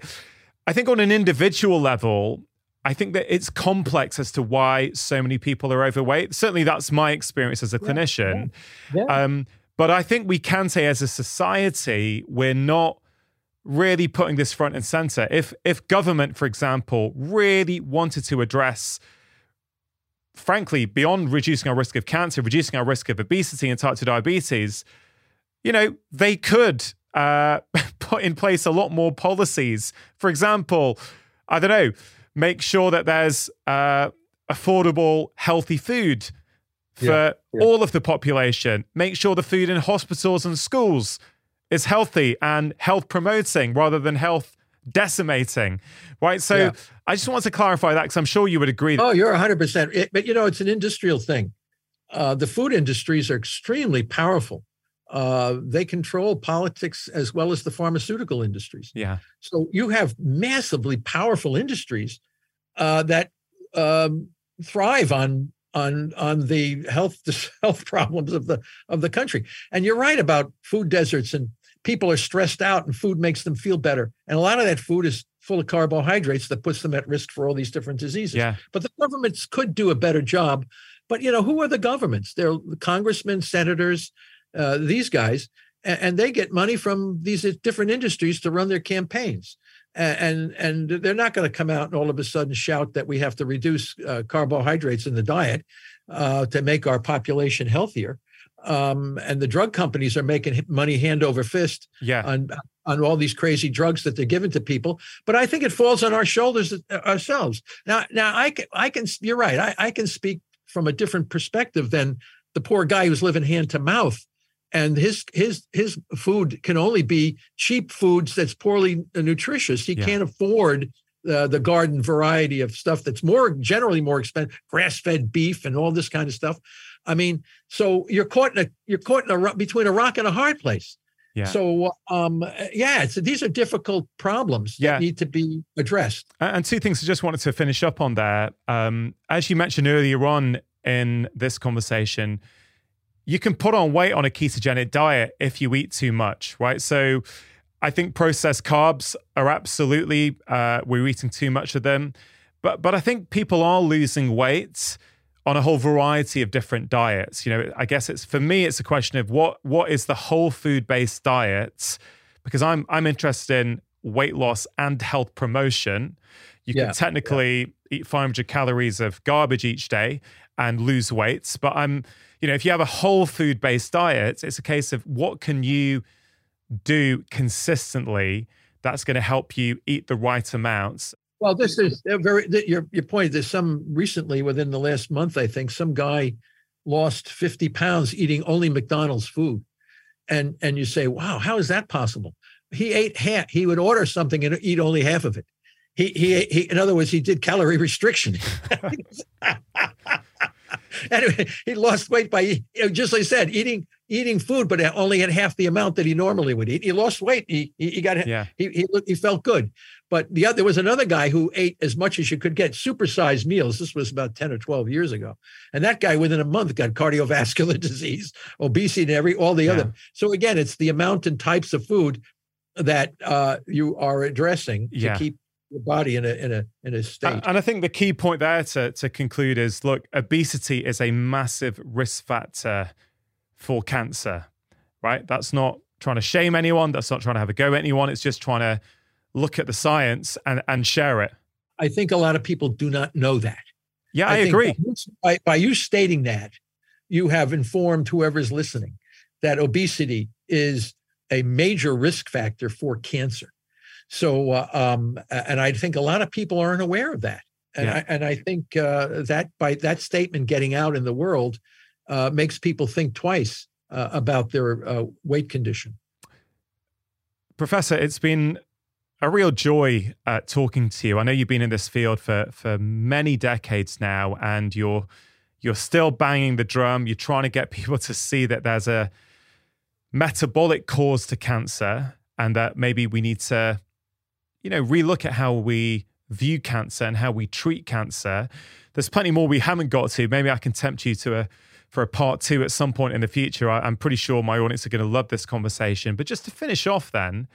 B: I think on an individual level, I think that it's complex as to why so many people are overweight. Certainly, that's my experience as a yeah, clinician. Yeah, yeah. Um, but I think we can say, as a society, we're not really putting this front and center. If if government, for example, really wanted to address, frankly, beyond reducing our risk of cancer, reducing our risk of obesity and type two diabetes, you know, they could uh, put in place a lot more policies. For example, I don't know make sure that there's uh, affordable, healthy food for yeah, yeah. all of the population. Make sure the food in hospitals and schools is healthy and health promoting rather than health decimating, right? So yeah. I just want to clarify that because I'm sure you would agree.
A: oh, you're 100%. It, but you know, it's an industrial thing. Uh, the food industries are extremely powerful. Uh, they control politics as well as the pharmaceutical industries.
B: Yeah.
A: So you have massively powerful industries uh, that um, thrive on on on the health health problems of the of the country. And you're right about food deserts and people are stressed out and food makes them feel better. And a lot of that food is full of carbohydrates that puts them at risk for all these different diseases.
B: Yeah.
A: But the governments could do a better job. But you know, who are the governments? They're congressmen, senators, uh, these guys, and, and, they get money from these different industries to run their campaigns and and they're not going to come out and all of a sudden shout that we have to reduce uh, carbohydrates in the diet uh, to make our population healthier. Um, and the drug companies are making money hand over fist yeah. on on all these crazy drugs that they're giving to people. But I think it falls on our shoulders uh, ourselves. Now, now I can, I can you're right. I, I can speak from a different perspective than the poor guy who's living hand to mouth and his his his food can only be cheap foods that's poorly nutritious. He yeah. can't afford uh, the garden variety of stuff that's more generally more expensive, grass fed beef and all this kind of stuff. I mean, so you're caught in a you're caught in a between a rock and a hard place. Yeah. So um, yeah, these are difficult problems yeah. that need to be addressed.
B: And two things I just wanted to finish up on there. Um, as you mentioned earlier on in this conversation, you can put on weight on a ketogenic diet if you eat too much, right? So I think processed carbs are absolutely uh, we're eating too much of them, but but I think people are losing weight on a whole variety of different diets. You know, I guess it's for me it's a question of what what is the whole food based diet because I'm I'm interested in weight loss and health promotion. You yeah, can technically yeah. eat 500 calories of garbage each day and lose weight, but I'm you know, if you have a whole food based diet, it's a case of what can you do consistently that's going to help you eat the right amounts.
A: Well, this is very your your point. There's some recently within the last month, I think, some guy lost 50 pounds eating only McDonald's food, and and you say, wow, how is that possible? He ate half. He would order something and eat only half of it. He he, he in other words, he did calorie restriction. anyway, he lost weight by just like I said, eating eating food, but only at half the amount that he normally would eat. He lost weight. He he, got yeah. he, he he felt good. But the other there was another guy who ate as much as you could get, supersized meals. This was about ten or twelve years ago, and that guy within a month got cardiovascular disease, obesity, and every all the yeah. other. So again, it's the amount and types of food that uh, you are addressing yeah. to keep your body in a in a in a state.
B: And I think the key point there to to conclude is look, obesity is a massive risk factor for cancer. Right? That's not trying to shame anyone, that's not trying to have a go at anyone, it's just trying to look at the science and and share it.
A: I think a lot of people do not know that.
B: Yeah, I, I agree.
A: By, by you stating that, you have informed whoever's listening that obesity is a major risk factor for cancer. So, uh, um, and I think a lot of people aren't aware of that. And, yeah. I, and I think uh, that by that statement getting out in the world uh, makes people think twice uh, about their uh, weight condition.
B: Professor, it's been a real joy uh, talking to you. I know you've been in this field for for many decades now, and you're you're still banging the drum. You're trying to get people to see that there's a metabolic cause to cancer and that maybe we need to you know, relook at how we view cancer and how we treat cancer. There's plenty more we haven't got to. Maybe I can tempt you to a for a part two at some point in the future. I, am pretty sure my audience are going to love this conversation. But just to finish off, then,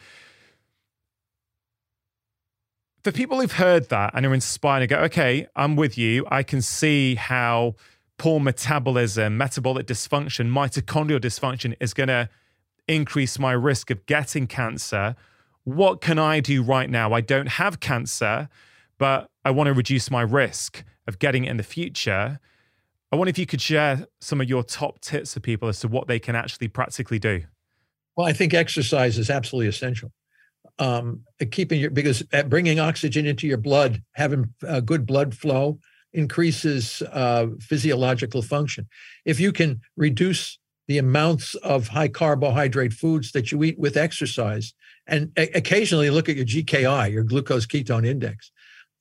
B: for people who've heard that and are inspired to go, okay, I'm with you. I can see how poor metabolism, metabolic dysfunction, mitochondrial dysfunction is going to increase my risk of getting cancer what can I do right now? I don't have cancer, but I want to reduce my risk of getting it in the future. I wonder if you could share some of your top tips for people as to what they can actually practically do.
A: Well, I think exercise is absolutely essential. Um, keeping your because uh, bringing oxygen into your blood, having a uh, good blood flow, increases uh, physiological function. If you can reduce the amounts of high carbohydrate foods that you eat with exercise, and occasionally look at your GKI, your glucose ketone index.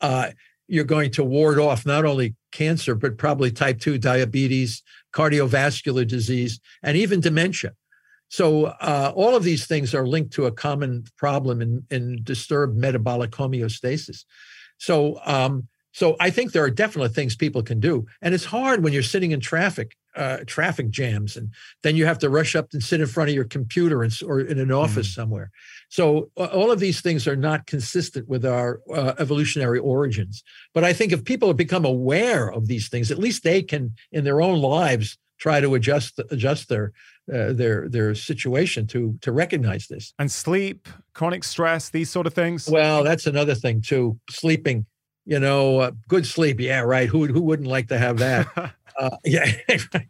A: Uh, you're going to ward off not only cancer, but probably type 2 diabetes, cardiovascular disease, and even dementia. So, uh, all of these things are linked to a common problem in, in disturbed metabolic homeostasis. So, um, so I think there are definitely things people can do. And it's hard when you're sitting in traffic uh, traffic jams, and then you have to rush up and sit in front of your computer and, or in an office mm. somewhere. So uh, all of these things are not consistent with our uh, evolutionary origins. But I think if people have become aware of these things, at least they can, in their own lives, try to adjust adjust their uh, their their situation to to recognize this.
B: And sleep, chronic stress, these sort of things.
A: Well, that's another thing too. Sleeping, you know, uh, good sleep. Yeah, right. Who who wouldn't like to have that? Uh, yeah,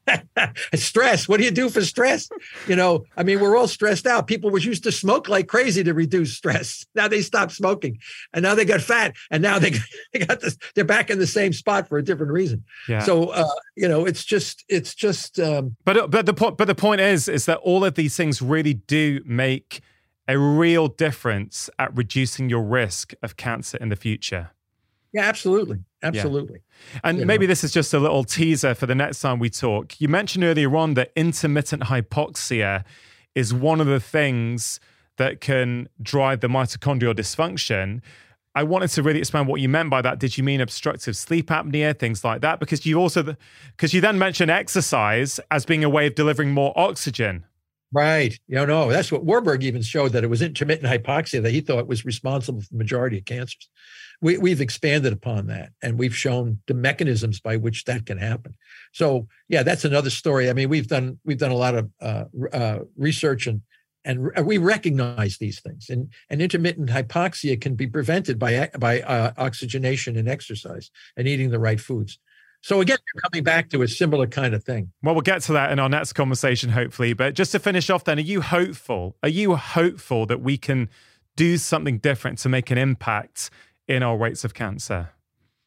A: stress. What do you do for stress? You know, I mean, we're all stressed out. People were used to smoke like crazy to reduce stress. Now they stopped smoking, and now they got fat, and now they they got this. They're back in the same spot for a different reason. Yeah. So uh, you know, it's just it's just.
B: Um, but uh, but the point but the point is is that all of these things really do make a real difference at reducing your risk of cancer in the future.
A: Yeah, absolutely. Absolutely. Yeah.
B: And you maybe know. this is just a little teaser for the next time we talk. You mentioned earlier on that intermittent hypoxia is one of the things that can drive the mitochondrial dysfunction. I wanted to really expand what you meant by that. Did you mean obstructive sleep apnea, things like that? Because you also, because you then mentioned exercise as being a way of delivering more oxygen
A: Right. You know, that's what Warburg even showed that it was intermittent hypoxia that he thought was responsible for the majority of cancers. We, we've expanded upon that and we've shown the mechanisms by which that can happen. So yeah, that's another story. I mean, we've done we've done a lot of uh, uh, research and and we recognize these things. And and intermittent hypoxia can be prevented by by uh, oxygenation and exercise and eating the right foods. So again, you're coming back to a similar kind of thing.
B: Well, we'll get to that in our next conversation, hopefully. But just to finish off, then, are you hopeful? Are you hopeful that we can do something different to make an impact in our rates of cancer?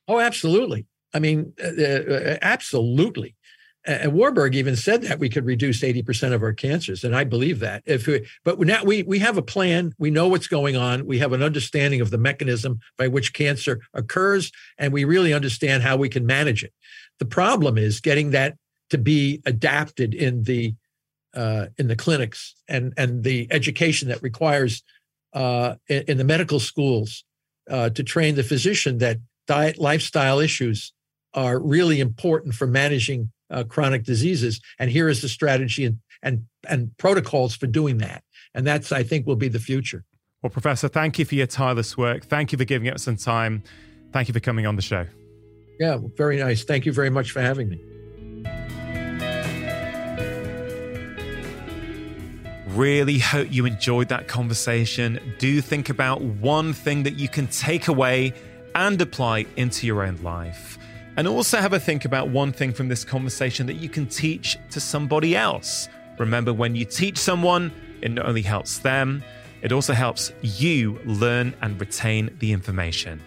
A: Oh, absolutely. I mean, uh, uh, uh absolutely and Warburg even said that we could reduce 80% of our cancers. And I believe that. If we, but now we, we have a plan. We know what's going on. We have an understanding of the mechanism by which cancer occurs, and we really understand how we can manage it. The problem is getting that to be adapted in the uh, in the clinics and and the education that requires uh, in, in, the medical schools uh, to train the physician that diet lifestyle issues are really important for managing uh, chronic diseases. And here is the strategy and, and, and protocols for doing that. And that's, I think, will be the future.
B: Well, Professor, thank you for your tireless work. Thank you for giving up some time. Thank you for coming on the show.
A: Yeah, very nice. Thank you very much for having me.
B: Really hope you enjoyed that conversation. Do think about one thing that you can take away and apply into your own life. And also have a think about one thing from this conversation that you can teach to somebody else. Remember, when you teach someone, it not only helps them, it also helps you learn and retain the information.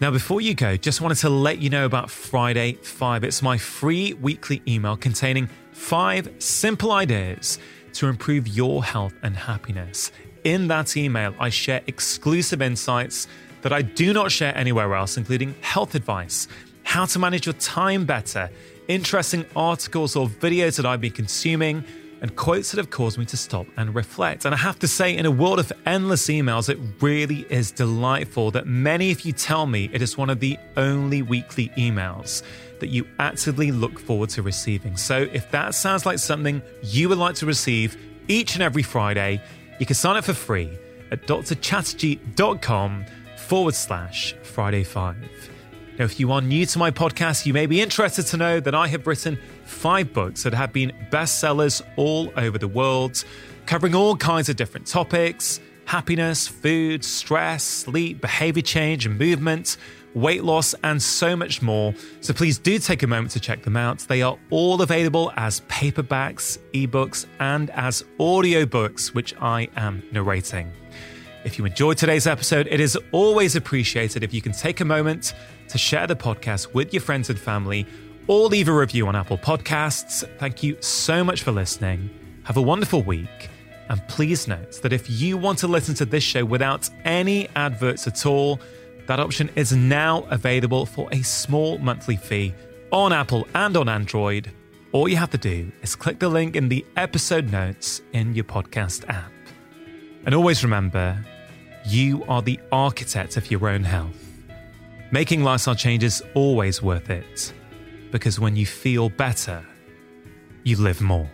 B: Now, before you go, just wanted to let you know about Friday 5. It's my free weekly email containing five simple ideas to improve your health and happiness. In that email, I share exclusive insights that I do not share anywhere else, including health advice how to manage your time better, interesting articles or videos that I've been consuming, and quotes that have caused me to stop and reflect. And I have to say, in a world of endless emails, it really is delightful that many of you tell me it is one of the only weekly emails that you actively look forward to receiving. So if that sounds like something you would like to receive each and every Friday, you can sign up for free at drchatterjee.com forward slash Friday 5. Now, if you are new to my podcast, you may be interested to know that I have written five books that have been bestsellers all over the world, covering all kinds of different topics happiness, food, stress, sleep, behavior change, and movement, weight loss, and so much more. So please do take a moment to check them out. They are all available as paperbacks, ebooks, and as audiobooks, which I am narrating. If you enjoyed today's episode, it is always appreciated if you can take a moment to share the podcast with your friends and family or leave a review on Apple Podcasts. Thank you so much for listening. Have a wonderful week. And please note that if you want to listen to this show without any adverts at all, that option is now available for a small monthly fee on Apple and on Android. All you have to do is click the link in the episode notes in your podcast app. And always remember, you are the architect of your own health. Making lifestyle changes always worth it because when you feel better, you live more.